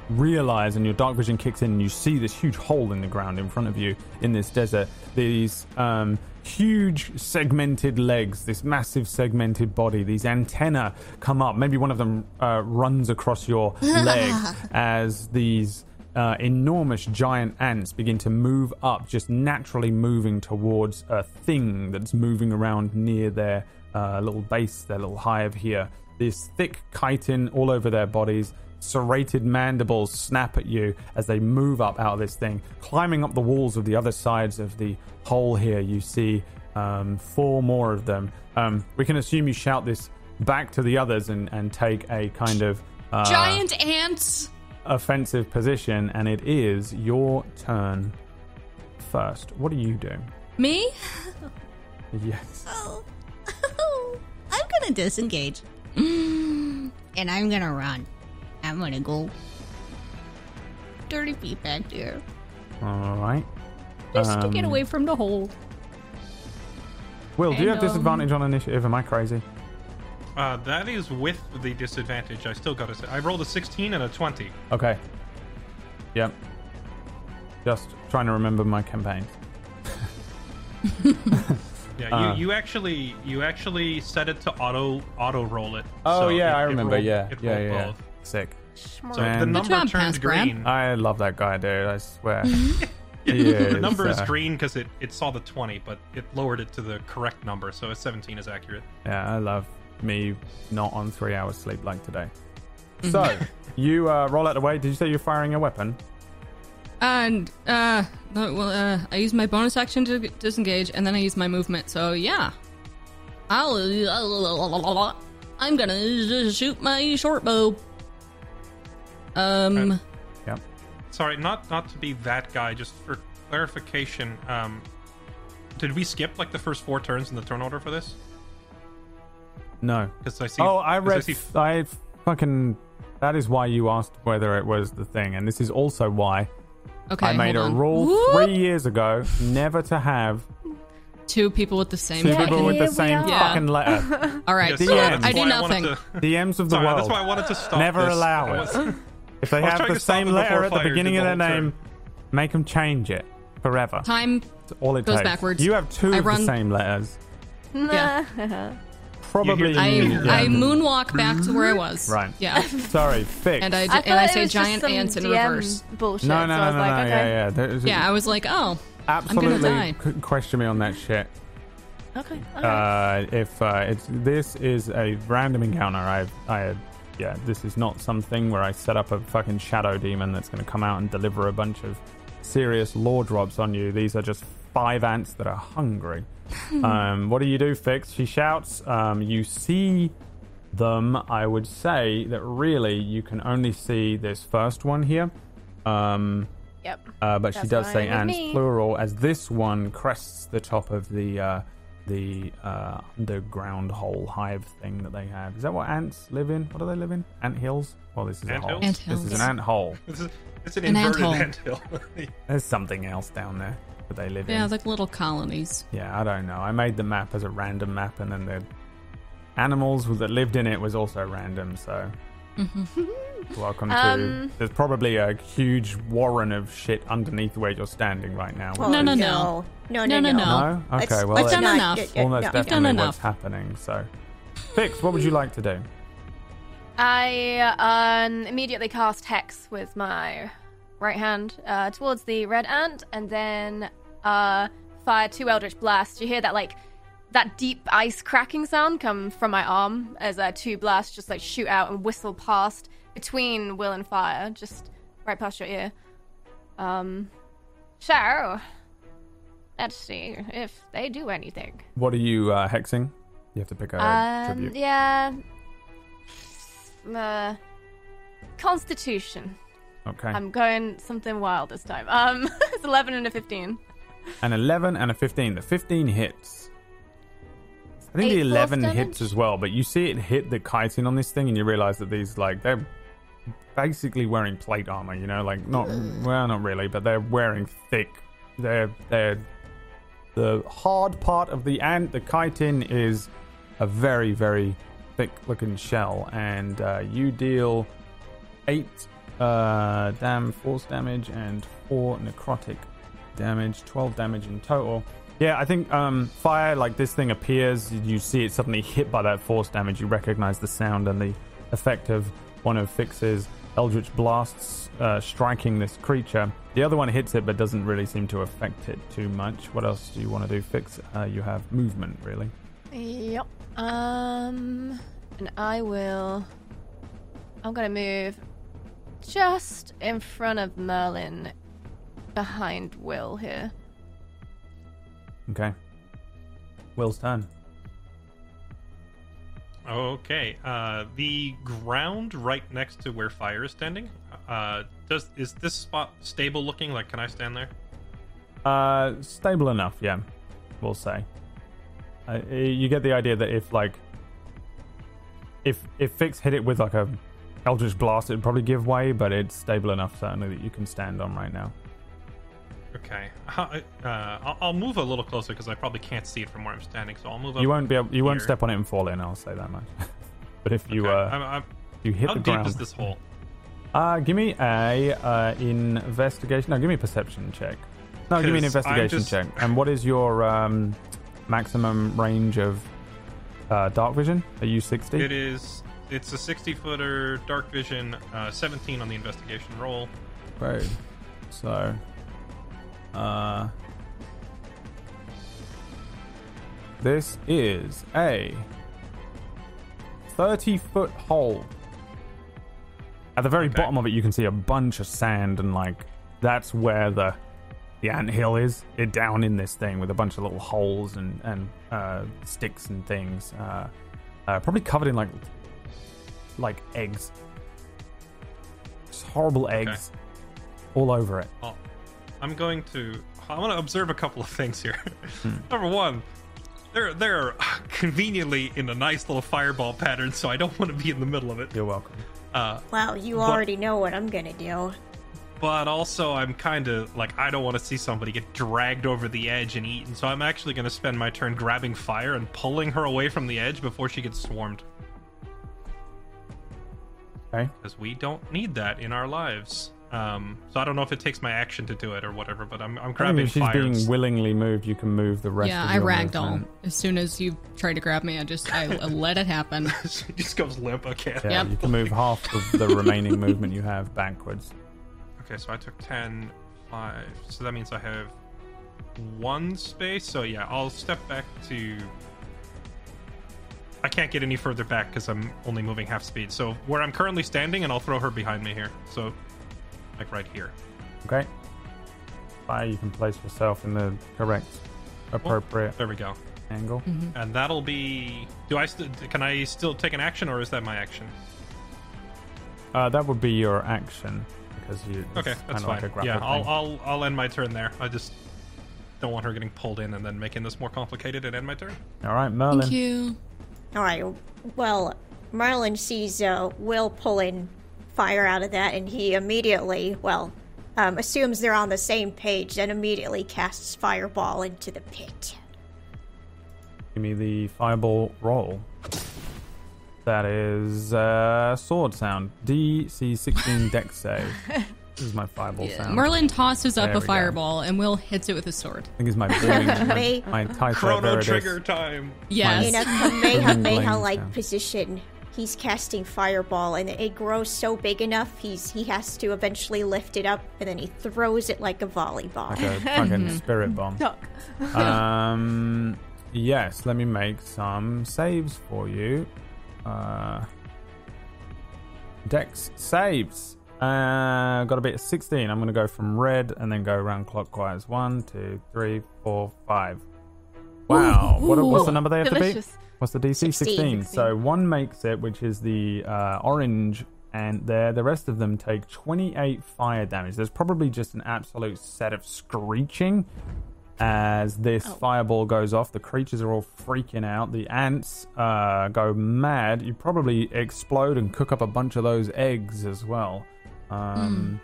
realize, and your dark vision kicks in, and you see this huge hole in the ground in front of you in this desert. These um, huge segmented legs, this massive segmented body, these antennae come up. Maybe one of them uh, runs across your leg as these uh, enormous giant ants begin to move up, just naturally moving towards a thing that's moving around near their uh, little base, their little hive here. This thick chitin all over their bodies, serrated mandibles snap at you as they move up out of this thing. Climbing up the walls of the other sides of the hole here, you see um, four more of them. Um, we can assume you shout this back to the others and, and take a kind of. Uh, Giant ants. Offensive position, and it is your turn first. What do you do? Me? Yes. Oh. I'm gonna disengage. and I'm gonna run. I'm gonna go. 30 feet back there. All right. Just to get Um, away from the hole. Will, do you have um, disadvantage on initiative? Am I crazy? Uh, that is with the disadvantage. I still got to say. I rolled a 16 and a 20. Okay. Yep. Just trying to remember my campaign. Yeah, Uh. you, you actually you actually set it to auto auto roll it. Oh So yeah, it- I it remember. rolled- yeah, it yeah, rolled yeah. both. Sick. So Man. the number job, turned Pass Brad. green. I love that guy, dude. I swear. Yeah, the is, number is uh, green because it, it saw the 20, but it lowered it to the correct number, so a 17 is accurate. Yeah, I love me not on three hours sleep like today. So you uh, roll out the way. Did you say you're firing a weapon? And uh, no, well, uh, I use my bonus action to disengage, and then I use my movement. So yeah, I'll. I'm gonna shoot my short bow. Um, Yep. Sorry, not not to be that guy. Just for clarification, um, did we skip like the first four turns in the turn order for this? No. Because I see. Oh, I 'cause read. see- I fucking. That is why you asked whether it was the thing, and this is also why okay, I made a on. rule Whoop! three years ago never to have Two people with the same. two fucking- people with the same are. fucking letter. All right, Yeah, so so I do nothing. wanted to- DMs of the Sorry, world that's why I wanted to stop. never this. allow it. was- If they have the same letter at the beginning of their whole name, make them change it forever. Time. That's all it goes takes. backwards. You have two I of the same letters. Yeah. Probably. I yeah. I moonwalk back to where I was. Right. Yeah. Sorry, Fix. And I, I d- thought and I say giant ants in DM reverse. Bullshit. no, no, so no, I was no, like, no, okay. yeah, yeah. There's- Yeah, I was like, oh, absolutely die. c- question me on that shit. Okay. okay. Uh, if uh, it's this is a random encounter, I've I yeah, this is not something where I set up a fucking shadow demon that's going to come out and deliver a bunch of serious lore drops on you. These are just five ants that are hungry. Um, what do you do, Fix? She shouts. Um, you see them. I would say that really you can only see this first one here. Um, yep. uh, but she does say with ants me. plural as this one crests the top of the uh, the uh, underground hole hive thing that they have. Is that what ants live in? What do they live in? Ant hills? Well, this is Ant a hole. Ant This is an ant hole. This is it's an, An inverted anthill. anthill. There's something else down there that they live yeah, in. Yeah, like little colonies. Yeah, I don't know. I made the map as a random map, and then the animals that lived in it was also random. So, welcome to. Um, There's probably a huge warren of shit underneath where you're standing right now. Oh, No, no, no. No, no, No, no, no. no. No? Okay, Let's- well, let's done not- enough. Well, that's no. You've done definitely what's happening. So, Fix, what would you like to do? I um, immediately cast Hex with my right hand uh, towards the red ant, and then uh, fire two Eldritch Blasts. You hear that like that deep ice cracking sound come from my arm as uh, two blasts just like shoot out and whistle past between Will and Fire, just right past your ear. Um, so let's see if they do anything. What are you uh, hexing? You have to pick a Um, tribute. yeah. Uh, Constitution. Okay. I'm going something wild this time. Um, it's 11 and a 15. An 11 and a 15. The 15 hits. I think Eight the force 11 damage? hits as well, but you see it hit the chitin on this thing, and you realize that these, like, they're basically wearing plate armor, you know? Like, not, well, not really, but they're wearing thick. They're, they're, the hard part of the ant, the chitin, is a very, very thick looking shell, and uh, you deal eight uh, damn force damage and four necrotic damage, twelve damage in total. Yeah, I think um, fire like this thing appears. You see it suddenly hit by that force damage. You recognize the sound and the effect of one of Fix's eldritch blasts uh, striking this creature. The other one hits it, but doesn't really seem to affect it too much. What else do you want to do, Fix? Uh, you have movement, really. Yep. Um, and I will. I'm gonna move just in front of Merlin, behind Will here. Okay. Will's turn. Okay. Uh, the ground right next to where fire is standing. Uh, does is this spot stable looking? Like, can I stand there? Uh, stable enough, yeah. We'll say. Uh, you get the idea that if like, if if Fix hit it with like a Eldritch Blast, it'd probably give way, but it's stable enough certainly that you can stand on right now. Okay. Uh, I'll, I'll move a little closer because I probably can't see it from where I'm standing. So I'll move. You won't be able, you won't step on it and fall in. I'll say that much. but if you Okay. uh, I'm, I'm, you hit how the deep ground, is this hole? uh, give me a uh, investigation. No, give me a perception check. No, give me an investigation just- check. And what is your um, maximum range of uh, dark vision? Are you sixty? It is. It's a 60 footer, dark vision, uh, 17 on the investigation roll. Right. So, uh, this is a 30 foot hole. At the very Okay. bottom of it, you can see a bunch of sand, and like that's where the the ant hill is. It down in this thing with a bunch of little holes and and uh, sticks and things. Uh, uh, probably covered in like like eggs. Just horrible eggs all over it. Oh, I'm going to. I want to observe a couple of things here. Hmm. Number one, they're they're conveniently in a nice little fireball pattern, so I don't want to be in the middle of it. You're welcome. Uh, Well, you But- already know what I'm gonna do. but also, I'm kind of like I don't want to see somebody get dragged over the edge and eaten. So I'm actually going to spend my turn grabbing fire and pulling her away from the edge before she gets swarmed, Okay. because we don't need that in our lives. Um, so I don't know if it takes my action to do it or whatever, but I'm I'm I think grabbing if she's fire. being willingly moved, you can move the rest yeah, of I your ragdoll. movement. As soon as you tried to grab me, I just I, I let it happen. she just goes limp. Okay. Yeah, Yep. you can move half of the remaining movement you have backwards. Okay, so I took 10, 5. So that means I have one space. So yeah, I'll step back to. I can't get any further back because I'm only moving half speed. So where I'm currently standing, and I'll throw her behind me here. So, like right here. Okay. Fire, you can place yourself in the correct, appropriate There we go. angle. And that'll be. Do I st- can I still take an action, or is that my action? Uh, that would be your action because you. Okay, that's of like fine. a grapple yeah, I'll. I'll I'll end my turn there. I just don't want her getting pulled in and then making this more complicated and end my turn. All right, Merlin. Thank you. All right. Well, Merlin sees uh, Will pulling fire out of that, and he immediately, well, um, assumes they're on the same page, and immediately casts fireball into the pit. Give me the fireball roll. That is uh, sword sound. DC 16 dex save. This is my fireball sound. Merlin tosses up There a we go. fireball, and Will hits it with his sword. I think it's my booming, May- my Taito Chrono trigger time. Yes. in a Kamehameha Blame like position. He's casting fireball, and it grows so big enough. He's he has to eventually lift it up, and then he throws it like a volleyball. Like a fucking spirit bomb. Um, yes, let me make some saves for you. Uh, Dex saves. Uh, got a bit of 16. I'm going to go from red and then go around clockwise. One, two, three, four, five. Wow. What, what's the number they have to beat? What's the DC? 16. So one makes it, which is the uh, orange and there. The rest of them take 28 fire damage. There's probably just an absolute set of screeching as this fireball goes off. The creatures are all freaking out. The ants uh, go mad. You probably explode and cook up a bunch of those eggs as well. Um,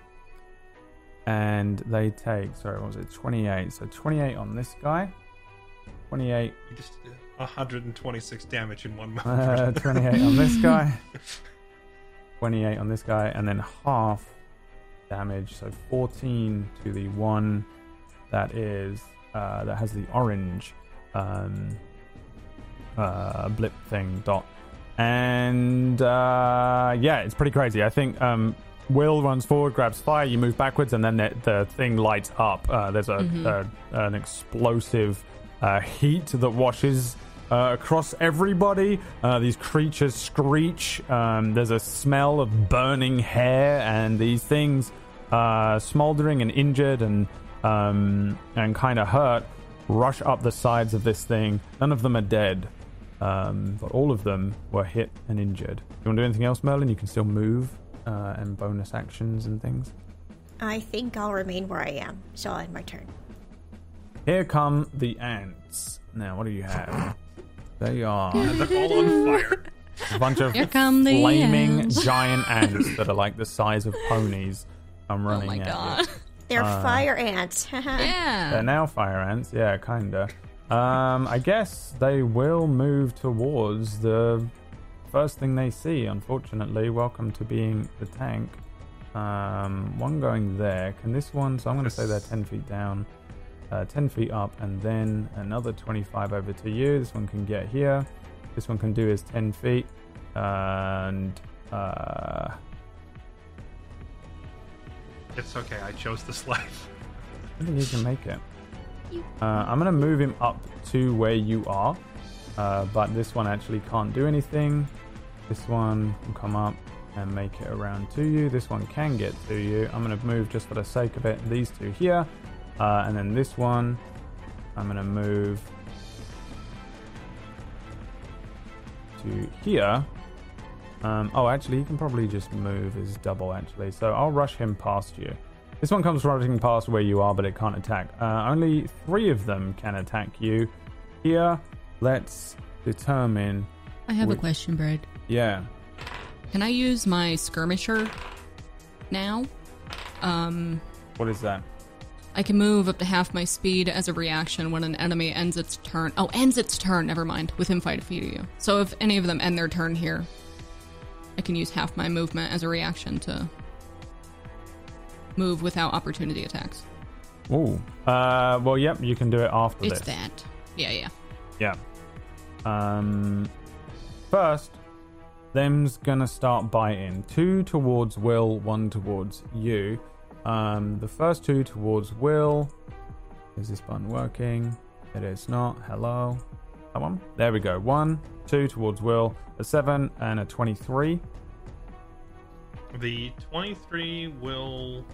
And they take, sorry, what was it? 28. So 28 on this guy. 28 You just did 126 damage in one uh, move. 28 on this guy. 28 on this guy, and then half damage. So 14 to the one that is uh, that has the orange um, uh, blip thing dot. And uh, yeah, it's pretty crazy. I think um, Will runs forward, grabs fire, you move backwards, and then the, the thing lights up. Uh, there's a, a an explosive uh, heat that washes uh, across everybody. Uh, these creatures screech. Um, there's a smell of burning hair, and these things, uh, smoldering and injured and um, and kind of hurt, rush up the sides of this thing. None of them are dead, um, but all of them were hit and injured. You want to do anything else, Merlin? You can still move uh, and bonus actions and things. I think I'll remain where I am. So I'll end my turn. Here come the ants. Now, what do you have? They are They're all on fire. a bunch of Here come the flaming ants. giant ants that are like the size of ponies. I'm Oh running my at you. god. They're Uh, fire ants. Yeah. They're Yeah. now fire ants, yeah, kinda. Um, I guess they will move towards the first thing they see. Unfortunately, welcome to being the tank. Um, one going there. Can this one? So I'm going to say they're 10 feet down, uh, 10 feet up, and then another 25 over to you. This one can get here. This one can do is 10 feet, and uh, It's okay. I chose this life. I think he can make it. Uh, I'm gonna move him up to where you are, uh, but this one actually can't do anything. This one can come up and make it around to you. This one can get to you. I'm gonna move just for the sake of it. These two here, uh, and then this one. I'm gonna move to here. Um, oh, actually, you can probably just move as double, actually. So I'll rush him past you. This one comes rushing past where you are, but it can't attack. Uh, only three of them can attack you. Here, let's determine. I have Which- a question, Brad. Yeah. Can I use my skirmisher now? Um, What is that? I can move up to half my speed as a reaction when an enemy ends its turn. Oh, ends its turn. Never mind. Within five feet of you. So if any of them end their turn here, I can use half my movement as a reaction to move without opportunity attacks. Ooh. Uh, well, yep, you can do it after It's this. that. Yeah, yeah. Yeah. Um, first, them's gonna start biting. Two towards Will, one towards you. Um, the first two towards Will. Is this button working? It is not. Hello. That one. There we go. One, two towards Will. A seven and a twenty-three. The 23 will.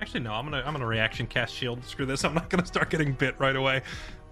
Actually, no. I'm gonna I'm gonna reaction cast shield. Screw this. I'm not gonna start getting bit right away.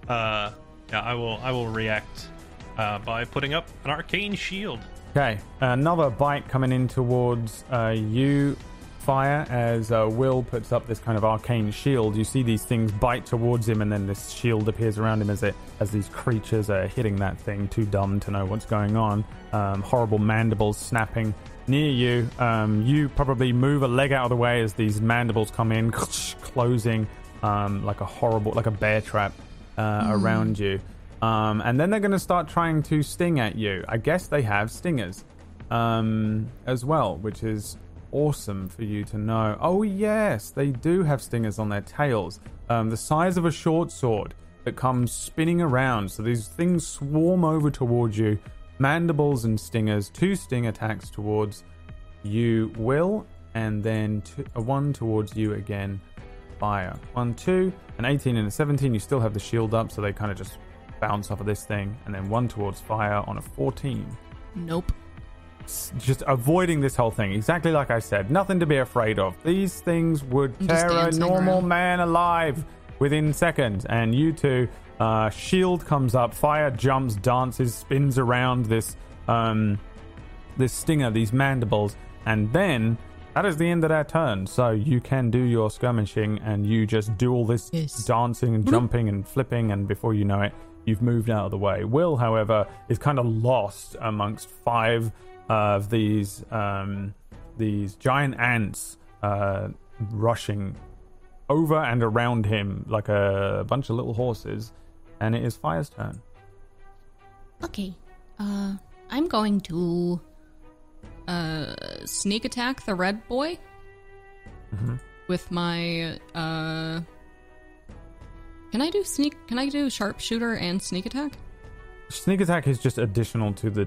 Uh, yeah, I will I will react uh, by putting up an arcane shield. Okay, another bite coming in towards uh, you, Fire, as uh, Will puts up this kind of arcane shield. You see these things bite towards him, and then this shield appears around him as it as these creatures are hitting that thing, too dumb to know what's going on. Um, horrible mandibles snapping near you. Um, you probably move a leg out of the way as these mandibles come in, closing um, like a horrible, like a bear trap uh, around you. Um, and then they're going to start trying to sting at you. I guess they have stingers um, as well, which is awesome for you to know. Oh, yes, they do have stingers on their tails, um, the size of a short sword that comes spinning around. So these things swarm over towards you. Mandibles and stingers, two sting attacks towards you, Will, and then two, uh, one towards you again, Fire. One, two, an 18 and a 17. You still have the shield up, so they kind of just bounce off of this thing. And then one towards Fire on a 14 Nope. s- just avoiding this whole thing. Exactly like I said, nothing to be afraid of. These things would I'm just tear a dancing normal around. man alive within seconds. And you two, uh, shield comes up, fire jumps, dances, spins around this um, this stinger, these mandibles, and then that is the end of their turn. So you can do your skirmishing, and you just do all this Yes. dancing and jumping and flipping, and before you know it, you've moved out of the way. Will, however, is kind of lost amongst five of these um, these giant ants uh, rushing over and around him like a bunch of little horses, and it is Fire's turn. Okay. Uh, I'm going to. Uh, sneak attack the red boy. Mhm. with my uh. Can I do sneak? Can I do sharpshooter and sneak attack? Sneak attack is just additional to the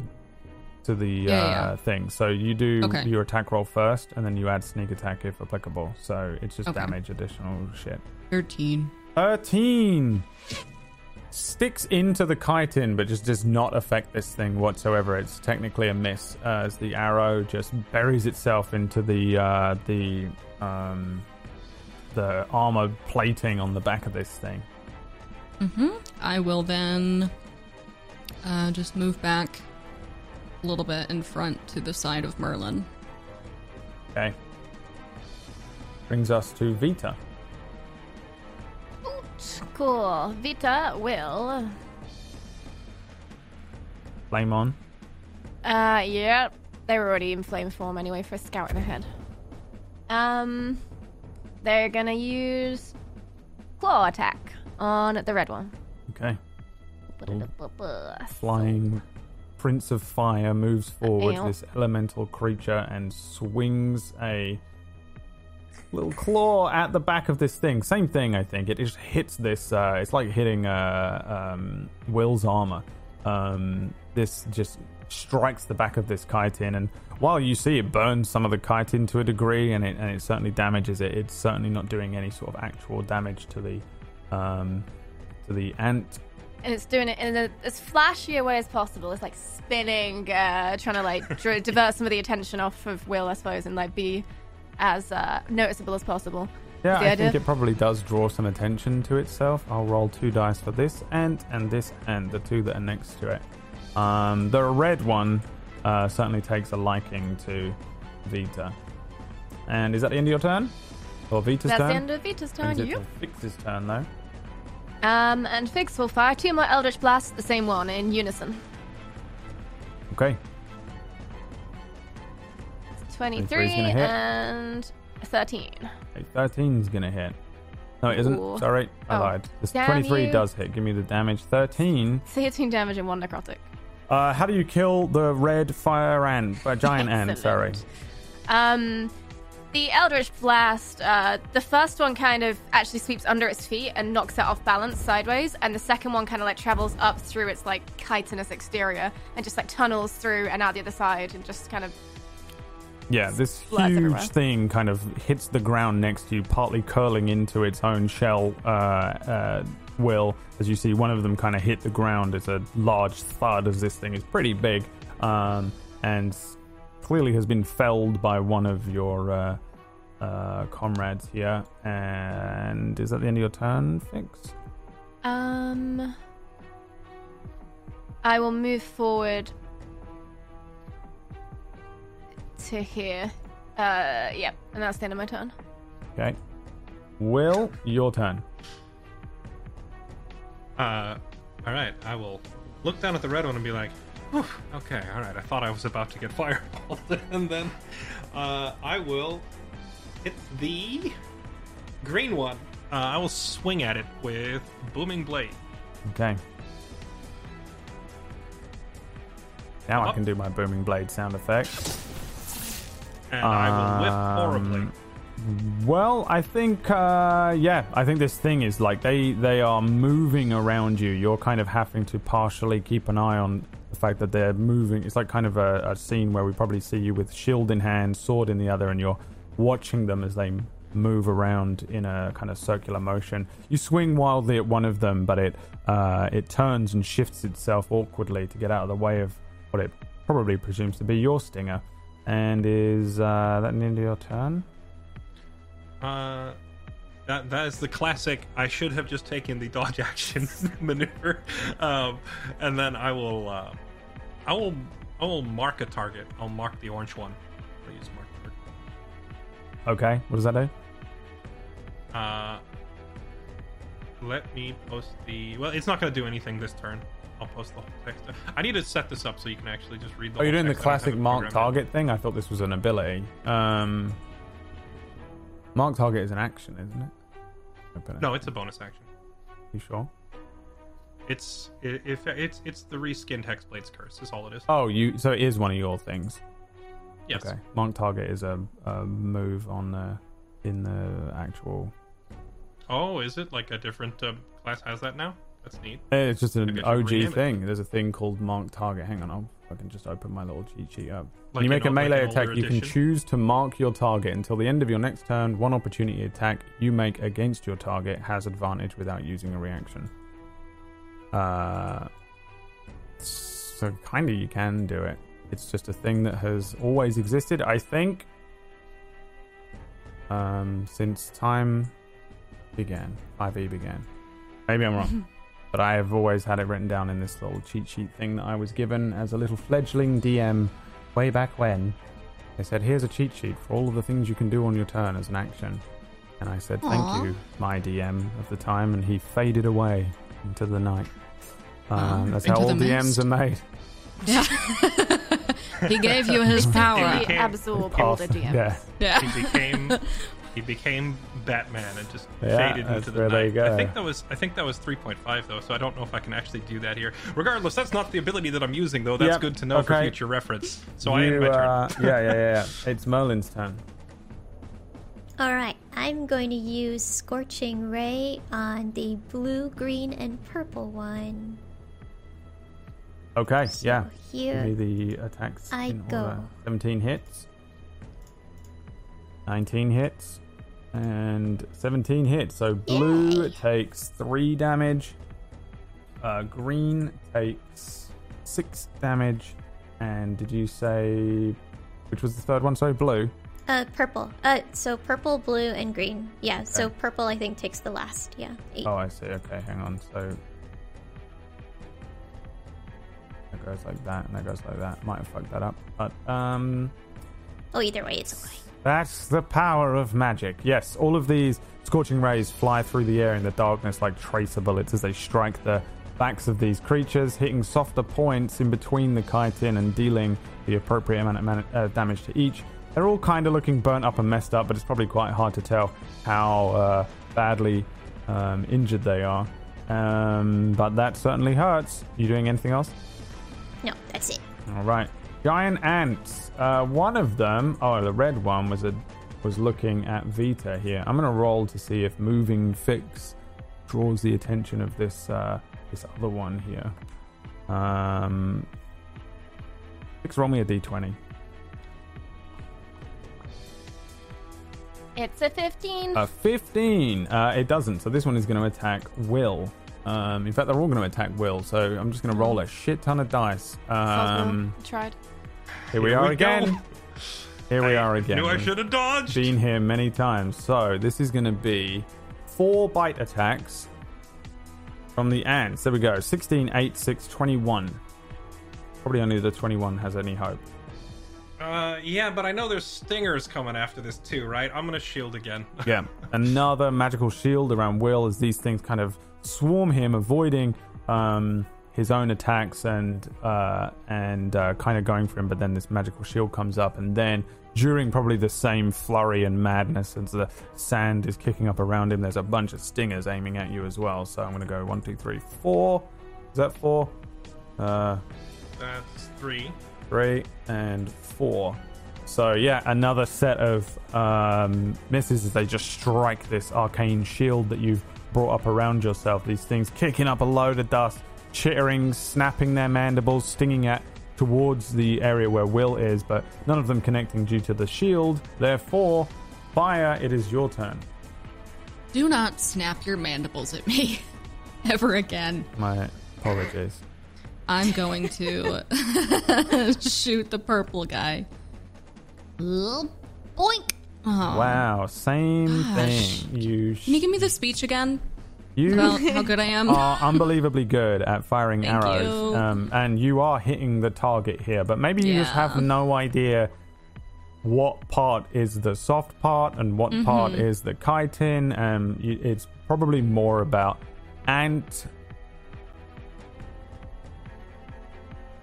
to the Yeah, uh, yeah. thing. So you do Okay. your attack roll first, and then you add sneak attack if applicable. So it's just Okay. damage additional shit. Thirteen. 13 sticks into the chitin but just does not affect this thing whatsoever it's technically a miss uh, as the arrow just buries itself into the uh, the um, the armor plating on the back of this thing Mm-hmm. I will then uh, just move back a little bit in front to the side of Merlin. okay brings us to Vita Cool. Vita will. flame on Uh, yeah. They were already in flame form anyway for scouting ahead. Um, they're gonna use claw attack on the red one. okay. Flying prince of fire moves forward Ow. this elemental creature and swings a little claw at the back of this thing. Same thing i think. It just hits this uh, it's like hitting uh, um, will's armor. Um, this just strikes the back of this chitin and while you see it burns some of the chitin to a degree and it, and it certainly damages it it's certainly not doing any sort of actual damage to the um, to the ant And it's doing it in a, as flashy a way as possible. It's like spinning, uh, trying to like dr- divert some of the attention off of Will, I suppose, and like be as uh, noticeable as possible. Yeah, I idea. think it probably does draw some attention to itself. I'll roll two dice for this ant and this ant, the two that are next to it. Um, the red one uh, certainly takes a liking to Vita. And is that the end of your turn? Or Vita's That's turn? the end of Vita's turn. Yep. Fix's turn, though. Um, and Fix will fire two more Eldritch Blasts, the same one, in unison. Okay. 23 23 is gonna hit. and 13. Okay, 13's going to hit. No, it isn't. Ooh. Sorry, I Oh, lied. This damn 23 you. does hit. Give me the damage. 13. 13 damage and 1 necrotic. Uh, how do you kill the red fire ant? Uh, giant ant, sorry. Um, the Eldritch Blast, uh, the first one kind of actually sweeps under its feet and knocks it off balance sideways, and the second one kind of like travels up through its like chitinous exterior and just like tunnels through and out the other side and just kind of Yeah, this huge everywhere. thing kind of hits the ground next to you, partly curling into its own shell. Uh, uh, will as you see one of them kind of hit the ground. It's a large thud as this thing is pretty big, um, and clearly has been felled by one of your uh, uh, comrades here. And is that the end of your turn, Fix? Um, I will move forward to here. Uh, yeah, and that's the end of my turn. Okay, Will, your turn. Uh, all right. I will look down at the red one and be like, Whew, okay, all right. I thought I was about to get fireballed, and then uh, I will hit the green one. Uh, I will swing at it with booming blade. Okay. Now I can do my booming blade sound effect. And I will whiff Um, horribly. Well, I think, uh, yeah, I think this thing is like they they are moving around you. You're kind of having to partially keep an eye on the fact that they're moving. It's like kind of a, a scene where we probably see you with shield in hand, sword in the other, and you're watching them as they move around in a kind of circular motion. You swing wildly at one of them, but it uh, it turns and shifts itself awkwardly to get out of the way of what it probably presumes to be your stinger. And is uh, that the end of your turn? Uh, that that is the classic. I should have just taken the dodge action maneuver, um, and then I will, uh, I will, I will mark a target. I'll mark the orange one. Please mark. target. Okay, what does that do? Uh, let me post the. Well, it's not going to do anything this turn. I'll post the whole text. I need to set this up so you can actually just read the. Oh, you're doing the classic mark target thing? I thought this was an ability. Um, mark target is an action, isn't it. No, it's a bonus action. You sure? It's i- if it's it's the reskinned hexblade's curse. Is all it is. Oh, you. So it is one of your things. yes. Okay. Mark target is a, a move on the in the actual. Oh, is it like a different um, class has that now? That's neat. It's just an Maybe I should OG rename it. thing. There's a thing called mark target. Hang on, I'll I can just open my little cheat sheet up. Like when you make a old- like melee attack, you can choose to mark your target until the end of your next turn. One opportunity attack you make against your target has advantage without using a reaction. Uh, so kind of you can do it. It's just a thing that has always existed, I think, um, since time began. 5e began. Maybe I'm wrong. but I have always had it written down in this little cheat sheet thing that I was given as a little fledgling DM way back when. They said, "Here's a cheat sheet for all of the things you can do on your turn as an action." And I said, "Thank Aw. you, my DM of the time," and he faded away into the night. Um, Oh, that's how into all DMs are made. he gave you his power. We Okay. absorb Pass- older DMs. Yeah, Yeah. He became he became Batman and just Yeah, faded into the where night. I think that was I think that was 3.5 though, so I don't know if I can actually do that here. Regardless, that's not the ability that I'm using though. That's Yep, good to know for future reference. So I end my turn. uh, yeah, yeah, yeah, yeah. It's Merlin's turn. Alright, I'm going to use Scorching Ray on the blue, green, and purple one. Okay, So yeah. Give here. me the attacks. I go. order. 17 hits. 19 hits. And 17 hits. So blue Yay. takes 3 damage. Uh, green takes 6 damage. And did you say. Which was the third one? So blue. Uh, purple. Uh, so purple, blue, and green. Yeah, so purple I think takes the last. Yeah, eight. Oh, I see. Okay, hang on. So. That goes like that, and that goes like that. Might have fucked that up. But, um. Oh, either way, it's okay. That's the power of magic. Yes, all of these scorching rays fly through the air in the darkness like tracer bullets as they strike the backs of these creatures, hitting softer points in between the chitin and dealing the appropriate amount of man- uh, damage to each. They're all kind of looking burnt up and messed up, but it's probably quite hard to tell how uh, badly um, injured they are. Um, but that certainly hurts. You doing anything else? No, that's it. All right, giant ants. Uh, one of them, oh, the red one was a was looking at Vita here. I'm gonna roll to see if moving Fix draws the attention of this uh, this other one here. Um, Fix, roll me a d20. It's a 15. A 15. Uh, it doesn't. So this one is going to attack Will. Um, in fact, they're all going to attack Will. So I'm just going to roll a shit ton of dice. Um, I tried. here we Here are we again. go. Here we I are again. Knew I should have dodged. Been here many times. So this is going to be four bite attacks from the ants. There we go. 16, 8, 6, 21. Probably only the 21 has any hope. Uh, yeah, but I know there's stingers coming after this too, right? I'm gonna shield again. Yeah, another magical shield around Will as these things kind of swarm him, avoiding um, his own attacks and uh, and uh, kind of going for him. But then this magical shield comes up, and then during probably the same flurry and madness as the sand is kicking up around him, there's a bunch of stingers aiming at you as well. So I'm going to go one, two, three, four. Is that four? Uh, That's three. three and four. So yeah, another set of um, misses as they just strike this arcane shield that you've brought up around yourself. These things kicking up a load of dust, chittering, snapping their mandibles, stinging at towards the area where Will is, but none of them connecting due to the shield. Therefore, fire. It is your turn. Do not snap your mandibles at me ever again. My apologies. I'm going to shoot the purple guy. Little boink. Oh. Wow, same Gosh. thing. You Can you give me the speech again? you About how good I am? are unbelievably good at firing Thank arrows, you. Um, and you are hitting the target here. But maybe you just Yeah. have no idea what part is the soft part and what part Mm-hmm. is the chitin. Um, y- it's probably more about ant.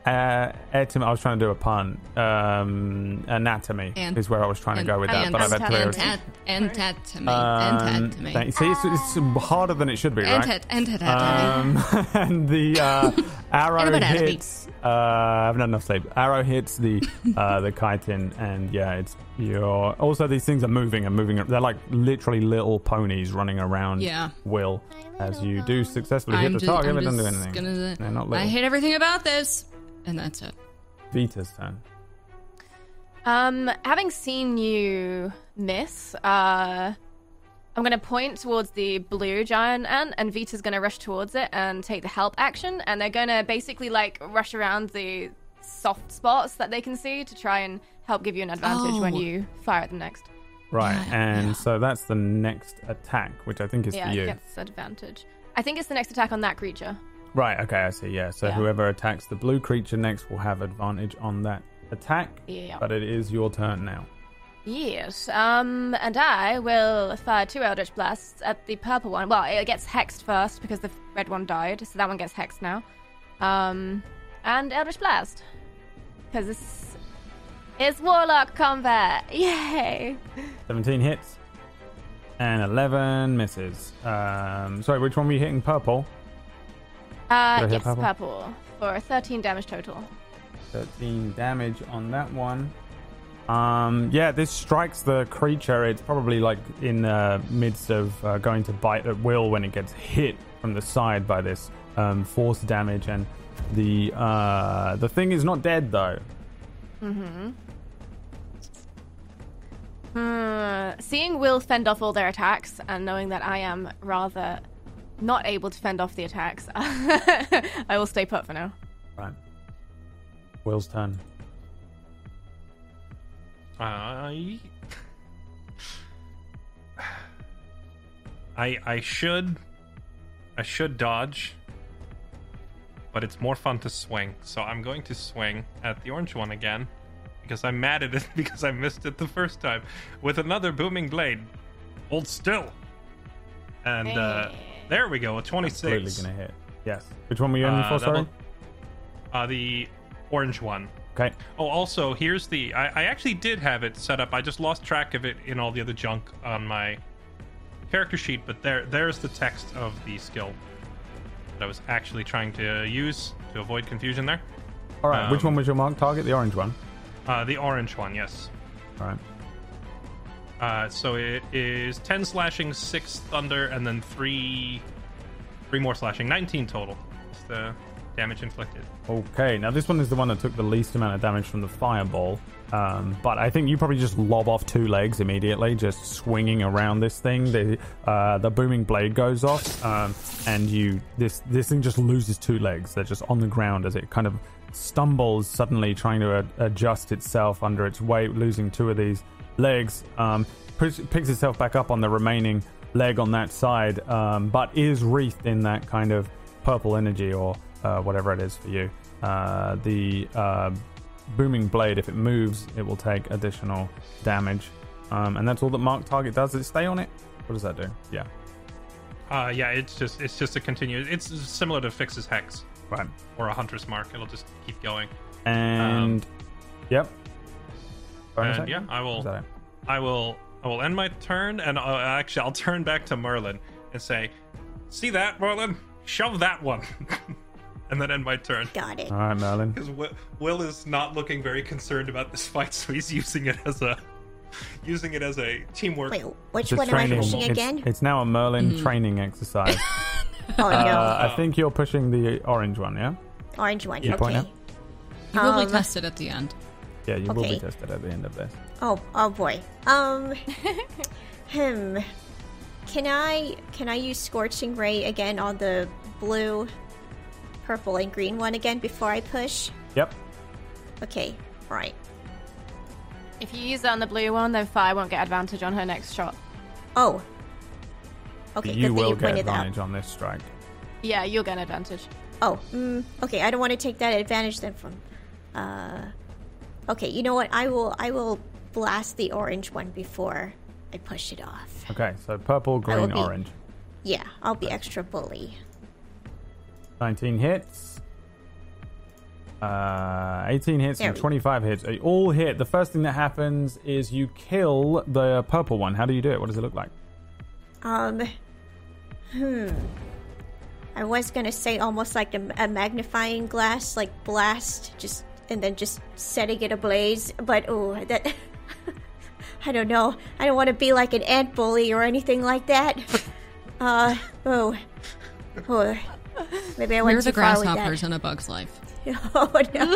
Uh, etim- I was trying to do a pun. Um, anatomy Ant- is where I was trying to go with that, ant- but I've had clear. ant- Anatomy. Um, Anatomy. thank- see, it's, it's harder than it should be, right? Antat- antat- anatomy. Um, and the uh, Arrow Get a bit out of me. hits. Uh, I haven't had enough sleep. Arrow hits the uh, the chitin, and yeah, it's your. Also, these things are moving and moving. They're like literally little ponies running around. Yeah. Will as you do successfly I'm hit the just, target, I'm but don't do anything. gonna. They're not I hate everything about this, and that's it. Vita's turn. Um, having seen you miss, uh, I'm gonna point towards the blue giant ant, and Vita's gonna rush towards it and take the help action, and they're gonna basically like rush around the soft spots that they can see to try and help give you an advantage when Oh. you fire at them next. Right, Yeah, and yeah. so that's the next attack, which I think is yeah, for you. it gets advantage. I think it's the next attack on that creature. Right, okay, I see. Yeah, so Yeah. whoever attacks the blue creature next will have advantage on that attack. Yeah. But it is your turn now. Yes. Um, and I will fire two Eldritch Blasts at the purple one. Well, it gets hexed first because the red one died, so that one gets hexed now. Um, and Eldritch Blast. Because this is Warlock combat. Yay! 17 hits. And 11 misses. Um, sorry, which one were you hitting? Purple? Uh, Did yes, purple? purple. For 13 damage total. 13 damage on that one. Um, yeah, this strikes the creature. It's probably like in the midst of uh, going to bite at will when it gets hit from the side by this um, force damage, and the uh, the thing is not dead though. Mm-hmm. Seeing Will fend off all their attacks and knowing that I am rather not able to fend off the attacks, I will stay put for now. Right. Will's turn. I. I I should I should dodge, but it's more fun to swing. So I'm going to swing at the orange one again because I'm mad at it because I missed it the first time with another booming blade. Hold still. And uh, there we go, a Absolutely 26. gonna hit. Yes. Which one were you aiming Uh, for? Sorry. Uh, the orange one. Okay. Oh, also, here's the. I, I actually did have it set up. I just lost track of it in all the other junk on my character sheet. But there, there's the text of the skill that I was actually trying to use to avoid confusion. There, All right. which Um, one was your mark target? The orange one. uh, the orange one, yes. All right. Uh, so it is ten slashing, six thunder, and then three, three more slashing. Nineteen total. Is the damage inflicted. Okay, now this one is the one that took the least amount of damage from the fireball. Um, but I think you probably just lob off two legs immediately, just swinging around this thing. The uh, the booming blade goes off, um, and you this this thing just loses two legs. They're just on the ground as it kind of stumbles suddenly, trying to uh, adjust itself under its weight, losing two of these legs. Um, picks itself back up on the remaining leg on that side, um, but is wreathed in that kind of purple energy or uh, whatever it is for you. Uh, the uh, booming blade, if it moves, it will take additional damage. Um, and that's all that mark target does. Does it stay on it? What does that do? Yeah. Uh, yeah, it's just it's just a continue. It's similar to Fix's hex Right. or a hunter's mark. It'll just keep going. And yep. Bonus and action? yeah, I will- that? I will I will end my turn, and uh, actually I'll turn back to Merlin and say, "See that, Merlin? Shove that one," and then end my turn. Got it. All right, Merlin. Because Will is not looking very concerned about this fight, so he's using it as a using it as a teamwork. Wait, which It's a one am I pushing it's, again? it's now a Merlin training exercise. oh no, uh, I think you're pushing the orange one, yeah? orange one. you point okay. You will be Um, tested at the end. Yeah, you will be tested at the end of this. Oh, oh boy. Um, hmm. Can I can I use scorching ray again on the blue, purple, and green one again before I push? Yep. Okay, right. If you use it on the blue one, then Fire won't get advantage on her next shot. Oh. Okay, you good will thing you get pointed that out. advantage on this strike. Yeah, you'll get an advantage. Oh, mm, okay. I don't want to take that advantage then from. Uh, okay. You know what? I will. I will blast the orange one before I push it off. Okay, so purple, green, be- orange. Yeah, I'll be extra bully. 19 hits. Uh, 18 hits There and we- 25 hits. They all hit. The first thing that happens is you kill the purple one. How do you do it? What does it look like? Um. Hmm. I was gonna say almost like a, a magnifying glass, like blast, just and then just setting it ablaze. But oh, that I don't know. I don't want to be like an ant bully or anything like that. Uh oh, oh. Maybe I went We're the too far with grasshoppers in a bug's life. Oh no!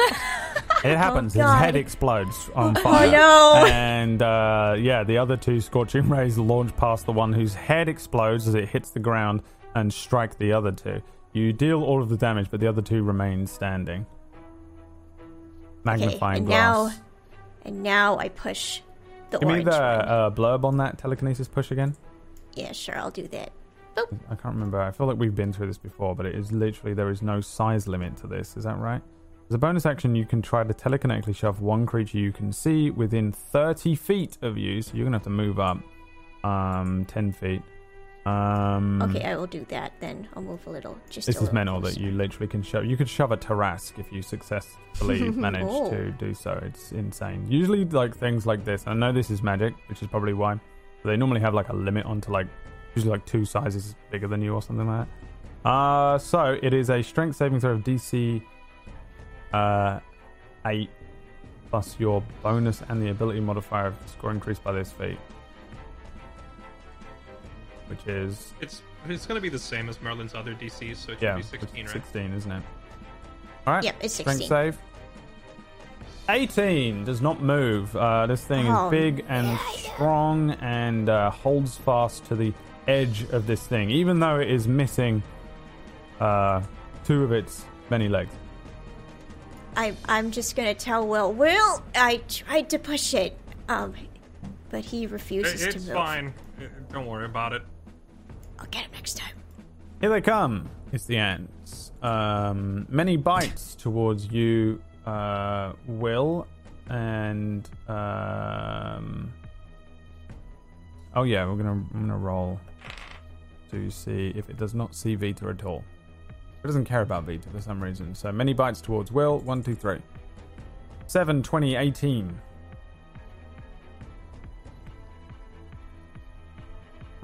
It happens. His God. head explodes on fire. Oh no. And uh, yeah, the other two scorching rays launch past the one whose head explodes as it hits the ground and strike the other two. You deal all of the damage, but the other two remain standing. Magnifying and glass. now, and now I push the Give me the uh, blurb on that telekinesis push again. Yeah, sure, I'll do that. I can't remember. I feel like we've been through this before, but it is literally there is no size limit to this. Is that right? As a bonus action, you can try to telekinetically shove one creature you can see within 30 feet of you. So you're gonna have to move up, um, 10 feet. Um, Okay, I will do that then. I'll move a little. Just This is mental that you literally can shove. You could shove a Tarrasque if you successfully manage Oh. to do so. It's insane. Usually, like things like this. I know this is magic, which is probably why. But they normally have like a limit onto like usually like two sizes bigger than you or something like that. Uh, so it is a strength saving throw of DC uh, eight plus your bonus and the ability modifier of the score increased by this feat, which is It's it's going to be the same as Merlin's other DCs, so it should yeah, be it's 16, right? 16, isn't it? All right. Yep, it's 16. Strength 16. save. 18 does not move. Uh, this thing Oh, is big and strong and uh, holds fast to the edge of this thing, even though it is missing uh, two of its many legs. I, I'm just gonna tell Will. Will, I tried to push it, um, but he refuses It- to it's move. fine. Uh, Don't worry about it. I'll get him next time. Here they come. It's the ants. Um, many bites towards you, uh, Will, and um, oh yeah, we're gonna I'm gonna roll to see if it does not see Vita at all. It doesn't care about Vita for some reason. So many bites towards Will. One, two, three. 7, 20, 18.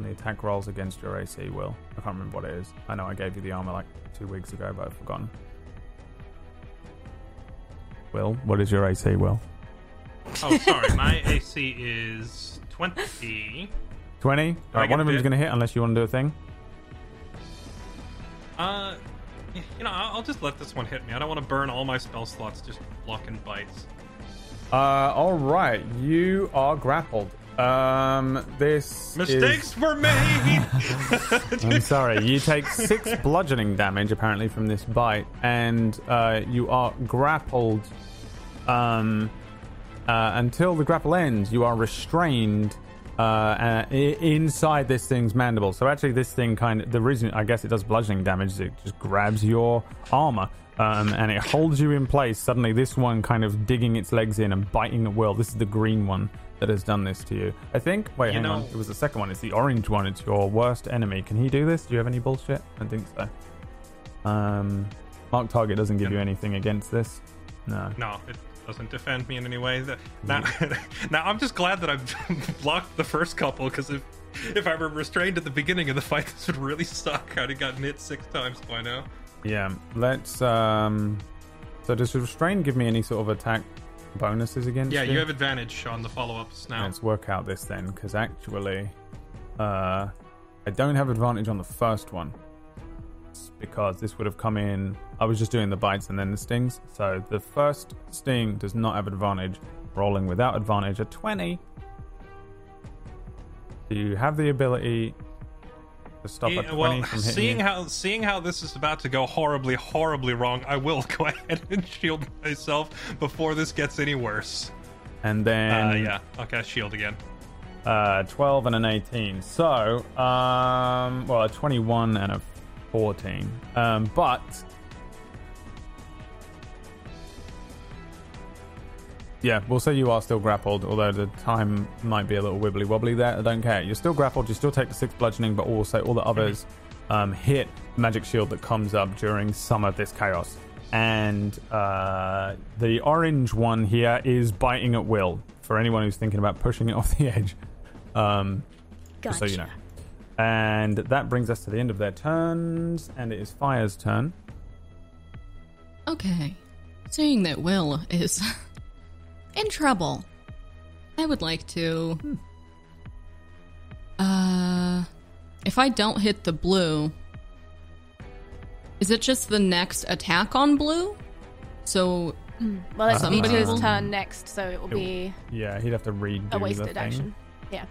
On the attack rolls against your AC, Will. I can't remember what it is. I know I gave you the armor like two weeks ago, but I've forgotten. Will, what is your AC, Will? Oh, sorry. My AC is 20. 20? I Alright, one of them is going to hit unless you want to do a thing. Uh, you know, I'll I'll just let this one hit me. I don't want to burn all my spell slots just blocking bites. Uh, alright, you are grappled. Um, this Mistakes is... were made. I'm sorry. You take six bludgeoning damage apparently from this bite, and uh, you are grappled. Um, uh, until the grapple ends, you are restrained uh, uh, inside this thing's mandible. So actually, this thing kind of the reason I guess it does bludgeoning damage is it just grabs your armor. Um, and it holds you in place. Suddenly, this one kind of digging its legs in and biting the will. This is the green one that has done this to you. I think. Wait, You hang know- on. It was the second one. It's the orange one. It's your worst enemy. Can he do this? Do you have any bullshit? I don't think so. Um, Mark Target doesn't give you anything against this. No. no, it doesn't defend me in any way. That- Now, now I'm just glad that I've blocked the first couple because if if I were restrained at the beginning of the fight, this would really suck. I'd have gotten hit six times by now. Yeah. Let's. Um. So does restrain give me any sort of attack bonuses against? Yeah, you you have advantage on the follow-ups now. Let's work out this then, because actually, uh, I don't have advantage on the first one. Because this would have come in. I was just doing the bites and then the stings. So the first sting does not have advantage. Rolling without advantage at 20. Do you have the ability to stop Yeah, a 20 well, from hitting seeing you? how seeing how this is about to go horribly, horribly wrong, I will go ahead and shield myself before this gets any worse. and then Uh, yeah, cast shield again. Uh, 12 and an 18. So, um, well, a 21 and a 14. Um, but. Yeah, we'll say you are still grappled, although the time might be a little wibbly wobbly there. I don't care. You're still grappled, you still take the six bludgeoning, but also all the others um, hit magic shield that comes up during some of this chaos. And uh, the orange one here is biting at will for anyone who's thinking about pushing it off the edge. Um, just so you know. And that brings us to the end of their turns, and it is Fire's turn. Okay. Seeing that Will is in trouble, I would like to. Uh. If I don't hit the blue, is it just the next attack on blue? So, Well, it's Somebody Vita's will- turn next, so it will be Yeah, he'd have to redo a the wasted thing. action. Yeah.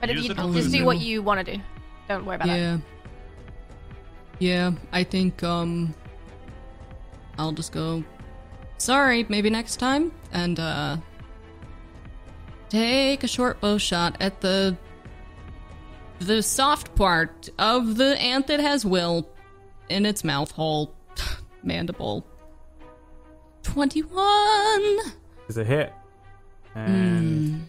But if Use you just do what you want to do, don't worry about that. yeah. Yeah, I think, um. I'll just go. Sorry, maybe next time? And, uh. Take a short bow shot at the. The soft part of the ant that has will in its mouth hole. Mandible. 21! Is a hit. And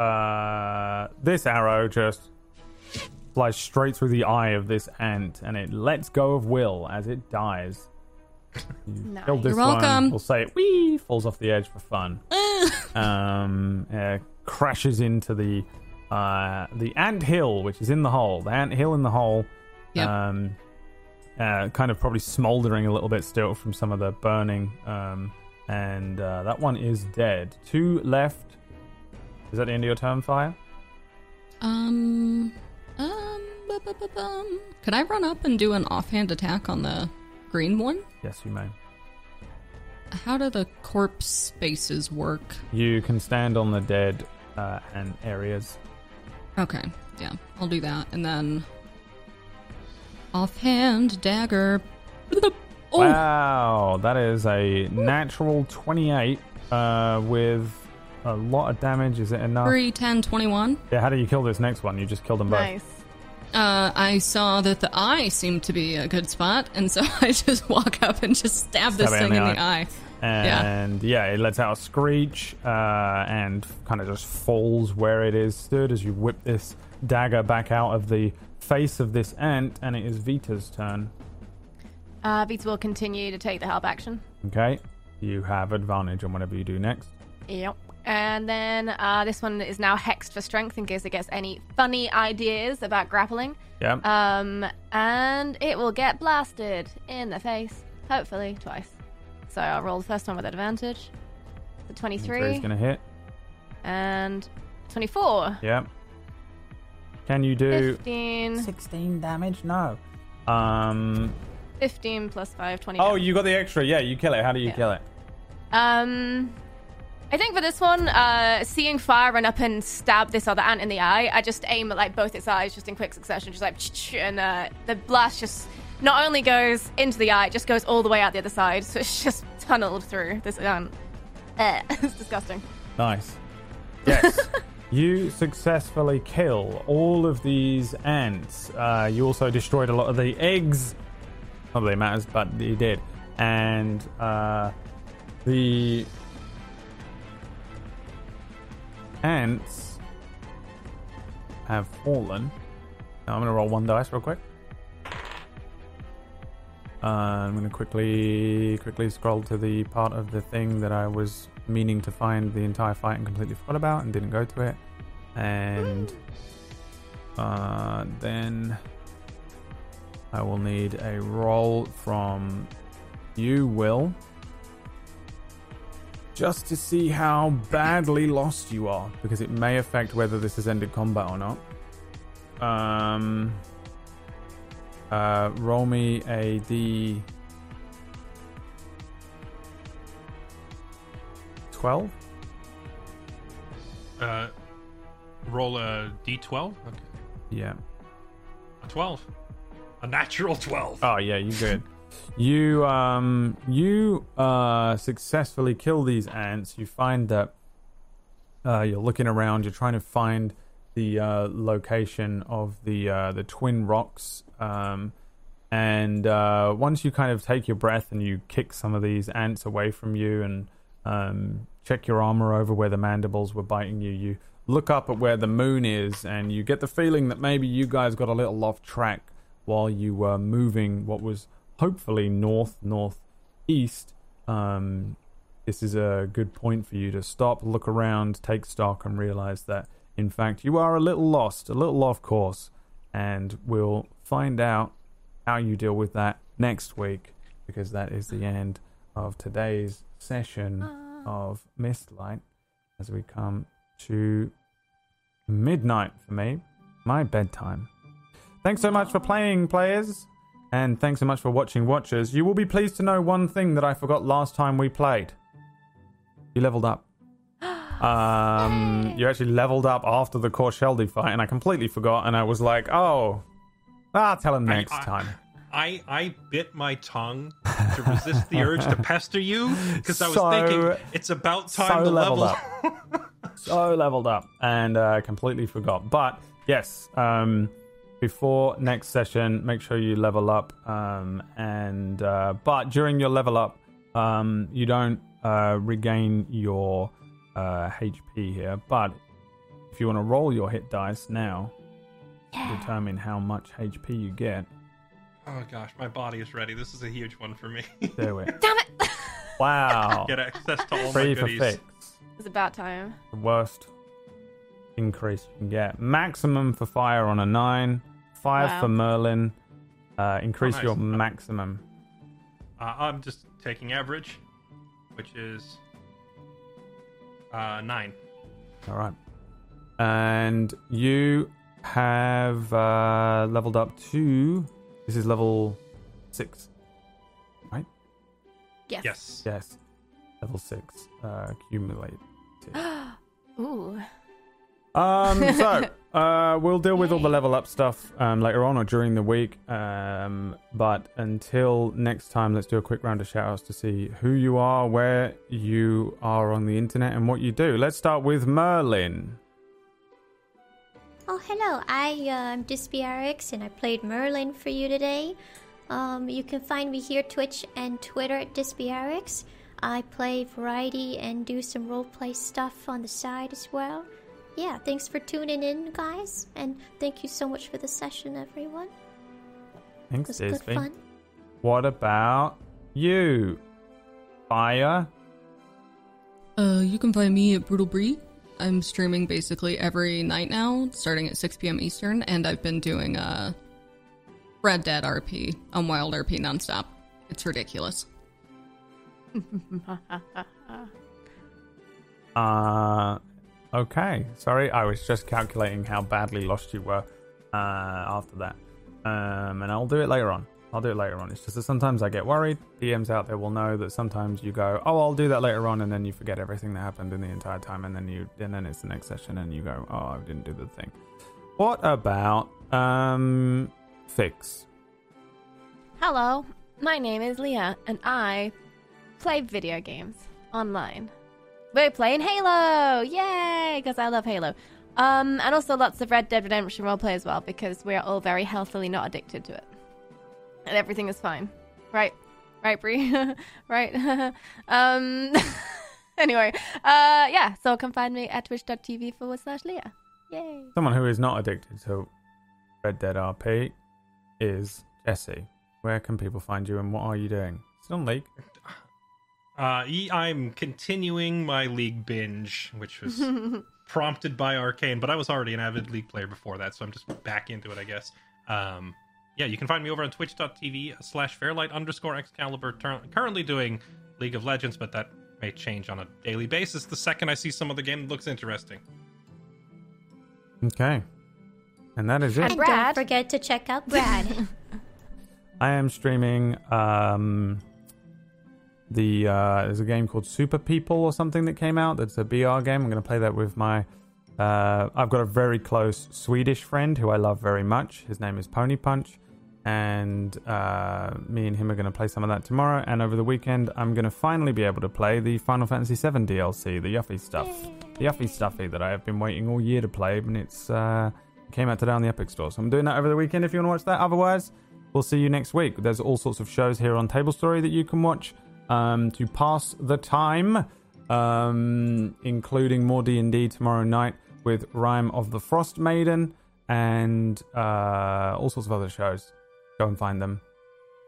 uh, this arrow just flies straight through the eye of this ant, and it lets go of Will as it dies. You Nice. killed this You're welcome. one. We'll say it. Wee falls off the edge for fun. um, uh, crashes into the uh, the ant hill, which is in the hole. The ant hill in the hole. Yep. Um, uh, kind of probably smoldering a little bit still from some of the burning. Um, and uh, that one is dead. Two left. Is that the end of your turn, Fire? Um, um, bu- bu- bu- bum. Could I run up and do an offhand attack on the green one? Yes, you may. How do the corpse spaces work? You can stand on the dead uh, and areas. Okay, yeah, I'll do that, and then offhand dagger. Oh, Wow, that is a natural 28 uh, with a lot of damage. Is it enough? 3, 10, 21. Yeah, how do you kill this next one? You just killed them both. Nice. Uh, I saw that the eye seemed to be a good spot, and so I just walk up and just stab this Stab it in thing the in the eye. And yeah. it lets out a screech uh, and kind of just falls where it is stood as you whip this dagger back out of the face of this ant, and it is Vita's turn. Uh, Vita will continue to take the help action. Okay, you have advantage on whatever you do next. Yep. And then uh, this one is now hexed for strength in case it gets any funny ideas about grappling. Yeah, Um, and it will get blasted in the face, hopefully twice. So I'll roll the first one with advantage. The 23 is gonna hit. and 24. Yeah. Can you do 15, 16 damage? No. Um. 15 plus 5, 20. Oh, damage. you got the extra. Yeah, you kill it. How do you Yeah. kill it? Um, I think for this one, uh, seeing fire run up and stab this other ant in the eye, I just aim at like both its eyes, just in quick succession, just like, and uh, the blast just not only goes into the eye, it just goes all the way out the other side, so it's just tunneled through this ant. Eh, it's disgusting. Nice. Yes. you successfully kill all of these ants. Uh, you also destroyed a lot of the eggs. Not that it matters, but you did. And uh, the ants have fallen. Now I'm going to roll one dice real quick. Uh, I'm going to quickly quickly scroll to the part of the thing that I was meaning to find the entire fight and completely forgot about and didn't go to it. And uh, then I will need a roll from you, Will, just to see how badly lost you are, because it may affect whether this has ended combat or not. Um, uh, roll me a d. 12? Uh, roll a d12. Okay, Yeah. a 12. A natural 12. Oh yeah, you're good. you um you uh successfully kill these ants. You find that uh you're looking around, you're trying to find the uh location of the uh the twin rocks. Um and uh once you kind of take your breath and you kick some of these ants away from you and um check your armor over where the mandibles were biting you, you look up at where the moon is and you get the feeling that maybe you guys got a little off track while you were moving what was hopefully north northeast um, this is a good point for you to stop look around take stock and realize that in fact, you are a little lost, a little off course, and we'll find out how you deal with that next week because that is the end of today's session of Mistlight as we come to midnight for me, my bedtime. Thanks so much for playing, players, and thanks so much for watching, watchers. You will be pleased to know one thing that I forgot last time we played. You leveled up. Um, you actually leveled up after the Korsheldi fight, and I completely forgot. And I was like, "Oh, I'll tell him next I- time." I I bit my tongue to resist the urge to pester you because I was So- thinking it's about time so to leveled level. up. so leveled up and uh, completely forgot. But yes, um, before next session, make sure you level up. Um, and uh, but during your level up, um, you don't uh, regain your uh, HP here. But if you want to roll your hit dice now, to determine how much HP you get. Oh gosh, my body is ready. This is a huge one for me. Do it. Damn it! Wow. Get access to all my Free for goodies. fix. it's about time. the worst increase you can get. Maximum for fire on a nine, five Wow. for Merlin. Uh, increase nice. your maximum. Uh, I'm just taking average, which is uh, nine. All right, and you have uh, leveled up to. This is level six. right? Yes. Yes. Yes, level six. Uh, accumulate. Ooh. Um, so uh, we'll deal with all the level up stuff um, later on or during the week. Um, but until next time, let's do a quick round of shout outs to see who you are, where you are on the internet, and what you do. Let's start with Merlin. Oh, hello. I, uh, I'm DispyRx, and I played Merlin for you today. Um, you can find me here, Twitch and Twitter at DispyRx. I play variety and do some roleplay stuff on the side as well. Yeah, thanks for tuning in, guys, and thank you so much for the session, everyone. It Thanks, was good fun. What about you? Fire? Uh, you can find me at Brutal Bree. I'm streaming basically every night now, starting at 6 p.m. Eastern, and I've been doing uh, Red Dead RP on Wild RP nonstop. It's ridiculous. Uh, okay. Sorry, I was just calculating how badly lost you were uh, after that. Um, and I'll do it later on. I'll do it later on. It's just that sometimes I get worried. DMs out there will know that sometimes you go, "Oh, I'll do that later on," and then you forget everything that happened in the entire time, and then you, and then it's the next session, and you go, "Oh, I didn't do the thing." What about um, fix? Hello, my name is Leah, and I play video games online. We're playing Halo! Yay! Because I love Halo. Um, and also lots of Red Dead Redemption roleplay as well, because we are all very healthily not addicted to it. And everything is fine. Right? Right, Brie? right? um, anyway, uh, yeah, so come find me at twitch.tv forward slash Leah. Yay! Someone who is not addicted to Red Dead RP is Jesse. Where can people find you, and what are you doing? Still on League? Uh, e- I'm continuing my league binge, which was prompted by Arcane, but I was already an avid league player before that, so I'm just back into it, I guess. Um, yeah, you can find me over on twitch.tv slash fairlight underscore excalibur. Tur- currently doing League of Legends, but that may change on a daily basis the second I see some other game that looks interesting. Okay. And that is it. And Brad. don't forget to check out Brad. I am streaming um the uh there's a game called Super People or something that came out that's a BR game. I'm gonna play that with my uh I've got a very close Swedish friend who I love very much. His name is Pony Punch. And uh, me and him are going to play some of that tomorrow. And over the weekend, I'm going to finally be able to play the Final Fantasy VII DLC, the Yuffie stuff, the Yuffie stuffy that I have been waiting all year to play. And it's uh, came out today on the Epic Store, so I'm doing that over the weekend. If you want to watch that, otherwise, We'll see you next week. There's all sorts of shows here on Table Story that you can watch um, to pass the time, um, including more D and D tomorrow night with Rime of the Frostmaiden and uh, all sorts of other shows. Go and find them.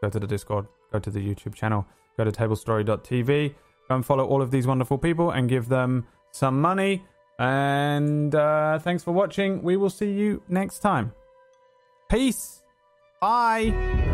Go to the Discord. Go to the YouTube channel. Go to TableStory.tv. Go and follow all of these wonderful people and give them some money And uh, thanks for watching. We will see you next time. Peace. Bye.